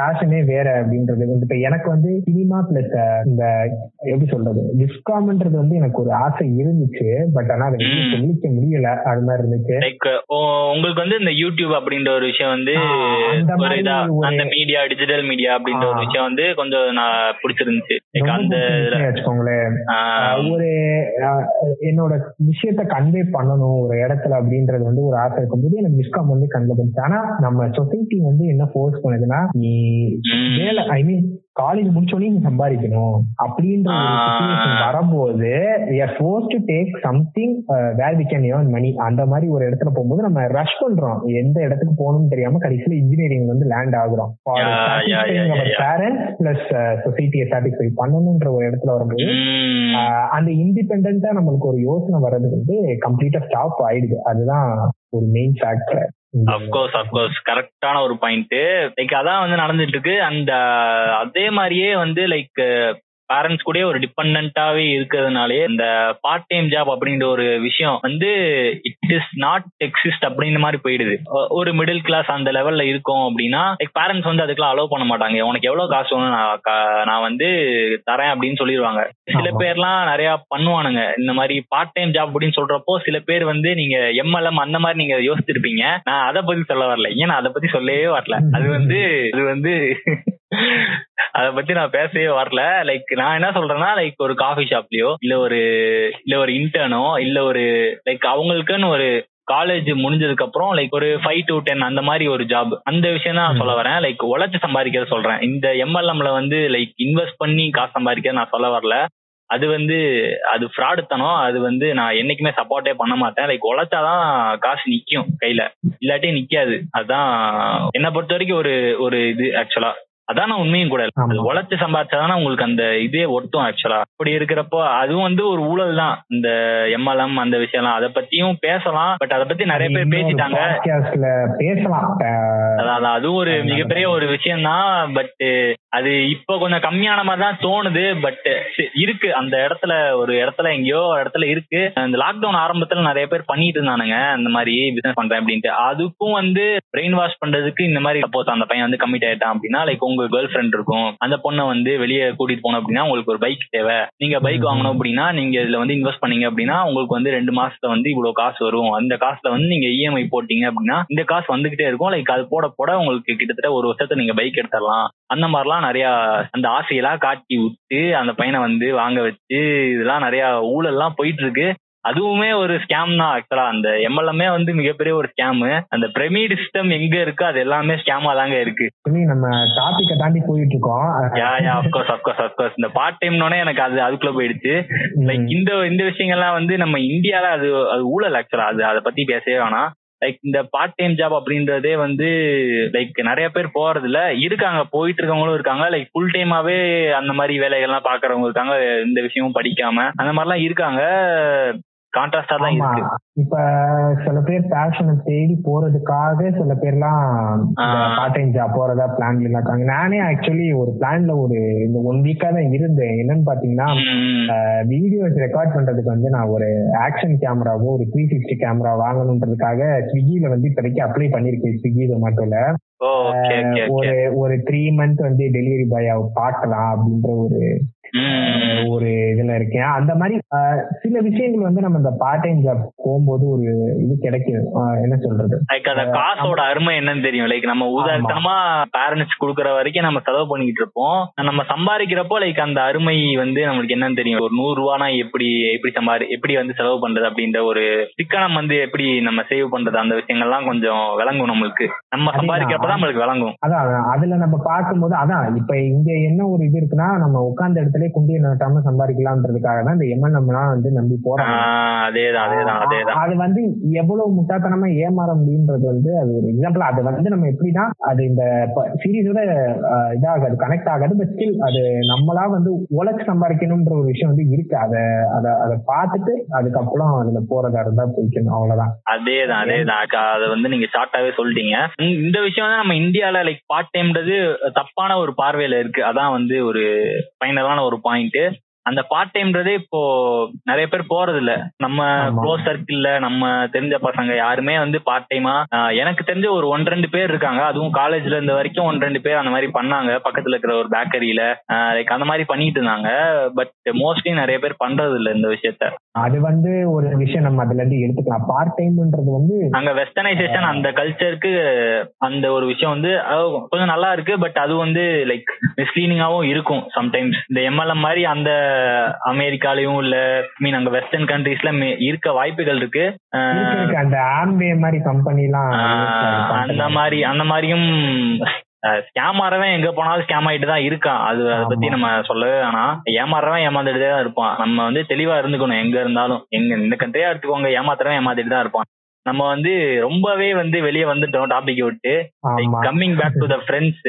பேஷனே வேற அப்படின்றது வந்து இப்ப எனக்கு வந்து சினிமா பிளஸ் இந்த எப்படி சொல்றது விஸ்காம்ன்றது வந்து எனக்கு ஒரு ஆசை இருந்துச்சு பட் ஆனா அதை. சொல்லிக்க முடியல அது மாதிரி இருந்துச்சு லைக் உங்களுக்கு வந்து இந்த யூடியூப் அப்படின்ற ஒரு விஷயம் வந்து அந்த மீடியா டிஜிட்டல் மீடியா அப்படின்ற ஒரு. விஷயம் வந்து கொஞ்சம் நான் பிடிச்சிருந்துச்சு ஒரு என்னோட விஷயத்த கன்வே பண்ணணும் ஒரு இடத்துல அப்படின்றது வந்து ஒரு ஆசை இருக்கும்போது எனக்கு விஸ்காம் வந்து கண்ணில் ஆனா நம்ம சொசைட்டி வந்து என்ன ஃபோர்ஸ் பண்ணுதுன்னா நீ. வேலை ஐ மீன் காலேஜ் முடிச்சோடனே நீ சம்பாதிக்கணும் அப்படின்ற ஒரு ஆ. சுச்சுவேஷன் வரும்போது force to take something where we can earn money அந்த மாதிரி ஒரு இடத்துல போகும்போது நம்ம ரஷ் பண்றோம் எந்த இடத்துக்கு போகணும்னு தெரியாம கடைசியில இன்ஜினியரிங் வந்து லேண்ட் ஆகுறோம். பேரண்ட்ஸ் பிளஸ் சொசைட்டியை சாட்டிஸ்ஃபை பண்ணணும்ன்ற ஒரு இடத்துல வரும்போது. ஆஹ் அந்த இண்டிபெண்டா நம்மளுக்கு ஒரு யோசனை வர்றது வந்து கம்ப்ளீட்டா ஸ்டாப் ஆயிடுது அதுதான் ஒரு மெயின் ஃபேக்டர் அப்கோர்ஸ் அப்கோர்ஸ் கரெக்டான ஒரு பாயிண்ட் லைக் அதான் வந்து நடந்துட்டு இருக்கு. அந்த uh, அதே மாதிரியே வந்து லைக் பேரண்ட்ஸ் கூட ஒரு டிபெண்டாவே இருக்கிறதுனாலே இந்த பார்ட் டைம் ஜாப் அப்படின்ற ஒரு விஷயம் வந்து இட் இஸ் நாட் எக்ஸிஸ்ட் அப்படின்ற மாதிரி போயிடுது. ஒரு மிடில் கிளாஸ் அந்த லெவல்ல இருக்கோம் அப்படின்னா பேரண்ட்ஸ் வந்து அதுக்கெல்லாம் அலோவ் பண்ண மாட்டாங்க. உனக்கு எவ்வளவு காசு வேணும் நான் வந்து தரேன் அப்படின்னு சொல்லிடுவாங்க. சில. பேர்லாம் நிறைய பண்ணுவானுங்க. இந்த மாதிரி பார்ட் டைம் ஜாப் அப்படின்னு சொல்றப்போ சில பேர் வந்து நீங்க எம்எல்எம் அந்த மாதிரி நீங்க யோசிச்சிருப்பீங்க. நான் அதை பத்தி சொல்ல வரல. ஏன் நான் அதை பத்தி சொல்லவே வரல. அது வந்து அது வந்து அத பத்தி நான் பேசவே வரல. லைக் நான் என்ன சொல்றேன்னா லைக் ஒரு காஃபி ஷாப்லயோ இல்ல ஒரு இல்ல ஒரு இன்டர்னோ இல்ல ஒரு லைக் அவங்களுக்குன்னு ஒரு காலேஜ் முடிஞ்சதுக்கு அப்புறம் லைக் ஒரு ஃபைவ் டு டென் அந்த மாதிரி ஒரு ஜாப் அந்த விஷயம் தான் நான் சொல்ல வரேன். லைக் உழைச்சு சம்பாதிக்கிறத சொல்றேன். இந்த எம்எல்எம்ல வந்து லைக் இன்வெஸ்ட் பண்ணி காசு சம்பாதிக்க நான் சொல்ல வரல. அது வந்து அது ஃப்ராடுத்தனம் அது வந்து நான் என்னைக்குமே சப்போர்ட்டே பண்ண மாட்டேன். லைக் உழைச்சாதான் காசு நிக்கும் கையில. இல்லாட்டி நிக்காது. அதான் என்னை பொறுத்த வரைக்கும் ஒரு ஒரு இது ஆக்சுவலா அதான உண்மையும் கூட. உழைச்சு சம்பாதிச்சாதானே உங்களுக்கு அந்த இதே ஒட்டும் ஆக்சுவலா அப்படி இருக்கிறப்போ அதுவும் வந்து ஒரு ஊழல் தான் இந்த எம்எல்எம் அந்த விஷயம்லாம். அதை பத்தியும் பேசலாம். பட் அதை பத்தி நிறைய பேர் பேசிட்டாங்க. பேசலாம். அதான் அதுவும் ஒரு மிகப்பெரிய ஒரு விஷயம் தான் பட் அது இப்போ கொஞ்சம் கம்மியான மாதிரி தான் தோணுது. பட் இருக்கு. அந்த இடத்துல ஒரு இடத்துல எங்கேயோ ஒரு இடத்துல இருக்கு. அந்த லாக்டவுன் ஆரம்பத்துல நிறைய பேர் பண்ணிட்டு இருந்தானுங்க. இந்த மாதிரி பிசினஸ் பண்றேன் அப்படின்ட்டு. அதுக்கும் வந்து பிரெயின் வாஷ் பண்றதுக்கு இந்த மாதிரி சப்போஸ் அந்த பையன் வந்து கமிட் ஆயிட்டான் அப்படின்னா லைக் உங்க கேர்ள் ஃப்ரெண்ட் இருக்கும். அந்த பொண்ணை வந்து வெளியே கூட்டிட்டு போனோம் அப்படின்னா உங்களுக்கு ஒரு பைக் தேவை. நீங்க பைக். வாங்கணும் அப்படின்னா நீங்க இதுல வந்து இன்வெஸ்ட் பண்ணீங்க அப்படின்னா உங்களுக்கு வந்து ரெண்டு மாசத்துல வந்து இவ்வளவு காசு வரும். அந்த காசுல வந்து நீங்க இஎம்ஐ போட்டீங்க அப்படின்னா இந்த காசு வந்துகிட்டே இருக்கும். லைக் அது போட போட உங்களுக்கு கிட்டத்தட்ட ஒரு வருஷத்துல நீங்க பைக் எடுத்துடலாம். அந்த மாதிரிலாம் நிறைய அந்த ஆசையெல்லாம் காட்டி விட்டு அந்த பையனை வந்து வாங்க வச்சு இதெல்லாம் நிறைய ஊழல்லாம் போயிட்டு இருக்கு. அதுவுமே ஒரு ஸ்கேம் தான் ஆக்சுவலா அந்த எம்எல்எம்ஏ வந்து மிகப்பெரிய ஒரு ஸ்கேம் அந்த பிரமிட் சிஸ்டம் எங்க இருக்கு அது எல்லாமே ஸ்கேமா தாங்க இருக்கு. நம்ம டாபிக்கை தாண்டி போயிட்டு இருக்கோம் yeah yeah of course of course of course இந்த பார்ட் டைம்னோடனே எனக்கு அது அதுக்குள்ள போயிடுச்சு. லைக் இந்த இந்த விஷயங்கள்லாம் வந்து நம்ம இந்தியால அது அது ஊழல் ஆக்சுவலா அது அதை பத்தி பேசவே வேணாம். லைக் இந்த பார்ட் டைம் ஜாப் அப்படின்றதே வந்து லைக் நிறைய பேர் போறது இல்ல இருக்காங்க போயிட்டு இருக்கவங்களும் இருக்காங்க லைக் ஃபுல் டைமாவே அந்த மாதிரி வேலைகள்லாம் பாக்குறவங்க இருக்காங்க. இந்த விஷயமும் படிக்காம. அந்த மாதிரிலாம் இருக்காங்க. கான்ட்ராஸ்டா தான் இருக்கு. இப்ப சில பேர் பேஷனை தேடி போறதுக்காக சில பேர்லாம். பார்ட் டைம் ஜாப் போறதா பிளான்ல இருக்காங்க நானே ஆக்சுவலி ஒரு பிளான்ல ஒரு இந்த ஒன் வீக்கா தான் இருந்தேன். என்னன்னு பாத்தீங்கன்னா. வீடியோஸ் ரெக்கார்ட் பண்றதுக்கு வந்து நான் ஒரு ஆக்ஷன் கேமராவோ ஒரு த்ரீ சிக்ஸ்டி கேமரா வாங்கணுன்றதுக்காக ஸ்விக்கில வந்து இப்போதைக்கு அப்ளை பண்ணிருக்கேன் ஸ்விக்கி ஜொமேட்டோல ஒரு ஒரு த்ரீ மந்த் வந்து டெலிவரி பாய் பார்க்கலாம் அப்படின்ற ஒரு ஒரு இதுல இருக்கேன். அந்த மாதிரி சில விஷயங்கள் வந்து நம்ம இந்த பார்ட் டைம் ஜாப் போகும்போது ஒரு இது கிடைக்கும் என்ன சொல்றது? லைக் அந்த காசோட அருமை என்னன்னு தெரியும். லைக் நம்ம உதாரணமா பேரண்ட்ஸ் குடுக்கற வரைக்கும் நம்ம செலவு பண்ணிக்கிட்டு இருப்போம். நம்ம சம்பாதிக்கிறப்போ லைக் அந்த அருமை வந்து நம்மளுக்கு என்னன்னு தெரியும். ஒரு நூறு ரூபானா எப்படி எப்படி சம்பாதி எப்படி வந்து செலவு பண்றது அப்படின்ற ஒரு சிக்கனம் வந்து எப்படி நம்ம சேவ் பண்றது அந்த விஷயங்கள்லாம் கொஞ்சம் விளங்கும் நம்மளுக்கு. நம்ம. சம்பாதிக்கிறப்பதான் நம்மளுக்கு விளங்கும். அதான் அதான். அதுல நம்ம பார்க்கும்போது அதான். இப்ப இங்க என்ன ஒரு இது இருக்குன்னா நம்ம உட்கார்ந்த இடத்துல குண்டியை நட்டாம சம்பாதிக்கலாம்ன்றதுக்காக தான் இந்த எம்என்எம்லாம் வந்து நம்பி போறாங்க. அது வந்து எவ்வளவு முட்டாத்தனமா ஏமாற முடியுன்றது வந்து அது ஒரு எக்ஸாம்பிள் அது வந்து நம்ம எப்படின்னா அது இந்த சீரீஸோட இதாகாது கனெக்ட் ஆகாது பட் ஸ்டில் அது நம்மளா வந்து உழைச்சு சம்பாதிக்கணும்ன்ற ஒரு விஷயம் வந்து இருக்கு. அதை அதை அதை பார்த்துட்டு அதுக்கப்புறம் அதுல போறதா இருந்தா போய்க்கணும். அவ்வளவுதான். அதேதான் அதேதான். அதை வந்து நீங்க ஷார்ட்டாவே சொல்லிட்டீங்க. இந்த- இந்த விஷயம் தான் நம்ம இந்தியால லைக் பார்ட் டைம்ன்றது தப்பான ஒரு பார்வையில இருக்கு. அதான் வந்து ஒரு ஃபைனலான ஒரு பாயிண்ட் அந்த பார்ட் டைம்ன்றதே இப்போ நிறைய பேர் போறது இல்ல நம்ம. க்ளோஸ் சர்க்கிள்ல நம்ம தெரிஞ்ச பசங்க யாருமே வந்து பார்ட் டைமா எனக்கு தெரிஞ்ச ஒரு ஒன் ரெண்டு பேர் இருக்காங்க. அதுவும் காலேஜ்ல இருந்த வரைக்கும் ஒன் ரெண்டு பேர் அந்த மாதிரி பண்ணாங்க. பக்கத்துல இருக்கிற ஒரு பேக்கரியில லைக் அந்த மாதிரி பண்ணிட்டு இருந்தாங்க. பட் மோஸ்ட்லி நிறைய பேர் பண்றது இல்ல இந்த விஷயத்த. அது வந்து ஒரு விஷயம் நம்ம அதுல இருந்து எடுத்துக்கலாம். பார்ட் டைம்ன்றது வந்து அங்க வெஸ்டர்னைசேஷன் அந்த கல்ச்சருக்கு அந்த ஒரு விஷயம் வந்து கொஞ்சம் நல்லா இருக்கு. பட் அது வந்து லைக் மிஸ்லீனிங்காவும் இருக்கும் சம்டைம்ஸ் இந்த எம்எல்எம் மாதிரி அந்த அமெரிக்காலயும் இல்ல மீன் அங்க வெஸ்டர்ன் கண்ட்ரீஸ்ல இருக்க வாய்ப்புகள் இருக்கு. அந்த ஆம்பே மாதிரி கம்பெனி அந்த மாதிரி அந்த மாதிரியும் ஸ்கேம் ஆறவன் எங்க போனாலும் ஸ்கேம் ஆயிட்டு தான் இருக்கான். அது அதை பத்தி. நம்ம சொல்லவே வேணாம். ஏமாறவன் ஏமாந்துட்டு தான் இருப்பான். நம்ம வந்து தெளிவா இருந்துக்கணும். எங்க இருந்தாலும். எங்க இந்த கண்ட்ரியா எடுத்துக்கோங்க. ஏமாத்துறவன் ஏமாத்திட்டு தான் இருப்பான். நம்ம வந்து ரொம்பவே வந்து வெளியே வந்துட்டோம் டாபிக் விட்டு. Coming back to the Friends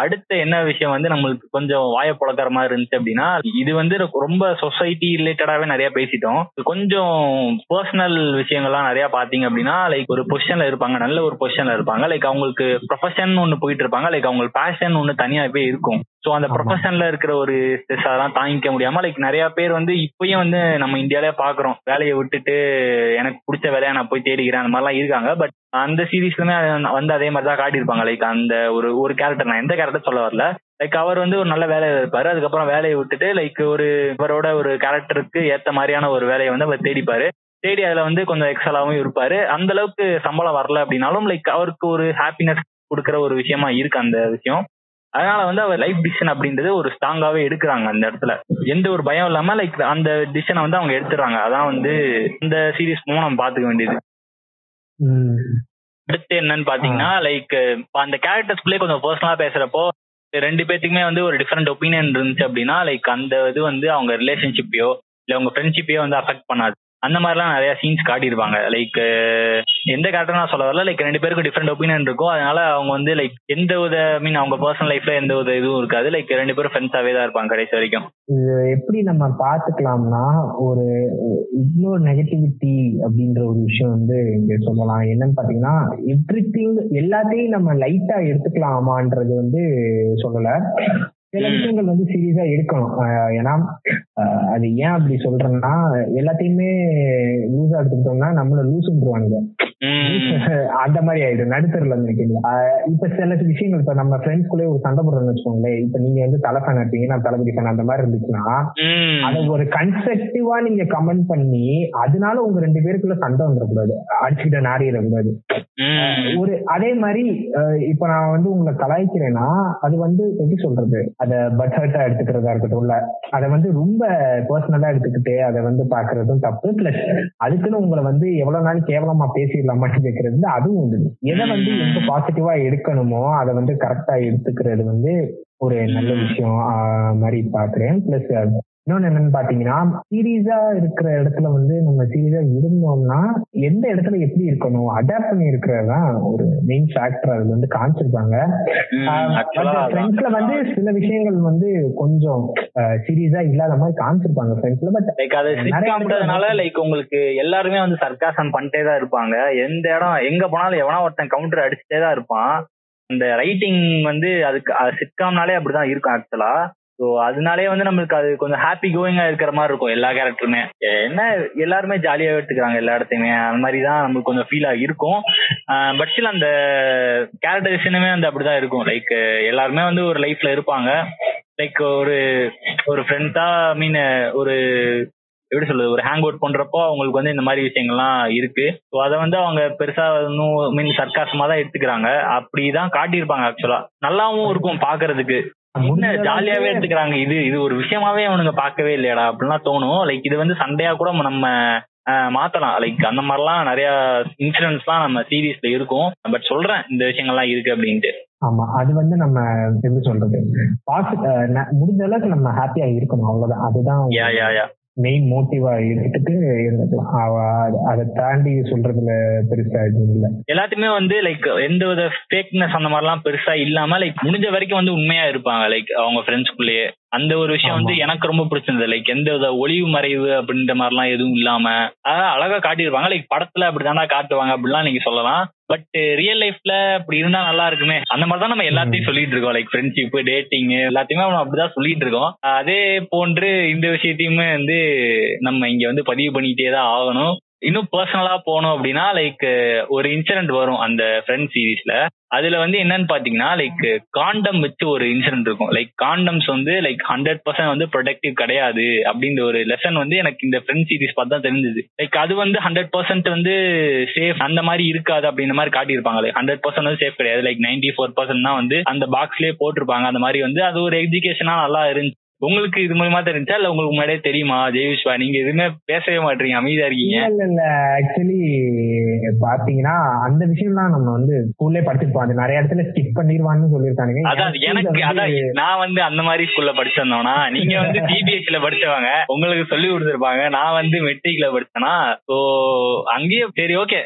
அடுத்த என்ன விஷயம் வந்து நம்மளுக்கு கொஞ்சம் வாய புழக்கிற மாதிரி இருந்துச்சு அப்படின்னா இது வந்து ரொம்ப சொசைட்டி ரிலேட்டடாவே நிறைய பேசிட்டோம். கொஞ்சம் பர்சனல் விஷயங்கள்லாம் நிறைய பாத்தீங்க அப்படின்னா லைக் ஒரு பொசிஷன்ல இருப்பாங்க நல்ல ஒரு பொசிஷன்ல இருப்பாங்க. லைக் அவங்களுக்கு ப்ரொஃபஷன் ஒன்னு போயிட்டு இருப்பாங்க. லைக் அவங்களுக்கு பேஷன் ஒன்னு தனியாவே இருக்கும். ஸோ அந்த. ப்ரொஃபஷன்ல இருக்கிற ஒரு ஸ்ட்ரெஸ் அதெல்லாம் தாங்கிக்க முடியாம லைக் நிறைய பேர் வந்து இப்பயும் வந்து நம்ம இந்தியாவிலே பாக்குறோம். வேலையை விட்டுட்டு எனக்கு பிடிச்ச வேலையை நான் போய் தேடிக்கிறேன் அந்த மாதிரிலாம் இருக்காங்க. பட் அந்த சீரீஸ்லுமே வந்து அதே மாதிரி தான் காட்டியிருப்பாங்க. லைக் அந்த ஒரு ஒரு கேரக்டர் நான் எந்த கேரக்டர் சொல்ல வரல. லைக் அவர் வந்து ஒரு நல்ல வேலையில இருப்பாரு. அதுக்கப்புறம் வேலையை விட்டுட்டு லைக் ஒரு இவரோட ஒரு கேரக்டருக்கு ஏத்த மாதிரியான ஒரு வேலையை வந்து அவர் தேடிப்பாரு. தேடி அதுல வந்து கொஞ்சம் எக்ஸலாவும் இருப்பாரு. அந்த அளவுக்கு சம்பளம் வரல அப்படின்னாலும் லைக் அவருக்கு ஒரு ஹாப்பினஸ் கொடுக்குற ஒரு விஷயமா இருக்கு அந்த விஷயம். அதனால வந்து அவர் லைஃப் டிசிஷன் அப்படின்றது ஒரு ஸ்ட்ராங்காவே எடுக்கிறாங்க அந்த இடத்துல. எந்த ஒரு பயம் இல்லாம லைக் அந்த டிசிஷனை வந்து அவங்க எடுத்துறாங்க அதான் வந்து இந்த சீரீஸ் மூலம் நம்ம பாத்துக்க வேண்டியது. அடுத்து என்னன்னு பாத்தீங்கன்னா லைக் அந்த கேரக்டர்ஸ்குள்ளே கொஞ்சம் பர்சனலா பேசுறப்போ ரெண்டு பேத்துக்குமே வந்து ஒரு டிஃப்ரெண்ட் ஒப்பீனியன் இருந்துச்சு அப்படின்னா லைக் அந்த இது வந்து அவங்க ரிலேஷன்ஷிப்பையோ இல்ல அவங்க ஃப்ரெண்ட்ஷிப்பையோ வந்து அஃபெக்ட் பண்ணாது. அந்த மாதிரிலாம் நிறைய சீன்ஸ் காட்டியிருப்பாங்க. லைக் எந்த கேரக்டர் நான் சொல்ல வரல. லைக் ரெண்டு பேருக்கும் டிஃப்ரெண்ட் ஒப்பீனியன் இருக்கும். அதனால அவங்க வந்து லைக் எந்த வித மீன் அவங்க பர்சனல் லைஃப்ல எந்த வித இதுவும் இருக்காது. லைக் ரெண்டு பேரும் ஃப்ரெண்ட்ஸாவே தான் இருப்பாங்க கடைசி வரைக்கும். இது எப்படி நம்ம பாத்துக்கலாம்னா ஒரு இவ்வளோ நெகட்டிவிட்டி அப்படின்ற ஒரு விஷயம் வந்து இங்க சொல்லலாம். என்னன்னு பாத்தீங்கன்னா எவ்ரி எல்லாத்தையும் நம்ம லைட்டா எடுத்துக்கலாமான்றது வந்து சொல்லல. சில. விஷயங்கள் வந்து சீரியஸா எடுக்கணும் ஏன்னா அது ஏன் அப்படி சொல்றேன்னா எல்லாத்தையுமே லூஸா எடுத்துக்கிட்டோம்னா நம்மள லூசுன்றுவானுங்க. அந்த மாதிரி ஆயிடும் நடுத்தரில் ஆஹ் இப்ப சில விஷயங்கள் இப்ப நம்ம ஃப்ரெண்ட்ஸ்குள்ளே ஒரு சண்டை போடுறோம்னு வச்சுக்கோங்களேன் இப்ப நீங்க வந்து தலை ஃபேன் இருப்பீங்க நான் தளபதி ஃபேன் அந்த மாதிரி இருந்துச்சுன்னா. அத ஒரு கன்ஸ்ட்ரக்டிவா நீங்க கமெண்ட் பண்ணி அதனால உங்க ரெண்டு பேருக்குள்ள சண்டை வந்துடக்கூடாது அடிச்சுக்கிட்ட நாரிடக்கூடாது. ஒரு அதே மாதிரி இப்ப நான் வந்து உங்களை கலாய்க்கிறேன்னா அது வந்து எப்படி சொல்றது அத பட் ஹர்ட்டா எடுத்துக்கிறதா இருக்கட்டும் இல்ல அதை வந்து ரொம்ப பர்சனலா எடுத்துக்கிட்டு அதை வந்து பாக்குறதும் தப்பு. பிளஸ் அதுக்குன்னு உங்களை வந்து எவ்வளவு நாள் கேவலமா பேசிடலாமான்னு கேட்கறது அதுவும் உண்டு. எதை வந்து எந்த பாசிட்டிவா எடுக்கணுமோ அதை வந்து கரெக்டா எடுத்துக்கிறது வந்து ஒரு நல்ல விஷயம் மாதிரி பாக்குறேன். பிளஸ் இன்னொன்னு என்னன்னு பாத்தீங்கன்னா சீரியஸா இருக்கிற இடத்துல வந்து நம்ம சீரியஸா இருந்தோம்னா எந்த இடத்துல எப்படி இருக்கணும் அடாப்ட் பண்ணி இருக்கிறதுதான் ஒரு மெயின் ஃபேக்டர் அதுல வந்து காமிச்சிருப்பாங்க. ஃப்ரெண்ட்ஸ்ல வந்து சில விஷயங்கள் வந்து கொஞ்சம் சீரியஸா இல்லாத மாதிரி காமிச்சிருப்பாங்க ஃப்ரெண்ட்ஸ்ல பட் லைக் அது பேர் லைக் உங்களுக்கு எல்லாருமே வந்து சர்க்காசம் பண்ணிட்டே தான் இருப்பாங்க. எந்த இடம் எங்க போனாலும் எவனா ஒருத்தன் கவுண்டர் அடிச்சுட்டே தான் இருப்பான். அந்த ரைட்டிங் வந்து அதுக்கு சிட்காம்னாலே அப்படிதான் இருக்கும் ஆக்சுவலா ஸோ அதனாலே வந்து நம்மளுக்கு அது கொஞ்சம் ஹாப்பி கோயிங்கா இருக்கிற மாதிரி இருக்கும் எல்லா கேரக்டருமே என்ன எல்லாருமே ஜாலியாக எடுத்துக்கிறாங்க எல்லா இடத்தையுமே. அந்த மாதிரி தான் நம்மளுக்கு கொஞ்சம் ஃபீலா இருக்கும். பட் ஸ்டில் அந்த கேரக்டரைசேஷனுமே வந்து அப்படிதான் இருக்கும். லைக் எல்லாருமே வந்து ஒரு லைஃப்ல இருப்பாங்க. லைக் ஒரு ஒரு ஃப்ரெண்ட்ஸா மீன் ஒரு எப்படி சொல்றது ஒரு ஹேங் அவுட் பண்றப்போ அவங்களுக்கு வந்து இந்த மாதிரி விஷயங்கள்லாம் இருக்கு. ஸோ அதை வந்து அவங்க பெருசா மீன் சர்க்காசமா தான் எடுத்துக்கிறாங்க. அப்படிதான் காட்டியிருப்பாங்க ஆக்சுவலா நல்லாவும் இருக்கும் பாக்குறதுக்கு என்ன ஜாலியாவே எடுத்துக்கிறாங்க? இது இது ஒரு விஷயமாவே அவனுங்க பார்க்கவே இல்லையாடா அப்படிலாம் தோணும். லைக் இது வந்து சண்டையா கூட நம்ம மாத்தலாம். லைக் அந்த மாதிரிலாம் நிறைய இன்சிடென்ட்ஸ்லாம் நம்ம சீரீஸ்ல இருக்கும். பட் சொல்றேன் இந்த விஷயங்கள்லாம் இருக்கு அப்படின்ட்டு. ஆமா அது வந்து நம்ம எப்படி சொல்றது? முடிஞ்ச அளவுக்கு நம்ம ஹாப்பியா இருக்கணும். அவ்வளவுதான். அதுதான் யா யா யா மெயின் மோட்டிவா எடுத்துட்டு இருந்துக்கலாம். அவ- அத- அதை தாண்டி சொல்றதுல பெருசா எதுவும் இல்ல. எல்லாத்துக்குமே வந்து லைக் எந்த வித ஃபேக்னஸ் அந்த மாதிரிலாம் பெருசா இல்லாம லைக் முடிஞ்ச வரைக்கும் வந்து உண்மையா இருப்பாங்க. லைக் அவங்க ஃப்ரெண்ட்ஸ்குள்ளேயே அந்த ஒரு விஷயம் வந்து எனக்கு ரொம்ப பிடிச்சிருந்தது. லைக் எந்த வித ஒளிவு மறைவு அப்படின்ற மாதிரிலாம் எதுவும் இல்லாம அதான் அழகா காட்டியிருப்பாங்க. லைக் படத்துல அப்படிதானா காட்டுவாங்க அப்படிலாம் நீங்க சொல்லலாம். பட் ரியல் லைஃப்ல அப்படி இருந்தா நல்லா இருக்குமே. அந்த மாதிரி தான் நம்ம எல்லாத்தையும் சொல்லிட்டு இருக்கோம். லைக் ஃப்ரெண்ட்ஷிப் டேட்டிங் எல்லாத்தையுமே நம்ம அப்படிதான் சொல்லிட்டு இருக்கோம். அதே போன்று இந்த விஷயத்தையுமே வந்து நம்ம இங்க வந்து பதிவு பண்ணிட்டே தான் ஆகணும். இன்னும் பர்சனலா போனோம் அப்படின்னா லைக் ஒரு இன்சிடென்ட் வரும் அந்த ஃப்ரெண்ட் சீரீஸ்ல அதுல வந்து என்னன்னு பாத்தீங்கன்னா லைக் காண்டம் வச்சு ஒரு இன்சிடென்ட் இருக்கும். லைக் காண்டம்ஸ் வந்து லைக் ஹண்ட்ரட் பர்சன்ட் வந்து ப்ரொடக்டிவ் கிடையாது அப்படின்ற ஒரு லெசன் வந்து எனக்கு இந்த ஃப்ரெண்ட் சீரிஸ் பார்த்து தான் தெரிஞ்சது. லைக் அது வந்து ஹண்ட்ரட் பர்சன்ட் வந்து சேஃப் அந்த மாதிரி இருக்காது அப்படின்ற மாதிரி காட்டியிருப்பாங்க. லைக் ஹண்ட்ரட் பர்சன்ட் வந்து சேஃப் கிடையாது. லைக் நைன்டி ஃபோர் பர்சன்ட் தான் வந்து அந்த பாக்ஸ்லயே போட்டிருப்பாங்க. அந்த மாதிரி வந்து அது ஒரு எஜுகேஷனா நல்லா இருந்துச்சு. உங்களுக்கு இது மூலமா தெரிஞ்சா இல்ல உங்களுக்கு முன்னாடியே தெரியுமா ஜெயவிஷ்வா நீங்க எதுவுமே பேசவே மாட்டீங்க அமைதியா இருக்கீங்க. இல்ல இல்ல ஆக்சுவலி பாத்தீங்கன்னா அந்த விஷயம்லாம் நம்ம வந்து ஸ்கூல்லே படிச்சிருப்போம். அது நிறைய இடத்துல ஸ்கிப் பண்ணிடுவான்னு சொல்லியிருக்கானுங்க. அதான் எனக்கு அதான் நான் வந்து அந்த மாதிரி ஸ்கூல்ல படிச்சிருந்தோம்னா நீங்க வந்து சிபிஎஸ்சில படிச்சவங்க உங்களுக்கு சொல்லி கொடுத்துருப்பாங்க. நான் வந்து மெட்ரிக்ல படிச்சேனா ஸோ அங்கேயே சரி ஓகே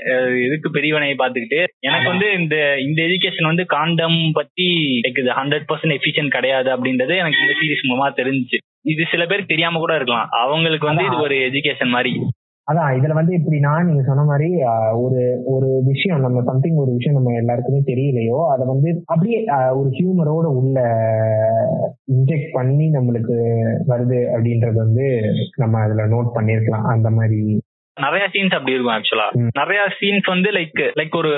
இதுக்கு பெரியவனையை பார்த்துக்கிட்டு எனக்கு வந்து இந்த இந்த எஜுகேஷன் வந்து காண்டம் பத்தி ஹண்ட்ரட் பர்சன்ட் எஃபிஷியன்ட் கிடையாது அப்படின்றது எனக்கு இந்த சீரிஸ் மூலமா தெரிஞ்சுச்சு. இது சில பேருக்கு தெரியாம கூட இருக்கலாம். அவங்களுக்கு வந்து இது ஒரு எஜுகேஷன் மாதிரி. அதான் இதுல வந்து இப்படின்னா நீங்க சொன்ன மாதிரி ஒரு ஒரு விஷயம் நம்ம சம்திங் ஒரு விஷயம் நம்ம எல்லாருக்குமே தெரியலையோ அதை வந்து அப்படியே ஒரு ஹியூமரோட உள்ள இன்ஜெக்ட் பண்ணி நம்மளுக்கு வருது அப்படின்றது வந்து நம்ம அதுல நோட் பண்ணிருக்கலாம். அந்த மாதிரி. நிறைய சீன்ஸ் அப்படி இருக்கும் ஆக்சுவலா நிறைய சீன்ஸ் வந்து லைக் லைக் ஒரு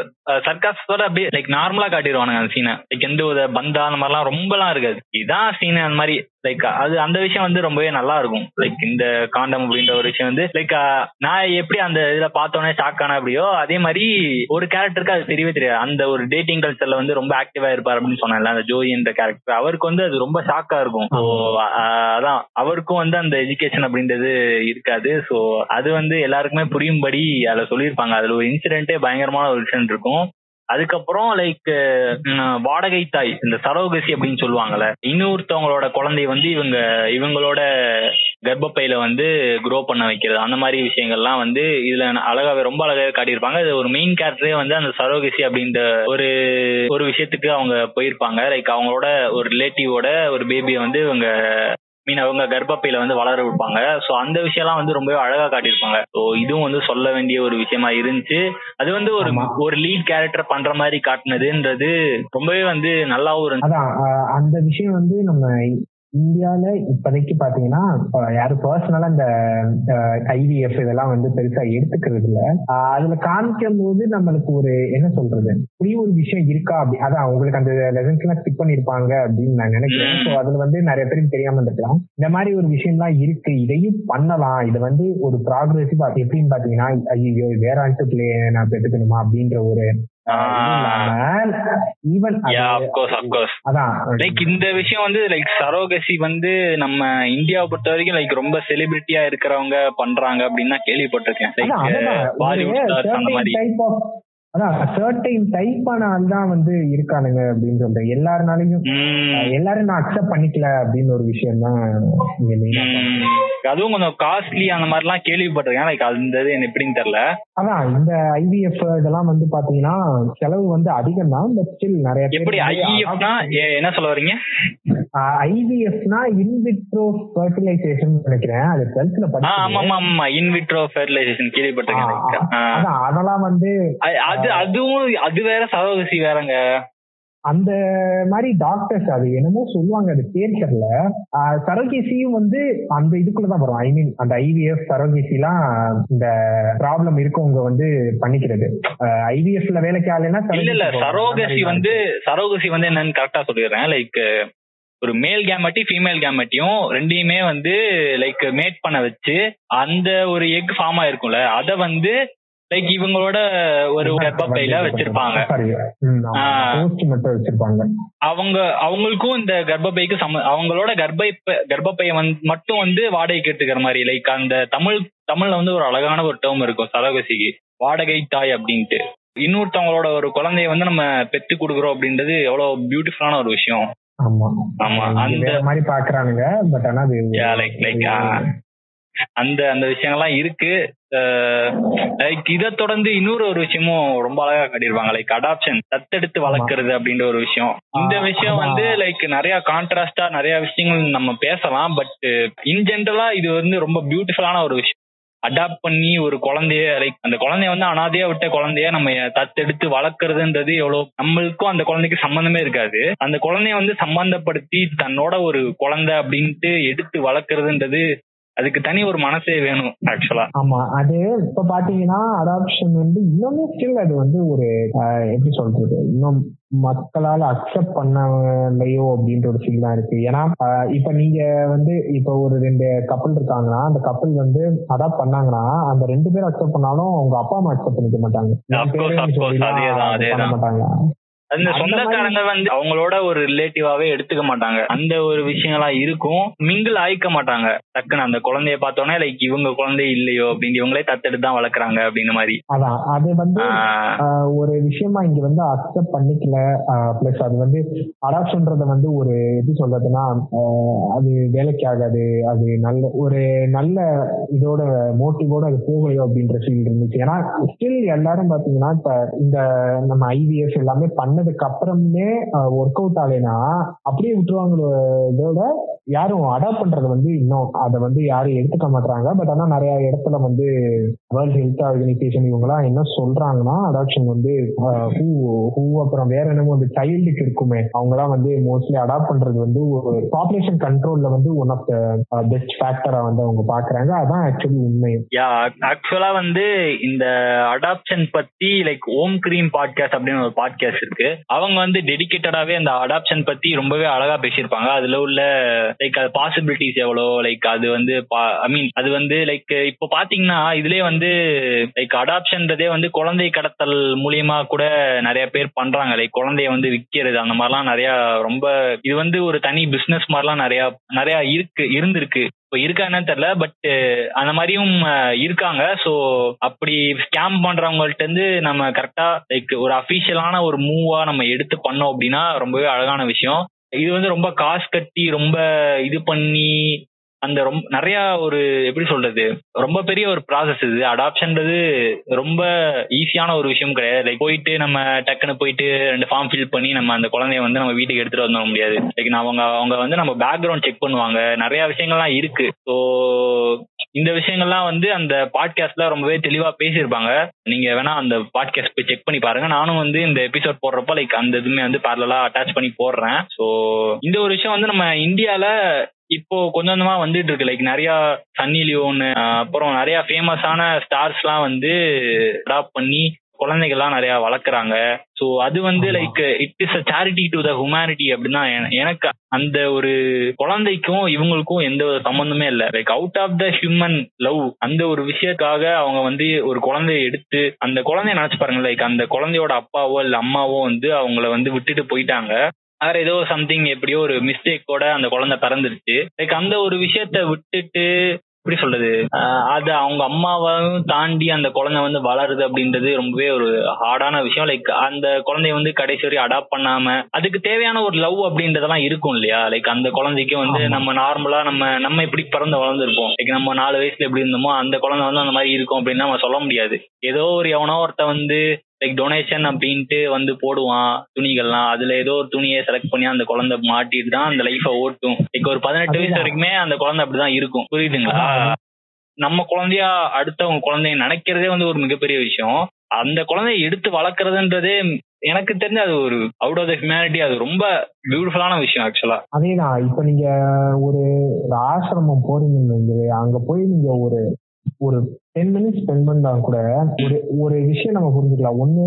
சர்க்காஸோட அப்படியே லைக் நார்மலா காட்டிடுவானுங்க அந்த சீனை லைக் எந்த ஒரு பந்தா அந்த மாதிரிலாம் ரொம்பலாம் இருக்காது. இதான் சீன் அந்த மாதிரி லைக் அது அந்த விஷயம் வந்து ரொம்பவே நல்லா இருக்கும் லைக் இந்த காண்டம் அப்படின்ற ஒரு விஷயம் வந்து லைக் நான் எப்படி அந்த இதுல பார்த்தோன்னே ஷாக் ஆன அப்படியோ அதே மாதிரி ஒரு கேரக்டருக்கு அது தெரியவே தெரியாது. அந்த ஒரு டேட்டிங் கல்ச்சர்ல வந்து ரொம்ப ஆக்டிவா இருப்பார் அப்படின்னு சொன்னால அந்த ஜோய் என்ற கேரக்டர் அவருக்கு வந்து அது ரொம்ப ஷாக்கா இருக்கும். அதான். அவருக்கும் வந்து அந்த எஜுகேஷன் அப்படின்றது இருக்காது. ஸோ அது வந்து எல்லாருக்குமே புரியும்படி அதுல சொல்லியிருப்பாங்க. அதுல ஒரு இன்சிடென்ட்டே பயங்கரமான ஒரு விஷயம் இருக்கும். அதுக்கப்புறம் லைக் வாடகை தாய் இந்த சரோகசி அப்படின்னு சொல்லுவாங்கல்ல இன்னொருத்தவங்களோட குழந்தை வந்து இவங்க இவங்களோட கர்ப்பப்பையில வந்து குரோ பண்ண வைக்கிறது. அந்த மாதிரி விஷயங்கள்லாம் வந்து இதுல அழகாவே ரொம்ப அழகாவே காட்டியிருப்பாங்க. இது ஒரு மெயின் கேரக்டரே வந்து அந்த சரோகசி அப்படின்ற ஒரு ஒரு விஷயத்துக்கு அவங்க போயிருப்பாங்க. லைக் அவங்களோட ஒரு ரிலேட்டிவோட ஒரு பேபியை வந்து இவங்க மீன் அவங்க கர்ப்பப்பையில வந்து வளர வைப்பாங்க. ஸோ அந்த விஷயம்லாம் வந்து ரொம்பவே அழகா காட்டியிருப்பாங்க. ஸோ இதுவும் வந்து சொல்ல வேண்டிய ஒரு விஷயமா இருந்துச்சு. அது வந்து ஒரு ஒரு லீட் கேரக்டர் பண்ற மாதிரி காட்டினதுன்றது ரொம்பவே வந்து நல்லாவும் இருந்துச்சு. அந்த விஷயம் வந்து நம்ம இந்தியால இப்போதைக்கு பாத்தீங்கன்னா யாரும் பர்சனலா இந்த ஐவிஎஃப் இதெல்லாம் வந்து பெருசா எடுத்துக்கிறது இல்ல. அதுல காமிக்கும் போது நம்மளுக்கு ஒரு என்ன சொல்றது புரிய ஒரு விஷயம் இருக்கா அப்படி அதான் உங்களுக்கு அந்த லெசன்ஸ் எல்லாம் ஸ்டிக் பண்ணிருப்பாங்க அப்படின்னு நான் நினைக்கிறேன். ஸோ அதுல வந்து நிறைய பேருக்கு தெரியாம இருக்கலாம் இந்த மாதிரி ஒரு விஷயம்லாம் இருக்கு இதையும் பண்ணலாம். இது வந்து ஒரு ப்ராக்ரெசிவ் எப்படின்னு பாத்தீங்கன்னா ஐயோ வேற ஆண்டு பிள்ளைய நான் பெற்றுக்கணுமா அப்படின்ற ஒரு இந்த விஷயம் வந்து லைக் சரோகசி வந்து நம்ம இந்தியாவை பொறுத்த வரைக்கும் லைக் ரொம்ப செலிபிரிட்டியா இருக்கிறவங்க பண்றாங்க அப்படின்னு கேள்விப்பட்டிருக்கேன். அதான் சர்டைன் டைப்பான ஆள் தான் வந்து இருக்கானுங்க அப்படின்னு சொல்றேன். எல்லாருனாலையும் எல்லாரும் நான் அக்செப்ட் பண்ணிக்கல அப்படின்னு ஒரு விஷயம் தான் அதுவும் கொஞ்சம் காஸ்ட்லி அந்த மாதிரி எல்லாம் கேள்விப்பட்டிருக்கேன் லைக் அந்த இது எனக்கு எப்படின்னு தெரியல. அதான் இந்த ஐவிஎஃப் இதெல்லாம் வந்து பாத்தீங்கன்னா செலவு வந்து அதிகம் தான் பட் ஸ்டில் நிறைய எப்படி ஐவிஎஃப்னா என்ன சொல்ல வரீங்க? ஐவிஎஃப்னா இன்விட்ரோ ஃபெர்டிலைசேஷன் நினைக்கிறேன். அது டுவெல்த்ல படிச்சேன் ஆமா ஆமா ஆமா இன்விட்ரோ ஃபெர்டிலைசேஷன் கேள்விப்பட்டிருக்கேன் அதான் அதெல்லாம் வந்து அது அதுவும் அது வேற சரோகசி வேறங்க. அந்த மாதிரி டாக்டர்ஸ் அது என்னமோ சொல்லுவாங்க அது பேர் தெரியல. சரோகேசியும் வந்து அந்த இதுக்குள்ளதான் வரும். ஐ மீன் அந்த ஐவிஎஃப் சரோகேசிலாம் இந்த ப்ராப்ளம் இருக்கவங்க வந்து பண்ணிக்கிறது. ஐவிஎஃப்ல வேலைக்கு ஆளுன்னா இல்ல இல்ல. சரோகசி வந்து சரோகசி வந்து என்னன்னு கரெக்டா சொல்லிடுறேன். லைக் ஒரு மேல் கேமட்டி ஃபீமேல் கேமட்டியும் ரெண்டையுமே வந்து லைக் மேட் பண்ண வச்சு அந்த ஒரு எக் ஃபார்ம் ஆயிருக்கும்ல அத வந்து லைக் இவங்களோட ஒரு கர்ப்பப்பையில வச்சிருப்பாங்க. அவங்க அவங்களுக்கும் இந்த கர்ப்பப்பைக்கு சம அவங்களோட கர்ப்பை கர்ப்பப்பைய மட்டும் வந்து வாடகைக்கு எடுத்துக்கிற மாதிரி லைக் அந்த தமிழ் தமிழ்ல வந்து ஒரு அழகான ஒரு டேர்ம் இருக்கும் சரகசிக்கு வாடகை தாய் அப்படின்ட்டு. இன்னொருத்தவங்களோட ஒரு குழந்தைய வந்து நம்ம பெத்து கொடுக்குறோம் அப்படின்றது எவ்வளவு பியூட்டிஃபுல்லான ஒரு விஷயம். ஆமா. ஆமா அந்த மாதிரி பாக்குறானுங்க பட் ஆனா லைக் லைக் அந்த அந்த விஷயங்கள்லாம் இருக்கு. லைக் இதை தொடர்ந்து இன்னொரு ஒரு விஷயமும் ரொம்ப அழகா காட்டியிருப்பாங்க. லைக் அடாப்ஷன் தத்தெடுத்து வளர்க்கறது அப்படின்ற ஒரு விஷயம். இந்த விஷயம் வந்து லைக் நிறைய கான்ட்ராஸ்டா நிறைய விஷயங்கள் நம்ம பேசலாம். பட் இன் ஜென்ரலா இது வந்து ரொம்ப பியூட்டிஃபுல்லான ஒரு விஷயம். அடாப்ட் பண்ணி ஒரு குழந்தைய லைக் அந்த குழந்தைய வந்து அனாதையா விட்ட குழந்தைய நம்ம தத்தெடுத்து வளர்க்கறதுன்றது எவ்வளவு நம்மளுக்கும் அந்த குழந்தைக்கு சம்பந்தமே இருக்காது. அந்த குழந்தைய வந்து சம்பந்தப்படுத்தி தன்னோட ஒரு குழந்தை அப்படின்ட்டு எடுத்து வளர்க்கறதுன்றது அதுக்கு தனி ஒரு மனசே வேணும் ஆக்சுவலா ஆமா அது இப்ப பாத்தீங்கன்னா அடாப்ஷன் வந்து இன்னுமே ஸ்டில் அது வந்து ஒரு எப்படி சொல்றது இன்னும் மக்களால அக்செப்ட் பண்ணலையோ அப்படின்ற ஒரு ஃபீல் தான் இருக்கு. ஏன்னா இப்ப நீங்க வந்து இப்ப ஒரு ரெண்டு கப்பல் இருக்காங்கன்னா அந்த கப்பல் வந்து அடாப்ட் பண்ணாங்கன்னா அந்த ரெண்டு பேரும் அக்செப்ட் பண்ணாலும் அவங்க அப்பா அம்மா அக்செப்ட் பண்ணிக்க மாட்டாங்க. மாட்டாங்க அந்த சொந்தக்காரங்க வந்து அவங்களோட ஒரு ரிலேட்டிவாவே எடுத்துக்க மாட்டாங்க. அந்த ஒரு விஷயங்களா இருக்கும். மிங்கிள் ஆயிக்க மாட்டாங்க. டக்குன்னு அந்த குழந்தைய பார்த்தோன்னே லைக் இவங்க குழந்தை இல்லையோ அப்படின்னு இவங்களே தத்தெடுத்து தான் வளர்க்குறாங்க அப்படின்னு மாதிரி. அதான். அது வந்து ஒரு விஷயமா இங்க வந்து அக்செப்ட் பண்ணிக்கல. பிளஸ் அது வந்து அடாப்ஷன்றத வந்து ஒரு எப்படி சொல்றதுன்னா அது வேலைக்கு ஆகாது அது நல்ல ஒரு நல்ல இதோட மோட்டிவோட அது போகலையோ அப்படின்ற ஃபீல் இருந்துச்சு. ஏன்னா ஸ்டில் எல்லாரும் பாத்தீங்கன்னா இப்ப இந்த நம்ம ஐவிஎஸ் எல்லாமே பண்ண பண்ணதுக்கு அப்புறமே ஒர்க் அவுட் ஆகலைன்னா அப்படியே விட்டுருவாங்களோட யாரும் அடாப்ட் பண்றது வந்து இன்னும் அதை வந்து யாரும் எடுத்துக்க மாட்டாங்க பட் ஆனா நிறைய இடத்துல வந்து வேர்ல்ட் ஹெல்த் ஆர்கனைசேஷன் இவங்கெல்லாம் என்ன சொல்றாங்கன்னா அடாப்ஷன் வந்து ஹூ ஹூ அப்புறம் வேற என்னமோ வந்து சைல்டுக்கு இருக்குமே. அவங்கலாம் வந்து மோஸ்ட்லி அடாப்ட் பண்றது வந்து ஒரு பாப்புலேஷன் கண்ட்ரோல்ல வந்து ஒன் ஆஃப் த பெஸ்ட் ஃபேக்டரா வந்து அவங்க பாக்குறாங்க. அதான் ஆக்சுவலி உண்மை. யா ஆக்சுவலா வந்து இந்த அடாப்ஷன் பத்தி லைக் ஓம் கிரீம் பாட்காஸ்ட் அப்படின்னு ஒரு பாட்காஸ்ட் இருக்கு. அவங்க வந்து டெடிக்கேட்டடாவே அந்த அடாப்ஷன் பத்தி ரொம்பவே அழகா பேசியிருப்பாங்க. அதுல உள்ள லைக் அது பாசிபிலிட்டிஸ் எவ்வளோ? லைக் அது வந்து ஐ மீன் அது வந்து லைக் இப்போ பாத்தீங்கன்னா இதுலயே வந்து லைக் அடாப்ஷன்றதே வந்து குழந்தை கடத்தல் மூலியமா கூட நிறைய பேர் பண்றாங்க. லைக் குழந்தைய வந்து விற்கிறது அந்த மாதிரிலாம் நிறைய ரொம்ப இது வந்து ஒரு தனி பிசினஸ் மாதிரிலாம் நிறைய நிறைய இருக்கு இருந்திருக்கு. இப்போ இருக்கா என்னன்னு தெரியல பட் அந்த மாதிரியும் இருக்காங்க. ஸோ அப்படி ஸ்கேம் பண்றவங்கள்ட்ட இருந்து நம்ம கரெக்டா லைக் ஒரு அஃபிஷியலான ஒரு மூவா நம்ம எடுத்து பண்ணோம் அப்படின்னா ரொம்பவே அழகான விஷயம். இது வந்து ரொம்ப காசு கட்டி ரொம்ப இது பண்ணி அந்த ரொம்ப நிறைய ஒரு எப்படி சொல்றது ரொம்ப பெரிய ஒரு ப்ராசஸ் இது. அடாப்ஷன்றது ரொம்ப ஈஸியான ஒரு விஷயம் கிடையாது. லைக் போயிட்டு நம்ம டக்குன்னு போயிட்டு ரெண்டு ஃபார்ம் ஃபில் பண்ணி நம்ம அந்த குழந்தைய வந்து நம்ம வீட்டுக்கு எடுத்துட்டு வந்துட முடியாது. லைக் அவங்க அவங்க வந்து நம்ம பேக்ரவுண்ட் செக் பண்ணுவாங்க. நிறைய விஷயங்கள்லாம் இருக்கு. ஸோ இந்த விஷயங்கள்லாம் வந்து அந்த பாட்காஸ்ட்ல ரொம்பவே தெளிவா பேசியிருப்பாங்க. நீங்க வேணா அந்த பாட்காஸ்ட் போய் செக் பண்ணி பாருங்க. நானும் வந்து இந்த எபிசோட் போடுறப்ப லைக் அந்த இதுமே வந்து பேரலா அட்டாச் பண்ணி போடுறேன். ஸோ இந்த ஒரு விஷயம் வந்து நம்ம இந்தியால இப்போ கொஞ்சம் கொஞ்சமா வந்துட்டு இருக்கு. லைக் நிறைய சன்னி லியோன் அப்புறம் நிறைய ஃபேமஸான ஸ்டார்ஸ் எல்லாம் வந்து அடாப்ட் பண்ணி குழந்தைகள்லாம் நிறைய வளர்க்குறாங்க. ஸோ அது வந்து like it is a charity to the humanity அப்படின்னா எனக்கு அந்த ஒரு குழந்தைக்கும் இவங்களுக்கும் எந்த ஒரு சம்மந்தமே இல்லை. Like out of the human love அந்த ஒரு விஷயத்துக்காக அவங்க வந்து ஒரு குழந்தைய எடுத்து அந்த குழந்தைய நினைச்சு பாருங்க லைக் அந்த குழந்தையோட அப்பாவோ இல்லை அம்மாவோ வந்து அவங்கள வந்து விட்டுட்டு போயிட்டாங்க. வேற ஏதோ சம்திங் எப்படியோ ஒரு மிஸ்டேக்கோட அந்த குழந்தை பிறந்துருச்சு. லைக் அந்த ஒரு விஷயத்த விட்டுட்டு எப்படி சொல்றது? அது அவங்க அம்மாவையும் தாண்டி அந்த குழந்தை வந்து வளருது அப்படின்றது ரொம்பவே ஒரு ஹார்டான விஷயம். லைக் அந்த குழந்தைய வந்து கடைசி வரை அடாப்ட் பண்ணாம அதுக்கு தேவையான ஒரு லவ் அப்படின்றதெல்லாம் இருக்கும் இல்லையா? லைக் அந்த குழந்தைக்கு வந்து நம்ம நார்மலா நம்ம நம்ம இப்படி பிறந்து வளர்ந்துருப்போம்? லைக் நம்ம நாலு வயசுல எப்படி இருந்தோமோ அந்த குழந்தை வந்து அந்த மாதிரி இருக்கும் அப்படின்னு நம்ம சொல்ல முடியாது. ஏதோ ஒரு எவனோ ஒருத்த வந்து லைக் டொனேஷன் அப்படின்ட்டு வந்து போடுவான் துணிகள்லாம். அதுல ஏதோ ஒரு துணியை செலக்ட் பண்ணி அந்த குழந்தை மாட்டிட்டு தான் அந்த லைஃப ஓட்டும். லைக் ஒரு பதினெட்டு வயசு வரைக்குமே அந்த குழந்தை அப்படிதான் இருக்கும். புரியுதுங்களா? நம்ம குழந்தையா அடுத்தவங்க குழந்தைய நினைக்கிறதே வந்து ஒரு மிகப்பெரிய விஷயம். அந்த குழந்தைய எடுத்து வளர்க்கறதுன்றதே எனக்கு தெரிஞ்ச அது ஒரு அவுட் ஆஃப் த ஹியூமனிட்டி அது ரொம்ப பியூட்டிஃபுல்லான விஷயம் ஆக்சுவலா அதேதான். இப்ப நீங்க ஒரு ஆசிரமம் போறீங்கன்னு அங்க போய் நீங்க ஒரு ஒரு டென் மினிட்ஸ் ஸ்பெண்ட் பண்ணா கூட ஒரு ஒரு விஷயம் நம்ம புரிஞ்சுக்கலாம். ஒண்ணு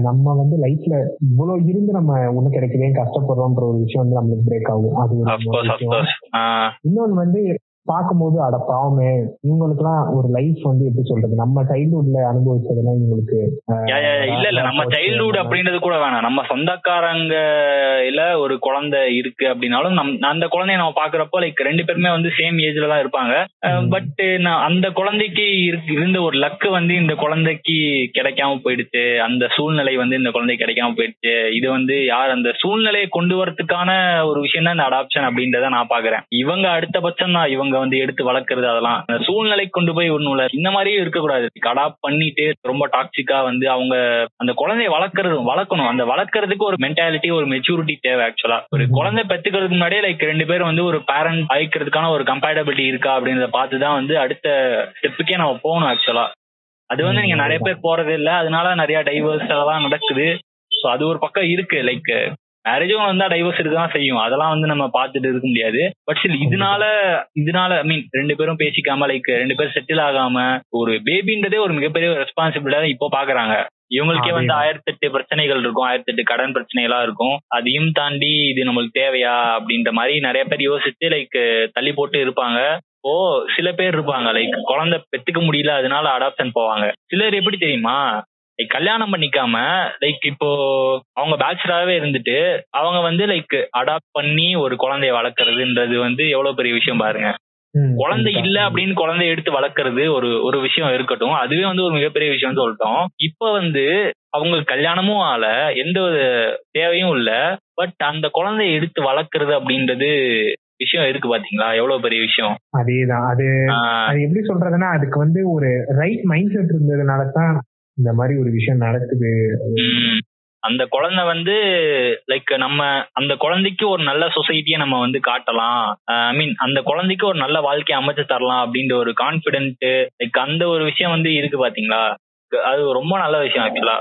நம்ம வந்து லைஃப்ல இவ்வளவு இருந்து நம்ம ஒண்ணு கிடைக்கவே கஷ்டப்படுறோம்ன்ற ஒரு விஷயம் வந்து நம்மளுக்கு பிரேக் ஆகும். அது இன்னொன்னு வந்து பார்க்கும்போது அட பாவமே இவங்களுக்குலாம் ஒரு லைஃப் வந்து எப்படி சொல்றது? நம்ம சைல்ட்ஹுட்ல அனுபவிச்சதெல்லாம் இவங்களுக்கு இல்ல இல்ல. நம்ம சைல்ட்ஹுட் அப்படின்றது கூட வேணாம். நம்ம சொந்தக்காரங்க இல்ல ஒரு குழந்தை இருக்கு அப்படின்னாலும் நம் அந்த குழந்தைய நம்ம பாக்குறப்போ லைக் ரெண்டு பேருமே வந்து சேம் ஏஜ்ல தான் இருப்பாங்க. பட் அந்த குழந்தைக்கு இருந்த ஒரு லக்கு வந்து இந்த குழந்தைக்கு கிடைக்காம போயிடுச்சு. அந்த சூழ்நிலை வந்து இந்த குழந்தைக்கு கிடைக்காம போயிடுச்சு. இது வந்து யார் அந்த சூழ்நிலையை கொண்டு வரதுக்கான ஒரு விஷயம் தான் இந்த அடாப்ஷன் அப்படின்றத நான் பாக்குறேன் இவங்க அடுத்த பட்சம் தான் இவங்க அவங்க வந்து எடுத்து வளர்க்கறது அதெல்லாம். சூழ்நிலை கொண்டு போய் ஒண்ணுல இந்த மாதிரியும் இருக்கக்கூடாது. அடாப்ட் பண்ணிட்டு ரொம்ப டாக்ஸிக்கா வந்து அவங்க அந்த குழந்தைய வளர்க்கறது வளர்க்கணும். அந்த வளர்க்கறதுக்கு ஒரு மென்டாலிட்டி ஒரு மெச்சூரிட்டி தேவை ஆக்சுவலா ஒரு குழந்தை பெத்துக்கிறதுக்கு முன்னாடியே லைக் ரெண்டு பேரும் வந்து ஒரு பேரண்ட் ஆயிக்கிறதுக்கான ஒரு கம்பேட்டபிலிட்டி இருக்கா அப்படின்றத பார்த்து தான் வந்து அடுத்த ஸ்டெப்புக்கே நம்ம போகணும் ஆக்சுவலா அது வந்து நீங்க நிறைய பேர் போறது இல்ல அதனால நிறைய டைவர்ஸ் அதெல்லாம் நடக்குது. ஸோ அது ஒரு பக்கம் இருக்கு. லைக் மேரேஜும் வந்தா டைவர்ஸ் இருக்கதான் செய்யும். அதெல்லாம் வந்து நம்ம பார்த்துட்டு இருக்க முடியாது. பட் ஸ்டில் இதனால இதனால ஐ மீன் ரெண்டு பேரும் பேசிக்காம லைக் ரெண்டு பேரும் செட்டில் ஆகாம ஒரு பேபின்றதே ஒரு மிகப்பெரிய ரெஸ்பான்சிபிலிட்டா இப்போ பாக்குறாங்க இவங்களுக்கே வந்து ஆயிரத்தி எட்டு பிரச்சனைகள் இருக்கும். ஆயிரத்தி எட்டு கடன் பிரச்சனைகளா இருக்கும். அதையும் தாண்டி இது நம்மளுக்கு தேவையா அப்படின்ற மாதிரி நிறைய பேர் யோசிச்சு லைக் தள்ளி போட்டு இருப்பாங்க. ஓ சில பேர் இருப்பாங்க. லைக் குழந்தை பெத்துக்க முடியல அதனால அடாப்ஷன் போவாங்க. சிலர் எப்படி தெரியுமா? கல்யாணம் பண்ணிக்காம லைக் இப்போ அவங்க பேச்சுலராகவே இருந்துட்டு அவங்க வந்து லைக் அடாப்ட் பண்ணி ஒரு குழந்தைய வளர்க்கறதுன்றது வந்து எவ்வளவு பெரிய விஷயம் பாருங்க. குழந்தை இல்ல அப்படின்னு குழந்தைய எடுத்து வளர்க்கறது ஒரு ஒரு விஷயம் இருக்கட்டும். அதுவே வந்து ஒரு மிகப்பெரிய விஷயம் சொல்லிட்டோம். இப்ப வந்து அவங்க கல்யாணமும் ஆல எந்த ஒரு தேவையும் இல்ல. பட் அந்த குழந்தைய எடுத்து வளர்க்கறது அப்படின்றது விஷயம் இருக்கு பாத்தீங்களா? எவ்வளவு பெரிய விஷயம். அதேதான். அது அது எப்படி சொல்றதுன்னா அதுக்கு வந்து ஒரு ரைட் மைண்ட் செட் இருந்ததுனால தான் இந்த மாதிரி ஒரு விஷயம் நடக்குது. அந்த குழந்தை வந்து லைக் நம்ம அந்த குழந்தைக்கு ஒரு நல்ல சொசைட்டியை நம்ம வந்து காட்டலாம். ஐ மீன் அந்த குழந்தைக்கு ஒரு நல்ல வாழ்க்கையை அமைச்சு தரலாம் அப்படின்ற ஒரு கான்பிடென்ட் லைக் அந்த ஒரு விஷயம் வந்து இருக்கு பாத்தீங்களா? அது ரொம்ப நல்ல விஷயம் ஆக்சுவலா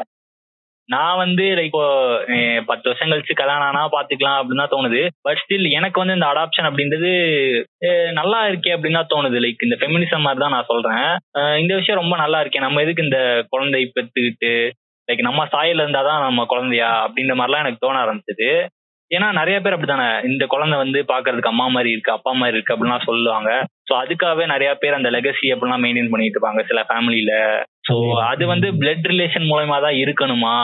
நான் வந்து லைக் பத்து வருஷம் கழிச்சு கல்யாணம் ஆனா பாத்துக்கலாம் அப்படின்னு தான் தோணுது. பட் ஸ்டில் எனக்கு வந்து இந்த அடாப்ஷன் அப்படின்றது நல்லா இருக்கே அப்படின்னு தான் தோணுது. லைக் இந்த ஃபெமினிசம் மாதிரி தான் நான் சொல்றேன். இந்த விஷயம் ரொம்ப நல்லா இருக்கேன் நம்ம எதுக்கு இந்த குழந்தை பெற்றுக்கிட்டு லைக் நம்ம சாயில இருந்தாதான் நம்ம குழந்தையா அப்படின்ற மாதிரிலாம் எனக்கு தோண ஆரம்பிச்சது. ஏன்னா நிறைய பேர் அப்படித்தானே இந்த குழந்தை வந்து பாக்குறதுக்கு அம்மா மாதிரி இருக்கு அப்பா மாதிரி இருக்கு அப்படின்லாம் சொல்லுவாங்க. ஸோ அதுக்காகவே நிறைய பேர் அந்த லெகசி அப்படிலாம் மெயின்டைன் பண்ணிட்டு இருப்பாங்க. சில ஃபேமிலியில ஸோ அது வந்து பிளட் ரிலேஷன் மூலயமா தான் இருக்கணுமா?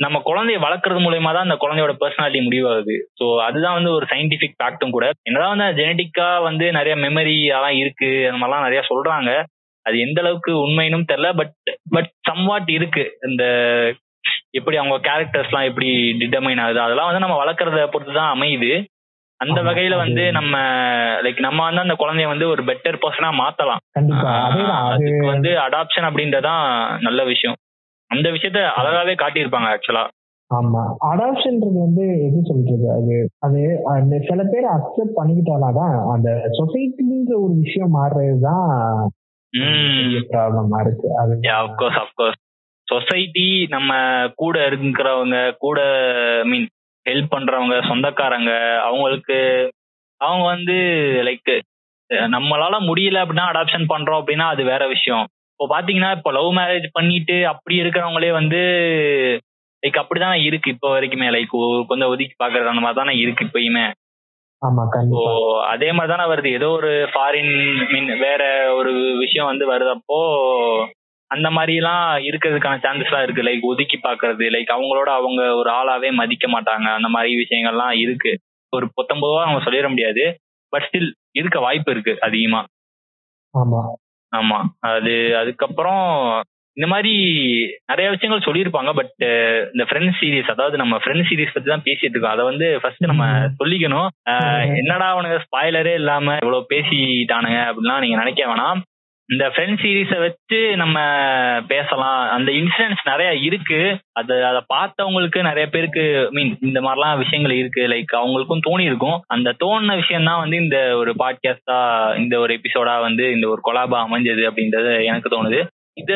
நம்ம குழந்தைய வளர்க்கறது மூலயமா தான் அந்த குழந்தையோட பர்சனாலிட்டி முடிவாகுது. ஸோ அதுதான் வந்து ஒரு சயின்டிபிக் ஃபேக்டும் கூட. என்னதான் வந்து ஜெனட்டிக்கா வந்து நிறைய மெமரி அதெல்லாம் இருக்கு அந்த மாதிரிலாம் நிறைய சொல்றாங்க. அது எந்த அளவுக்கு உண்மைனும் தெரியல. பட் பட் சம்வாட் இருக்கு. இந்த எப்படி அவங்க கேரக்டர்ஸ்லாம் எப்படி டிட்டர்மைன் ஆகுது? அதெல்லாம் வந்து நம்ம வளர்க்கறத பொறுத்து தான் அமையுது. அந்த வகையில வந்து நம்ம லைக் நம்ம வந்து அந்த குழந்தைய வந்து ஒரு பெட்டர் பர்சனா மாத்தலாம். அதுக்கு வந்து அடாப்ஷன் அப்படின்றதான் நல்ல விஷயம். அந்த விஷயத்த அழகாவே காட்டியிருப்பாங்க ஆக்சுவலா ஆமா. அடாப்ஷன்ன்றது வந்து எப்படி சொல்றது? அது அது அந்த சில பேர் அக்செப்ட் பண்ணிக்கிட்டாலாதான் அந்த சொசைட்டின்ற ஒரு விஷயம் மாறுறதுதான் ப்ராப்ளமா இருக்கு. அது அப்கோர்ஸ் அப்கோர்ஸ் சொசைட்டி நம்ம கூட இருக்கிறவங்க கூட மீன் ஹெல்ப் பண்றவங்க சொந்தக்காரங்க அவங்களுக்கு அவங்க வந்து லைக் நம்மளால முடியல அப்படின்னா அடாப்ஷன் பண்றோம் அப்படின்னா அது வேற விஷயம். இப்போ பாத்தீங்கன்னா இப்போ லவ் மேரேஜ் பண்ணிட்டு அப்படி இருக்கிறவங்களே வந்து லைக் அப்படிதானே இருக்கு இப்போ வரைக்குமே. லைக் கொஞ்சம் ஒதுக்கி பாக்குறது அந்த மாதிரி தானே இருக்கு இப்பயுமே. ஓ அதே மாதிரி தானே வருது. ஏதோ ஒரு ஃபாரின் மீன் வேற ஒரு விஷயம் வந்து வருதப்போ அந்த மாதிரிலாம் இருக்கிறதுக்கான சான்சஸ்லாம் இருக்கு. லைக் ஒதுக்கி பாக்குறது லைக் அவங்களோட அவங்க ஒரு ஆளாவே மதிக்க மாட்டாங்க. அந்த மாதிரி விஷயங்கள்லாம் இருக்கு. ஒரு பத்தொன்பது நம்ம சொல்லிட முடியாது. பட் ஸ்டில் இருக்க வாய்ப்பு இருக்கு அதிகமா. ஆமா. ஆமா. அது அதுக்கப்புறம் இந்த மாதிரி நிறைய விஷயங்கள் சொல்லியிருப்பாங்க. பட் இந்த ஃப்ரெண்ட்ஸ் சீரீஸ் அதாவது நம்ம ஃப்ரெண்ட்ஸ் சீரீஸ் பத்தி தான் பேசிட்டு இருக்கோம். அதை வந்து ஃபர்ஸ்ட் நம்ம சொல்லிக்கணும். என்னடா அவனுங்க ஸ்பாய்லரே இல்லாம இவ்வளவு பேசிட்டானுங்க அப்படின்லாம் நீங்க நினைக்க வேணாம். இந்த ஃப்ரெண்ட் சீரீஸை வச்சு நம்ம பேசலாம். அந்த இன்சிடென்ட்ஸ் நிறைய இருக்கு. அது அதை பார்த்தவங்களுக்கு நிறைய பேருக்கு மீன் இந்த மாதிரிலாம் விஷயங்கள் இருக்கு. லைக் அவங்களுக்கும் தோணி இருக்கும் அந்த தோணின விஷயம் தான் வந்து இந்த ஒரு பாட்காஸ்டா இந்த ஒரு எபிசோடா வந்து இந்த ஒரு கொலாபா அமைஞ்சது அப்படின்றது எனக்கு தோணுது. இத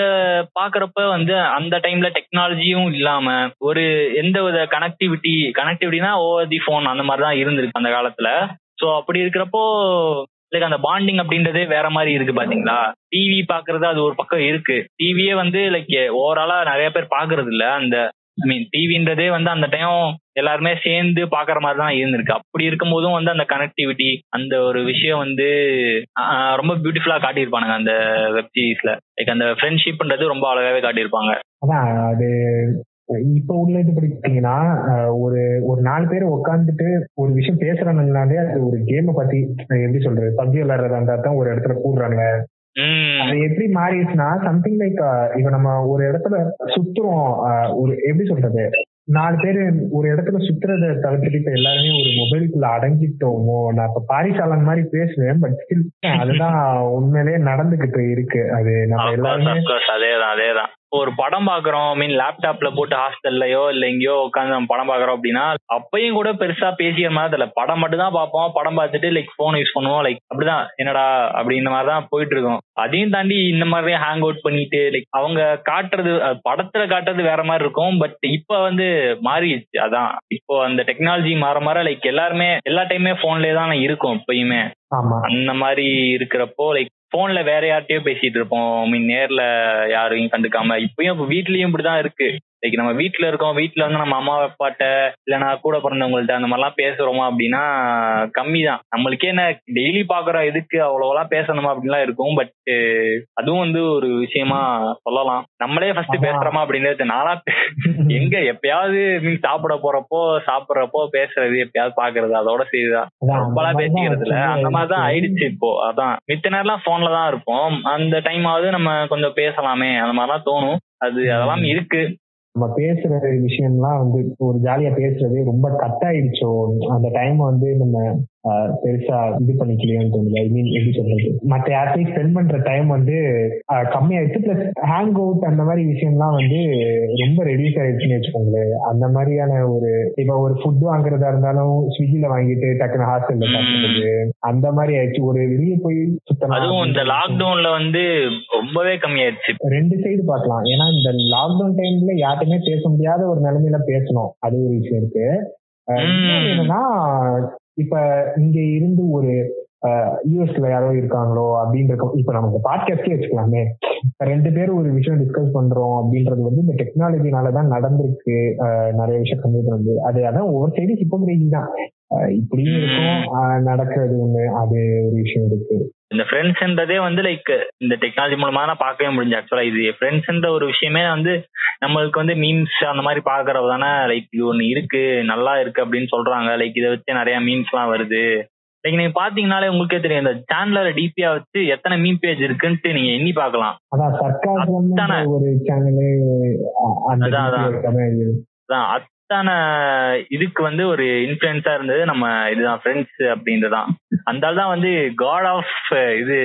பாக்குறப்ப வந்து அந்த டைம்ல டெக்னாலஜியும் இல்லாம ஒரு எந்த வித கனெக்டிவிட்டி கனெக்டிவிட்டினா ஓவர் தி போன் அந்த மாதிரி தான் இருந்திருக்கு அந்த காலத்துல. ஸோ அப்படி இருக்கிறப்போ லைக் அந்த பாண்டிங் அப்படின்றதே வேற மாதிரி இருக்கு பாத்தீங்களா? டிவி பாக்குறது அது ஒரு பக்கம் இருக்கு. டிவியே வந்து லைக் ஓவராலா நிறைய பேர் பாக்குறது இல்ல. அந்த ஐ மீன் டிவின்றதே வந்து அந்த டைம் எல்லாருமே சேர்ந்து பாக்குற மாதிரி தான் இருந்திருக்கு. அப்படி இருக்கும்போதும் வந்து அந்த கனெக்டிவிட்டி அந்த ஒரு விஷயம் வந்து ரொம்ப பியூட்டிஃபுல்லா காட்டியிருப்பானுங்க அந்த வெப் சீரிஸ்ல லைக் அந்த ஃப்ரெண்ட்ஷிப்ன்றது ரொம்ப அழகாவே காட்டியிருப்பாங்க. அதான் அது இப்ப உள்ள இது படிச்சீங்கன்னா ஒரு ஒரு நாலு பேர் உட்காந்துட்டு ஒரு விஷயம் பேசுறாங்கனாலே அது ஒரு கேமை பத்தி எப்படி சொல்றது? பப்ஜி விளையாடுறதா இருந்தா தான் ஒரு இடத்துல கூடுறாங்க அது எப்படி மாறிடுச்சுன்னா சம்திங் லைக் இப்ப நம்ம ஒரு இடத்துல சுத்துறோம் ஒரு எப்படி சொல்றது? நாலு பேர் ஒரு இடத்துல சுத்துறத தவிர்த்துட்டு இப்ப எல்லாருமே ஒரு மொபைலுக்குள்ள அடங்கிட்டோமோ? நான் இப்ப பாரிசாலன் மாதிரி பேசுவேன் பட் ஸ்டில் அதுதான் உண்மையிலேயே நடந்துகிட்டு இருக்கு. அது நம்ம எல்லாருமே அதேதான் அதேதான். ஒரு படம் பாக்குறோம். மீன் லேப்டாப்ல போட்டு ஹாஸ்டல்லையோ இல்ல எங்கேயோ உட்காந்து நம்ம படம் பாக்குறோம் அப்படின்னா அப்பயும் கூட பெருசா பேசிக்கிற மாதிரி தெரியல. படம் மட்டும் தான் பார்ப்போம். படம் பார்த்துட்டு லைக் போன் யூஸ் பண்ணுவோம். லைக் அப்படிதான். என்னடா அப்படின்ற மாதிரி தான் போயிட்டு இருக்கோம். அதையும் தாண்டி இந்த மாதிரி ஹேங் அவுட் பண்ணிட்டு லைக் அவங்க காட்டுறது படத்துல காட்டுறது வேற மாதிரி இருக்கும். பட் இப்ப வந்து மாறிடுச்சு. அதான். இப்போ அந்த டெக்னாலஜி மாற மாற லைக் எல்லாருமே எல்லா டைமே போன்லயே தான் இருக்கும் இப்பயுமே ஆமா. அந்த மாதிரி இருக்கிறப்போ லைக் போன்ல வேற யார்கிட்டயோ பேசிட்டு இருப்போம். மீன் நேர்ல யாரையும் கண்டுக்காம. இப்பயும் வீட்லயும் இப்படிதான் இருக்கு. லைக் நம்ம வீட்ல இருக்கோம் வீட்ல வந்து நம்ம அம்மா அப்பாட்ட இல்லைன்னா கூட பிறந்தவங்கள்ட்ட அந்த மாதிரிலாம் பேசுறோமா அப்படின்னா கம்மி தான் நம்மளுக்கே என்ன டெய்லி பாக்குறோம் எதுக்கு அவ்வளவுலாம் பேசணுமா அப்படின்லாம் இருக்கும். பட் அதுவும் வந்து ஒரு விஷயமா சொல்லலாம். நம்மளே ஃபர்ஸ்ட். பேசுறோமா அப்படின்றது நானா எங்க எப்பயாவது மீன் சாப்பிட போறப்போ சாப்பிடுறப்போ பேசுறது எப்பயாவது பாக்குறது அதோட அந்த ரொம்பலாம் பேசிக்கிறது இல்ல அந்த மாதிரிதான் ஆயிடுச்சு இப்போ. அதான். மித்த நேரம்லாம் போன்ல தான் இருப்போம். அந்த டைம் ஆவது நம்ம கொஞ்சம் பேசலாமே அந்த மாதிரிலாம் தோணும். அது அதெல்லாம் இருக்கு. நம்ம பேசுற விஷயம்லாம் வந்து ஒரு ஜாலியா பேசுறது ரொம்ப கட் ஆயிடுச்சோ அந்த டைம் வந்து நம்ம பெருசா இது பண்ணிக்கலையோன்னு தோணுது. ஐ மீன் எப்படி சொல்றது? மத்த யார்ட்டையும் ஸ்பெண்ட் பண்ற டைம் வந்து ஆஹ், கம்மியாயிடுச்சு. பிளஸ் ஹேங் அவுட் அந்த மாதிரி விஷயம்லாம் வந்து ரொம்ப ரெடியூஸ் ஆயிடுச்சுன்னு வச்சுக்கோங்களேன். அந்த மாதிரியான ஒரு இப்ப ஒரு ஃபுட் வாங்குறதா இருந்தாலும் ஸ்விக்கில வாங்கிட்டு டக்குனு ஹாஸ்டல்ல சாப்பிடுறது அந்த மாதிரி ஆயிடுச்சு. ஒரு வெளியே போய் சுத்தலாம் அதுவும் இந்த லாக்டவுன்ல வந்து ரொம்பவே கம்மியாயிடுச்சு. ரெண்டு சைடு பார்க்கலாம். ஏன்னா இந்த லாக்டவுன் டைம்ல யார்ட்டுமே பேச முடியாத ஒரு நிலைமையில பேசணும். அது ஒரு விஷயம் இருக்கு. என்னன்னா இப்ப இங்க இருந்து ஒரு யூஎஸ்ல யாரோ இருக்காங்களோ அப்படின்ற இப்ப நமக்கு பாட்காஸ்டே வச்சுக்கலாமே. ரெண்டு பேரும் ஒரு விஷயம் டிஸ்கஸ் பண்றோம் அப்படின்றது வந்து இந்த டெக்னாலஜினாலதான் நடந்திருக்கு. நிறைய விஷயம் கம்ப்யூட்டர் வந்து அது அதான் ஒவ்வொரு சைடு ஹிப்போகிரேசி தான். இப்படியும் இருக்கும். நடக்கிறது ஒண்ணு. அது ஒரு விஷயம் இருக்கு. இந்த ஃப்ரெண்ட்ஸ்ன்றதே வந்து லைக் இந்த டெக்னாலஜி மூலமா தான் பார்க்கவே முடிஞ்சு ஆக்சுவலா இது ஃப்ரெண்ட்ஸ்ன்ற ஒரு விஷயமே வந்து நம்மளுக்கு வந்து மீம்ஸ் அந்த மாதிரி பாக்குறது தானே லைக் இது ஒண்ணு இருக்கு நல்லா இருக்கு அப்படின்னு சொல்றாங்க. லைக் இதை வச்சு நிறைய மீம்ஸ் எல்லாம் வருது. லைக் நீங்க பாத்தீங்கன்னாலே உங்களுக்கே தெரியும் இந்த சேனலோட டிபியா வச்சு எத்தனை மீம் பேஜ் இருக்குன்ட்டு நீங்க எண்ணி பார்க்கலாம். அதான் அதானே. அத்தனை இதுக்கு வந்து ஒரு இன்ஃபுளுன்ஸா இருந்தது. நம்ம இதுதான் ஃப்ரெண்ட்ஸ் அப்படின்றதான் அந்த தான் வந்து காட் ஆஃப் இது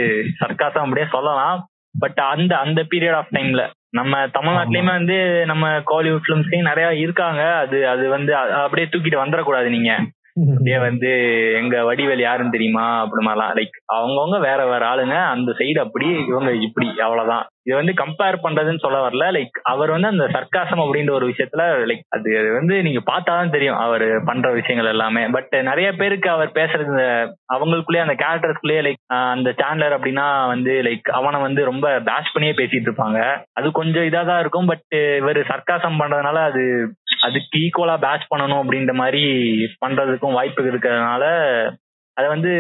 சர்க்காசம் அப்படியே சொல்லலாம். பட் அந்த அந்த பீரியட் ஆஃப் டைம்ல நம்ம தமிழ்நாட்டிலயுமே வந்து நம்ம காலிவுட் ஃபிலிம்ஸ்லயும் நிறைய இருக்காங்க. அது அது வந்து அப்படியே தூக்கிட்டு வந்துடக்கூடாது நீங்க. அப்படியே வந்து எங்க வடிவேல் யாருன்னு தெரியுமா? அப்படி மாதிரிலாம் லைக் அவங்கவுங்க வேற வேற ஆளுங்க அந்த சைடு அப்படி இவங்க இப்படி அவ்வளவுதான். இது வந்து கம்பேர் பண்றதுன்னு சொல்ல வரல லைக் அவர் வந்து அந்த சர்க்காசம் அப்படின்ற ஒரு விஷயத்துல லைக் அது வந்து நீங்க பார்த்தாதான் தெரியும் அவர் பண்ற விஷயங்கள் எல்லாமே. பட் நிறைய பேருக்கு அவர் பேசுறது இந்த அவங்களுக்குள்ளேயே அந்த கேரக்டர்ஸ்குள்ளேயே லைக் அந்த சேனலர் அப்படின்னா வந்து லைக் அவனை வந்து ரொம்ப பேஷ் பண்ணியே பேசிட்டு இருப்பாங்க. அது கொஞ்சம் இதா தான் இருக்கும் பட் இவர் சர்க்காசம் பண்றதுனால அது அதுக்கு ஈக்குவலா பேட்ச் பண்ணணும் அப்படின்ற மாதிரி பண்றதுக்கும் வாய்ப்பு இருக்கிறதுனால அது வந்து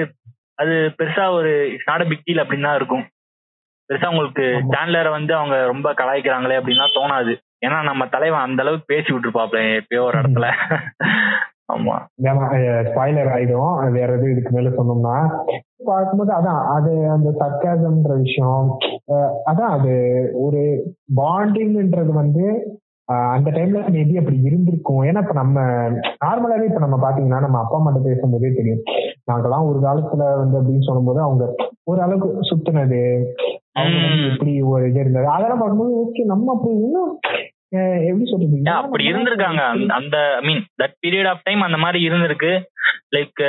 அது பெருசா ஒரு இட்ஸ் நாட் பிக் டீல் அப்படின்னு தான் இருக்கும். பெருசா உங்களுக்கு. சேனலரை வந்து அவங்க ரொம்ப கலாய்க்கிறாங்களே அப்படின்னா தோணாது. ஏன்னா நம்ம தலைவன் அந்த அளவுக்கு பேசி விட்டுருப்பாப்ல எப்பயோ ஒரு இடத்துல. ஆமா. ஸ்பாய்லர் ஆயிடும். வேற எதுவும் இதுக்கு மேல சொன்னோம்னா பார்க்கும்போது அதான் அது அந்த சர்க்காசம்ன்ற விஷயம் அதான் அது ஒரு பாண்டிங்ன்றது வந்து அந்த டைம்ல மேபி அப்படி இருந்திருக்கும்? ஏன்னா இப்ப நம்ம நார்மலாவே இப்ப நம்ம பாத்தீங்கன்னா நம்ம அப்பா அம்மாட்ட பேசும்போதே தெரியும். நாங்கெல்லாம் ஒரு காலத்துல வந்து அப்படின்னு சொல்லும்போது அவங்க ஓரளவுக்கு சுத்துனது. அவங்க. எப்படி ஒரு இது இருந்தது. அதெல்லாம் பார்க்கும்போது ஓகே நம்ம அப்படி இன்னும் எப்படி சொல்றது? அப்படி இருந்திருக்காங்க? அந்த- அந்த I mean that period of time அந்த மாதிரி இருந்திருக்கு. லைக்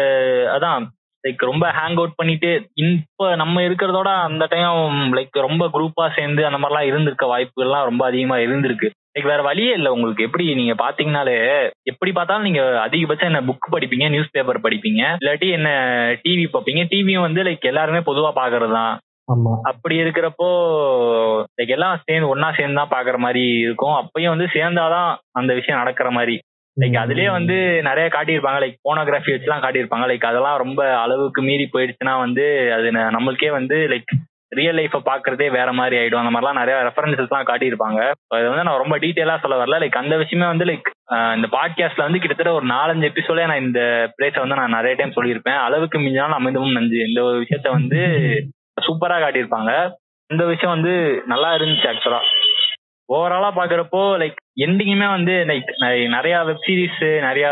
அதான். லைக் ரொம்ப ஹேங் அவுட் பண்ணிட்டு இப்ப நம்ம இருக்கிறதோட அந்த டைம் லைக் ரொம்ப குரூப்பா சேர்ந்து அந்த மாதிரிலாம் இருந்திருக்க வாய்ப்புகள்லாம் ரொம்ப அதிகமா இருந்திருக்கு. லைக் வேற வழியே இல்லை உங்களுக்கு. எப்படி நீங்க பாத்தீங்கன்னாலே எப்படி பார்த்தாலும் நீங்க அதிகபட்சம் என்ன புக் படிப்பீங்க நியூஸ் பேப்பர் படிப்பீங்க இல்லாட்டி என்ன டிவி பார்ப்பீங்க. டிவியும் வந்து லைக் எல்லாருமே பொதுவா பாக்குறது தான் அப்படி இருக்கிறப்போ லைக் எல்லாம் சேர்ந்து ஒன்னா சேர்ந்து தான் பாக்குற மாதிரி இருக்கும். அப்பயும் வந்து சேர்ந்தாதான் அந்த விஷயம் நடக்கிற மாதிரி. லைக் அதுலயே வந்து நிறைய காட்டியிருப்பாங்க. லைக் போனோகிராஃபி வச்சுலாம் காட்டியிருப்பாங்க. லைக் அதெல்லாம் ரொம்ப அளவுக்கு மீறி போயிடுச்சுன்னா வந்து அது நம்மளுக்கே வந்து லைக் ரியல் லைஃப பாக்குறதே வேற மாதிரி ஆயிடும். அந்த மாதிரிலாம் நிறைய ரெஃபரன்சஸ் எல்லாம் காட்டியிருப்பாங்க. அது வந்து நான் ரொம்ப டீட்டெயிலா சொல்ல வரல. லைக் அந்த விஷயமே வந்து லைக் இந்த பாட்காஸ்ட்ல வந்து கிட்டத்தட்ட ஒரு நாலஞ்சு எபிசோட நான் இந்த பிளேஸை வந்து நான் நிறைய டைம் சொல்லியிருப்பேன். அளவுக்கு மிஞ்சினாலும் அமிர்தமும் நஞ்சு. இந்த ஒரு விஷயத்த வந்து சூப்பரா காட்டியிருப்பாங்க. இந்த விஷயம் வந்து நல்லா இருந்துச்சு ஆக்சுவலா ஓவராலா பாக்குறப்போ லைக் எண்டிங்குமே வந்து லைக் நிறைய வெப் சீரிஸ் நிறைய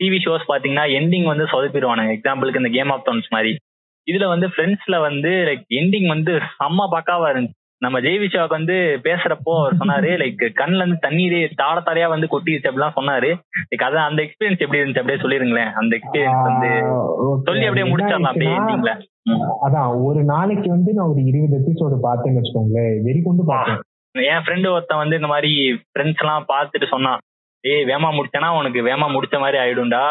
டிவி ஷோஸ் பாத்தீங்கன்னா எண்டிங் வந்து சொதப்பிடுவானுங்க. எக்ஸாம்பிளுக்கு இந்த கேம் ஆஃப் தோன்ஸ் மாதிரி. இதுல வந்து ஃப்ரெண்ட்ஸ்ல வந்து லைக் எண்டிங் வந்து செம்ம பக்காவா இருந்துச்சு. நம்ம ஜெய்விஷாவுக்கு வந்து பேசுறப்போ அவர் சொன்னாரு லைக் கண்ணுல இருந்து தண்ணீரே தாட தாடையா வந்து கொட்டிருச்சு அப்படிலாம் சொன்னாரு. லைக் அதான் அந்த எக்ஸ்பீரியன்ஸ் எப்படி இருந்துச்சு அப்படியே சொல்லிருங்களேன். அந்த எக்ஸ்பீரியன்ஸ் வந்து சொல்லி அப்படியே முடிச்சிடலாம் அப்படியே எண்டிங்ல அதான் ஒரு நாளைக்கு வந்து நான் ஒரு இருபது எபிசோடு பார்த்தேன்னு வச்சுக்கோங்களேன். வெறி கொண்டு பார்த்தேன். என் ஃப்ரெண்டு ஒருத்தன் வந்து இந்த மாதிரி ஃப்ரெண்ட்ஸ் எல்லாம் பார்த்துட்டு சொன்னான். ஏய் வேமா முடிச்சேன்னா உனக்கு வேமா முடிச்ச மாதிரி ஆயிடும்டா.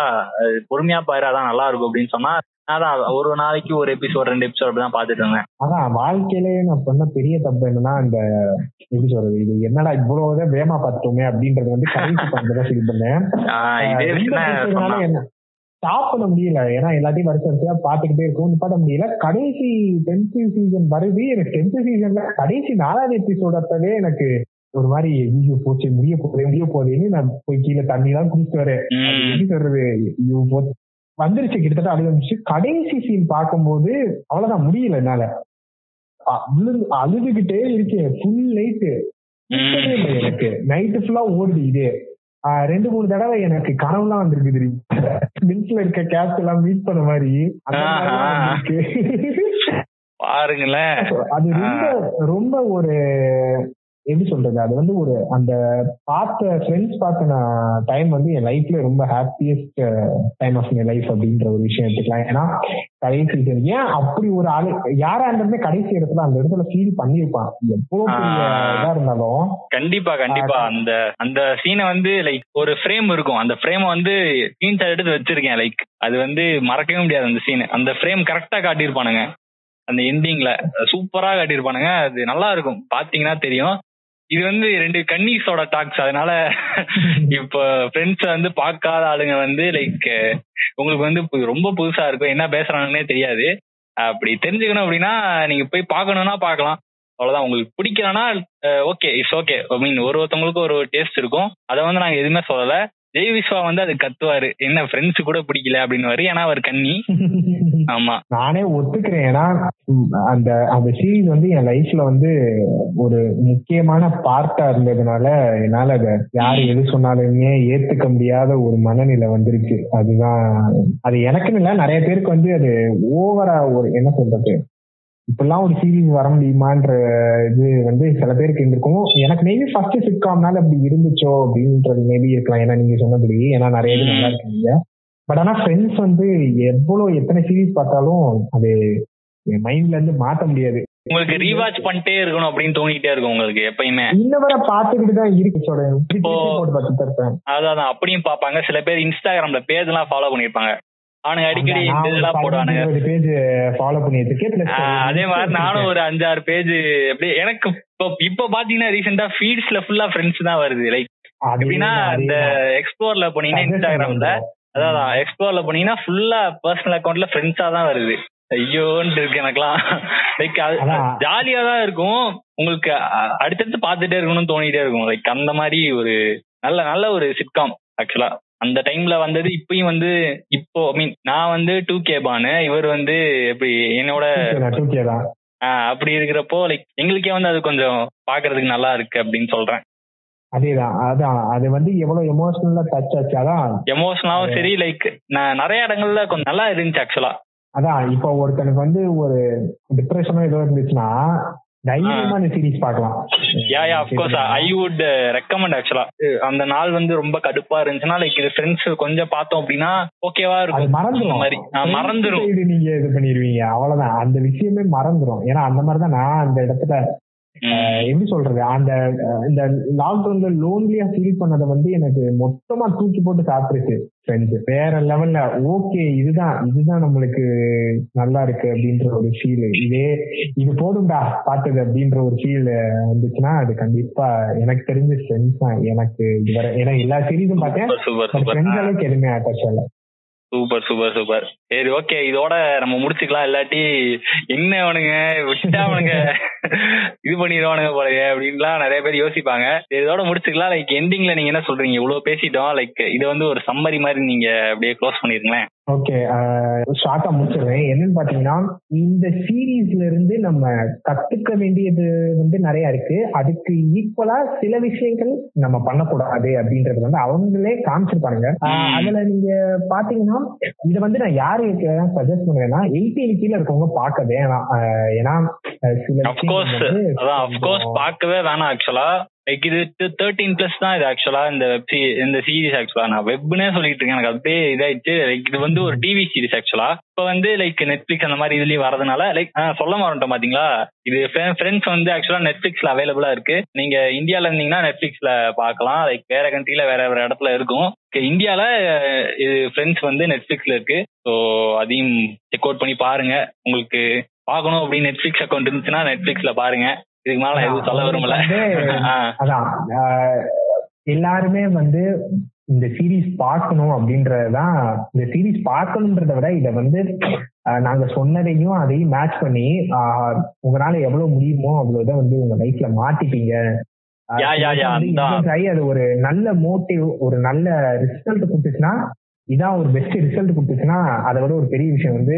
பொறுமையா பாரு அதான் நல்லா இருக்கும் அப்படின்னு சொன்னா அதான் ஒரு நாளைக்கு ஒரு எபிசோட் ரெண்டு எபிசோட் அப்படிதான் பாத்துட்டு இருந்தேன். அதான் வாழ்க்கையிலேயே நான் பண்ண பெரிய தப்பு என்னன்னா இந்த எப்படி சொல்றது இது என்னடா இவ்வளவுதான் வேமா பார்த்துட்டோமே அப்படின்றது வந்து கடைசி பண்றதா ஃபீல் பண்ணேன். ஸ்டாப் பண்ண முடியல. ஏன்னா எல்லாத்தையும் வரிசை வரிசையா பாத்துக்கிட்டே இருக்கும். நிப்பாட்ட முடியல. கடைசி டென்த் சீசன் வருது. எனக்கு டென்த் சீசன்ல கடைசி நாலாவது எபிசோட் அப்பவே எனக்கு ஒரு மாதிரி ஐயோ போச்சு முடிய போகுது முடிய போகுதுன்னு நான் போய் கீழே தண்ணி எல்லாம் குடிச்சிட்டு வரேன். எப்படி சொல்றது? ஐயோ, வந்துருச்சு கிட்டத்தட்ட வந்துச்சு கடைசி சீன் பார்க்கும்போது அவ்வளவுதான் முடியல என்னால. அழுதுகிட்டே இருக்கேன். ஃபுல் நைட்டு எனக்கு. நைட்டு ஃபுல்லா ஓடுது இதே. ரெண்டு மூணு தடவை எனக்கு கனவுலாம் வந்திருக்கு தெரியும் இருக்க கேப்ஸ் எல்லாம் மீட் பண்ண மாதிரி. பாருங்களேன். அது ரொம்ப ரொம்ப ஒரு எப்படி சொல்றது? அது வந்து ஒரு அந்த பார்த்த ஃப்ரெண்ட்ஸ் பார்த்த நான் டைம் வந்து என் லைஃப்ல ரொம்ப happiest time of my life அப்படின்ற ஒரு விஷயம் எடுத்துக்கலாம். ஏன்னா கடைசி. ஏன் அப்படி ஒரு ஆளு யாரா இருந்தாலுமே கடைசி இடத்துல அந்த இடத்துல ஃபீல் பண்ணிருப்பான் எவ்வளவு. இதா இருந்தாலும். கண்டிப்பா கண்டிப்பா. அந்த அந்த சீனை வந்து லைக் ஒரு ஃப்ரேம் இருக்கும். அந்த ஃப்ரேம் வந்து சீன்ஸ் எடுத்து வச்சிருக்கேன் லைக் அது வந்து மறக்கவே முடியாது அந்த சீன் அந்த ஃப்ரேம் கரெக்டா காட்டியிருப்பானுங்க. அந்த எண்டிங்ல சூப்பரா காட்டியிருப்பானுங்க. அது நல்லா இருக்கும். பாத்தீங்கன்னா தெரியும். இது வந்து ரெண்டு கன்னீஸோட டாக்ஸ் அதனால இப்போ ஃப்ரெண்ட்ஸ் வந்து பார்க்காத ஆளுங்க வந்து லைக் உங்களுக்கு வந்து ரொம்ப புதுசா இருக்கும். என்ன பேசுறாங்கன்னே தெரியாது. அப்படி தெரிஞ்சுக்கணும் அப்படின்னா நீங்க போய் பார்க்கணும்னா பார்க்கலாம். அவ்வளவுதான். உங்களுக்கு பிடிக்கலன்னா okay it's okay I mean ஒரு ஒருத்தவங்களுக்கும் ஒரு டேஸ்ட் இருக்கும். அதை வந்து நாங்க எதுவுமே சொல்லல. ஜெய் விஸ்வா வந்து அது கத்துவாரு. என்ன ஃப்ரெண்ட்ஸ் கூட பிடிக்கல அப்படின்னு ஏன்னா அவர் கன்னி. ஆமா. நானே ஒத்துக்கிறேன். ஏன்னா அந்த அந்த சீரீஸ் வந்து என் லைஃப்ல வந்து ஒரு முக்கியமான பார்ட்டா இருந்ததுனால என்னால அதை யாரு எது சொன்னாலுமே ஏத்துக்க முடியாத ஒரு மனநிலை வந்துருச்சு. அதுதான் அது எனக்குன்னு இல்ல நிறைய பேருக்கு வந்து அது ஓவரா ஒரு என்ன சொல்றது? இப்பெல்லாம் ஒரு சீரீஸ் வர முடியுமான்ற இது வந்து சில பேருக்கு இருந்திருக்கும். எனக்கு மேபி ஃபர்ஸ்ட் சிட்காம்னால அப்படி இருந்துச்சோ அப்படின்றது மேபி இருக்கலாம். ஏன்னா நீங்க சொன்னபடி ஏன்னா நிறைய இது நல்லா இருக்கீங்க. பட் ஆனா ஃப்ரெண்ட்ஸ் வந்து எவ்வளவு எத்தனை சீரீஸ் பார்த்தாலும் அது என் மைண்ட்ல இருந்து மாத்த முடியாது. உங்களுக்கு ரீவாச் பண்ணிட்டே இருக்கணும் அப்படின்னு தோணிட்டே இருக்கும் உங்களுக்கு எப்பயுமே. இன்ன வரை பார்த்துக்கிட்டு தான் இருக்கு சொல்றேன். அதான் அப்படியும் பார்ப்பாங்க. சில பேர் இன்ஸ்டாகிராம்ல பேஜ் எல்லாம் ஃபாலோ பண்ணிருப்பாங்க அவனுங்க அடிக்கடி இதெல்லாம் போடுவானுங்க. பேஜ் ஃபாலோ பண்ணி வச்சிருக்கேன் plus ஆஹ் அதே மாதிரி நானும் ஒரு அஞ்சாறு பேஜ் அப்படியே எனக்கு இப்போ இப்போ பாத்தீங்கன்னா ரீசெண்டா ஃபீட்ஸ்ல ஃபுல்லா ஃப்ரெண்ட்ஸ் தான் வருது. லைக் எப்படின்னா இந்த. எக்ஸ்ப்ளோர்ல போனீங்கன்னா இன்ஸ்டாகிராம்ல. அதான் எக்ஸ்ப்ளோர்ல போனீங்கன்னா ஃபுல்லா பர்சனல் அக்கௌண்ட்ல ஃப்ரெண்ட்ஸா தான் வருது. ஐயோன்ட்டு இருக்கு எனக்குலாம் லைக். ஜாலியா தான் இருக்கும். உங்களுக்கு அடுத்தடுத்து பார்த்துட்டே இருக்கணும்னு தோணிட்டே இருக்கும். லைக் அந்த மாதிரி ஒரு நல்ல நல்ல ஒரு சிட்காம் ஆக்சுவலா அந்த டைம்ல வந்தது இப்பயும் வந்து இப்போ ஐ மீன் நான் வந்து டூ கே பானு. இவர் வந்து எப்படி என்னோட நான் 2K தான் ஆஹ் அப்படி இருக்கிறப்போ லைக் எங்களுக்கே வந்து அது கொஞ்சம் பாக்குறதுக்கு நல்லா இருக்கு அப்படின்னு சொல்றேன். அதேதான் அதான். அது வந்து எவ்வளவு எமோஷனலா டச் ஆச்சு. அதான். எமோஷனலாவும் சரி லைக் நான் நிறைய இடங்கள்ல கொஞ்சம் நல்லா இருந்துச்சு ஆக்சுவலா அதான். இப்போ ஒருத்தனுக்கு வந்து ஒரு டிப்ரெஷனோ ஏதோ இருந்துச்சுன்னா தைரியமா இந்த சீரிஸ் பார்க்கலாம். Yeah yeah of course I would recommend actually அந்த நாள் வந்து ரொம்ப கடுப்பா இருந்துச்சுன்னா லைக் இது ஃப்ரெண்ட்ஸ் கொஞ்சம் பார்த்தோம் அப்படின்னா ஓகேவா இருக்கும். மறந்துடும் மாதிரி. மறந்துரும் Friends side நீங்க இது பண்ணிடுவீங்க அவ்வளவுதான். அந்த விஷயமே மறந்துரும். ஏன்னா அந்த மாதிரிதான் நான் அந்த இடத்துல எப்படி சொல்றது? அந்த இந்த லாக்டவுன்ல லோன்லியா ஃபீல் பண்ணதை வந்து எனக்கு மொத்தமா தூக்கி போட்டு சாப்பிட்டுருச்சு ஃப்ரெண்ட்ஸ் வேற லெவல்ல ஓகே இதுதான் இதுதான் நம்மளுக்கு நல்லா இருக்கு அப்படின்ற ஒரு ஃபீல் இதே இது போதும்டா பார்த்தது அப்படின்ற ஒரு ஃபீல் வந்துச்சுன்னா அது கண்டிப்பா எனக்கு தெரிஞ்ச ஃப்ரெண்ட்ஸ் தான். எனக்கு இதுவரை ஏன்னா எல்லா சீரீஸும் பார்த்தேன். ஃப்ரெண்ட்ஸ் அளவுக்கு எதுவுமே அட்டாச் ஆகல. சூப்பர் சூப்பர் சூப்பர் சரி ஓகே இதோட நம்ம முடிச்சுக்கலாம். இல்லாட்டி என்ன அவனுங்க? விட்டா அவனுங்க? இது பண்ணிடுவானுங்க போலயே அப்படின்லாம் நிறைய பேர் யோசிப்பாங்க. சரி, இதோட முடிச்சுக்கலாம். லைக் எண்டிங்ல நீங்க என்ன சொல்றீங்க? இவ்வளவு பேசிட்டோம். லைக் இது வந்து ஒரு சம்மரி மாதிரி நீங்க அப்படியே க்ளோஸ் பண்ணிருங்களேன் ஓகே ஷார்ட்டா முடிச்சிடுறேன். என்னன்னு பாத்தீங்கன்னா இந்த சீரீஸ்ல இருந்து நம்ம கத்துக்க வேண்டியது வந்து நிறைய இருக்கு. அதுக்கு ஈக்குவலா சில விஷயங்கள் நம்ம பண்ணக்கூடாது அப்படின்றது வந்து அவங்களே காமிச்சிருப்பாங்க. அதுல நீங்க பாத்தீங்கன்னா இதை வந்து நான் யாருக்கு சஜஸ்ட் பண்ணுவேன்னா எயிட்டீன் கீழே இருக்கவங்க பார்க்க வேணாம். ஏன்னா சில பார்க்கவே வேணாம் ஆக்சுவலா லைக் இது தேர்ட்டீன் பிளஸ் தான் இது ஆக்சுவலா இந்த வெப் இந்த சீரிஸ் ஆக்சுவலா நான் வெப்னே சொல்லிட்டு இருக்கேன். எனக்கு அப்படியே இதாயிடுச்சு. லைக் இது வந்து ஒரு டிவி சீரிஸ் ஆக்சுவலா இப்போ வந்து லைக் நெட்ஃபிளிக்ஸ் அந்த மாதிரி இதுலயும் வரதுனால லைக் சொல்ல மாட்டோம் பாத்தீங்களா? இது ஃப்ரெண்ட்ஸ் வந்து ஆக்சுவலா நெட்ஃபிளிக்ஸ்ல அவைலபிளா இருக்கு. நீங்க இந்தியால இருந்தீங்கன்னா நெட்ஃபிளிக்ஸ்ல பார்க்கலாம் லைக் வேற கண்ட்ரில வேற வேற இடத்துல இருக்கும். இந்தியால இது ஃப்ரெண்ட்ஸ் வந்து நெட்ஃபிளிக்ஸ்ல இருக்கு. ஸோ அதையும் செக் அவுட் பண்ணி பாருங்க. உங்களுக்கு பார்க்கணும் அப்படின்னு நெட்ஃபிளிக்ஸ் அக்கௌண்ட் இருந்துச்சுன்னா நெட்ஃபிளிக்ஸ்ல பாருங்க. இதுக்கு மேல எதுவும் சொல்ல விரும்பல. அதான் எல்லாருமே வந்து இந்த சீரீஸ் பார்க்கணும் அப்படின்றதுதான் இந்த சீரீஸ் பார்க்கணுன்றத விட இத வந்து நாங்க சொன்னதையும் அதையும் மேட்ச் பண்ணி உங்களால எவ்வளவு முடியுமோ அவ்வளவுதான் வந்து உங்க லைஃப்ல மாட்டிப்பீங்க அது ஒரு நல்ல மோட்டிவ் ஒரு நல்ல ரிசல்ட் கொடுத்துச்சுன்னா இதான் ஒரு பெஸ்ட் ரிசல்ட் கொடுத்துச்சுன்னா அதை விட ஒரு பெரிய விஷயம் வந்து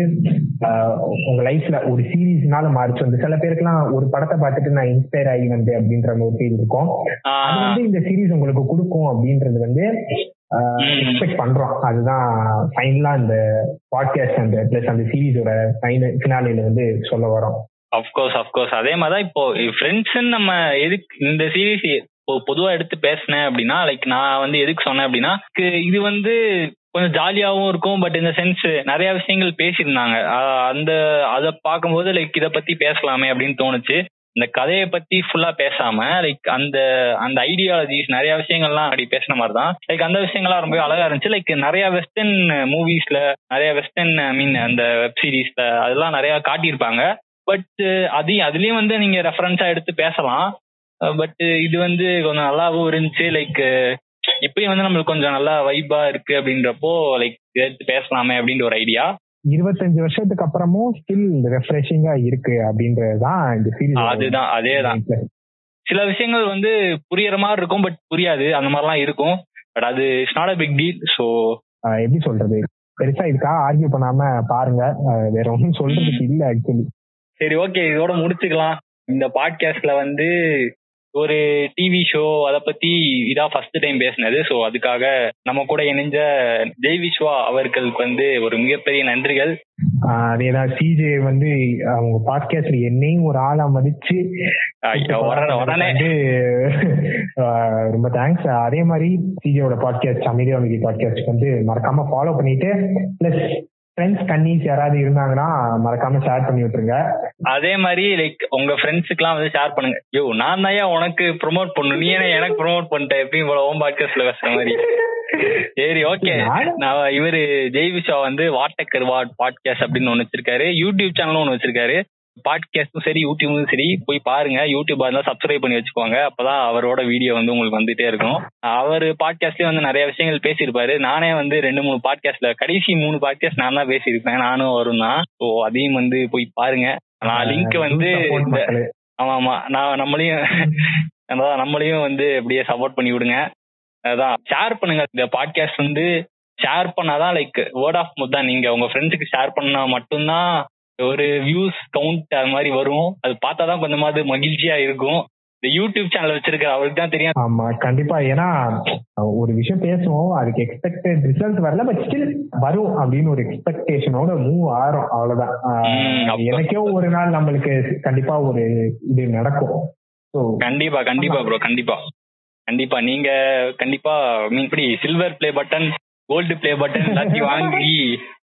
உங்க லைஃப்ல ஒரு சீரீஸ்னால மாறிச்சு. வந்து சில பேருக்குலாம் ஒரு படத்தை பார்த்துட்டு நான் இன்ஸ்பயர் ஆகி வந்து அப்படின்ற ஒரு ஃபீல் இருக்கும். அது வந்து இந்த சீரீஸ் உங்களுக்கு கொடுக்கும் அப்படின்றது வந்து. எக்ஸ்பெக்ட் பண்றோம். அதுதான் ஃபைனலா இந்த பாட்காஸ்ட் அந்த பிளஸ் அந்த சீரீஸோட ஃபைனல் ஃபினாலில வந்து சொல்ல வரோம். அஃப்கோர்ஸ் அஃப்கோர்ஸ் அதே மாதிரி இப்போ ஃப்ரெண்ட்ஸ் நம்ம எதுக்கு இந்த சீரிஸ் பொதுவா எடுத்து பேசினேன் அப்படின்னா லைக் நான் வந்து எதுக்கு சொன்னேன் அப்படின்னா இது வந்து கொஞ்சம் ஜாலியாவும் இருக்கும். பட் இந்த சென்ஸ் நிறைய விஷயங்கள் பேசியிருந்தாங்க. அந்த அதை பார்க்கும்போது லைக் இதை பத்தி பேசலாமே அப்படின்னு தோணுச்சு. இந்த கதையை பத்தி ஃபுல்லா பேசாம லைக் அந்த அந்த ஐடியாலஜிஸ் நிறைய விஷயங்கள்லாம் அப்படி பேசின மாதிரி தான் லைக் அந்த விஷயங்கள்லாம் ரொம்ப அழகா இருந்துச்சு. லைக் நிறைய வெஸ்டர்ன் மூவிஸ்ல நிறைய வெஸ்டர்ன் ஐ மீன் அந்த வெப் சீரிஸ்ல அதெல்லாம் நிறைய காட்டியிருப்பாங்க. பட் அதையும் அதுலயும் வந்து நீங்க ரெஃபரன்ஸா எடுத்து பேசலாம். பட் இது வந்து கொஞ்சம் நல்லாவும் இருந்துச்சு. லைக் இப்பயும் வந்து நம்மளுக்கு கொஞ்சம் நல்லா வைபா இருக்கு அப்படின்றப்போ லைக் எடுத்து பேசலாமே அப்படின்ற ஒரு ஐடியா இருபத்தஞ்சு வருஷத்துக்கு அப்புறமும் ஸ்டில் ரெஃப்ரெஷிங்கா இருக்கு அப்படின்றதுதான் இந்த சீரீஸ் அதுதான் அதேதான். சில விஷயங்கள் வந்து புரியற மாதிரி இருக்கும் பட் புரியாது. அந்த மாதிரிலாம் இருக்கும். பட் அது it's not a big deal so எப்படி சொல்றது? பெருசா இதுக்காக ஆர்கியூ பண்ணாம பாருங்க. வேற ஒன்றும் சொல்றதுக்கு இல்ல ஆக்சுவலி சரி ஓகே இதோட முடிச்சுக்கலாம். இந்த பாட்காஸ்ட்ல வந்து ஒரு டிவி ஷோ அதை பத்தி இதான் ஃபர்ஸ்ட் டைம் பேசினது. ஸோ அதுக்காக நம்ம கூட இணைஞ்ச ஜெய் விஸ்வா அவர்களுக்கு வந்து ஒரு மிகப்பெரிய நன்றிகள். அதேதான் சிஜே வந்து அவங்க பாட்காஸ்ட்ல என்னையும் ஒரு ஆளா மதிச்சு ரொம்ப தேங்க்ஸ் அதே மாதிரி சிஜேவோட பாட்காஸ்ட் அமைதியா அமைதி பாட்காஸ்ட் வந்து மறக்காம ஃபாலோ பண்ணிட்டு பிளஸ் ஃப்ரெண்ட்ஸ் கன்னிஸ் யாராவது இருந்தாங்கன்னா மறக்காம ஷேர் பண்ணி விட்டுருங்க. அதே மாதிரி லைக் உங்க ஃப்ரெண்ட்ஸுக்குலாம் வந்து ஷேர் பண்ணுங்க. யோ நான் தான் உனக்கு ப்ரோமோட் பண்ணணும். நீ என்ன எனக்கு ப்ரோமோட் பண்ணிட்ட? எப்பயும் போல ஓம் பாட்காஸ்ட்ல பேசுற மாதிரி? சரி ஓகே நான் இவரு ஜெய் விஷா வந்து வாட்டக்கர் வாட் பாட்காஸ்ட் அப்படின்னு ஒன்று வச்சிருக்காரு. யூடியூப் சேனலும் ஒன்று வச்சிருக்காரு. பாட்காஸ்டும் சரி யூடியூபும் சரி போய் பாருங்க. யூடியூப் அதெல்லாம் சப்ஸ்கிரைப் பண்ணி வச்சுக்கோங்க. அப்பதான் அவரோட வீடியோ வந்து உங்களுக்கு வந்துட்டே இருக்கும். அவர் பாட்காஸ்ட்லயே வந்து நிறைய விஷயங்கள் பேசியிருப்பாரு. நானே வந்து ரெண்டு மூணு பாட்காஸ்ட்ல கடைசி மூணு பாட்காஸ்ட் நான் தான் பேசியிருப்பேன். நானும் வரும் தான். ஸோ அதையும் வந்து போய் பாருங்க. நான் லிங்க் வந்து. ஆமா ஆமா நான் நம்மளையும் அதான் நம்மளையும் வந்து அப்படியே சப்போர்ட் பண்ணி விடுங்க. அதான் ஷேர் பண்ணுங்க. இந்த பாட்காஸ்ட் வந்து ஷேர் பண்ணாதான் லைக் வேர்ட் ஆஃப் மவுத் தான். நீங்க உங்க ஃப்ரெண்ட்ஸுக்கு ஷேர் பண்ணா மட்டும்தான் ஒரு வியூஸ் கவுண்ட் அது மாதிரி வரும். அது பார்த்தா தான் கொஞ்சமாவது மகிழ்ச்சியா இருக்கும். இந்த யூடியூப் சேனல் வச்சிருக்கிற அவருக்கு தான் தெரியும். ஆமா கண்டிப்பா. ஏன்னா ஒரு விஷயம் பேசுவோம் அதுக்கு எக்ஸ்பெக்டட் ரிசல்ட் வரல பட் ஸ்டில் வரும் அப்படின்னு ஒரு எக்ஸ்பெக்டேஷனோட மூவ் ஆறோம் அவ்வளவுதான். எனக்கே ஒரு நாள் நம்மளுக்கு கண்டிப்பா ஒரு இது நடக்கும். கண்டிப்பா கண்டிப்பா ப்ரோ கண்டிப்பா. கண்டிப்பா நீங்க கண்டிப்பா மீன் இப்படி silver play button gold play button எல்லாத்தையும் வாங்கி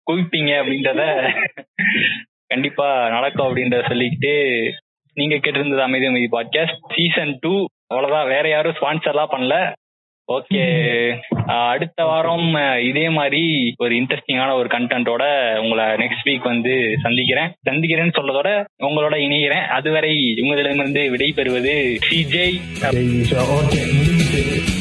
குவிப்பீங்க அப்படின்றத கண்டிப்பா நடக்கும் அப்படின்றத சொல்லிக்கிட்டு நீங்க கேட்டிருந்தது அமைதி அமைதி பாட்காஸ்ட் சீசன் டூ அவ்வளவுதான். வேற யாரும் ஸ்பான்சர்லாம் பண்ணல. ஓகே அடுத்த வாரம் இதே மாதிரி ஒரு இன்ட்ரெஸ்டிங்கான ஒரு கண்டென்ட்டோட உங்களை நெக்ஸ்ட் வீக் வந்து சந்திக்கிறேன். சந்திக்கிறேன்னு சொல்றதோட உங்களோட இணைகிறேன். அதுவரை உங்களிடமிருந்து விடை பெறுவது சிஜே ஓகே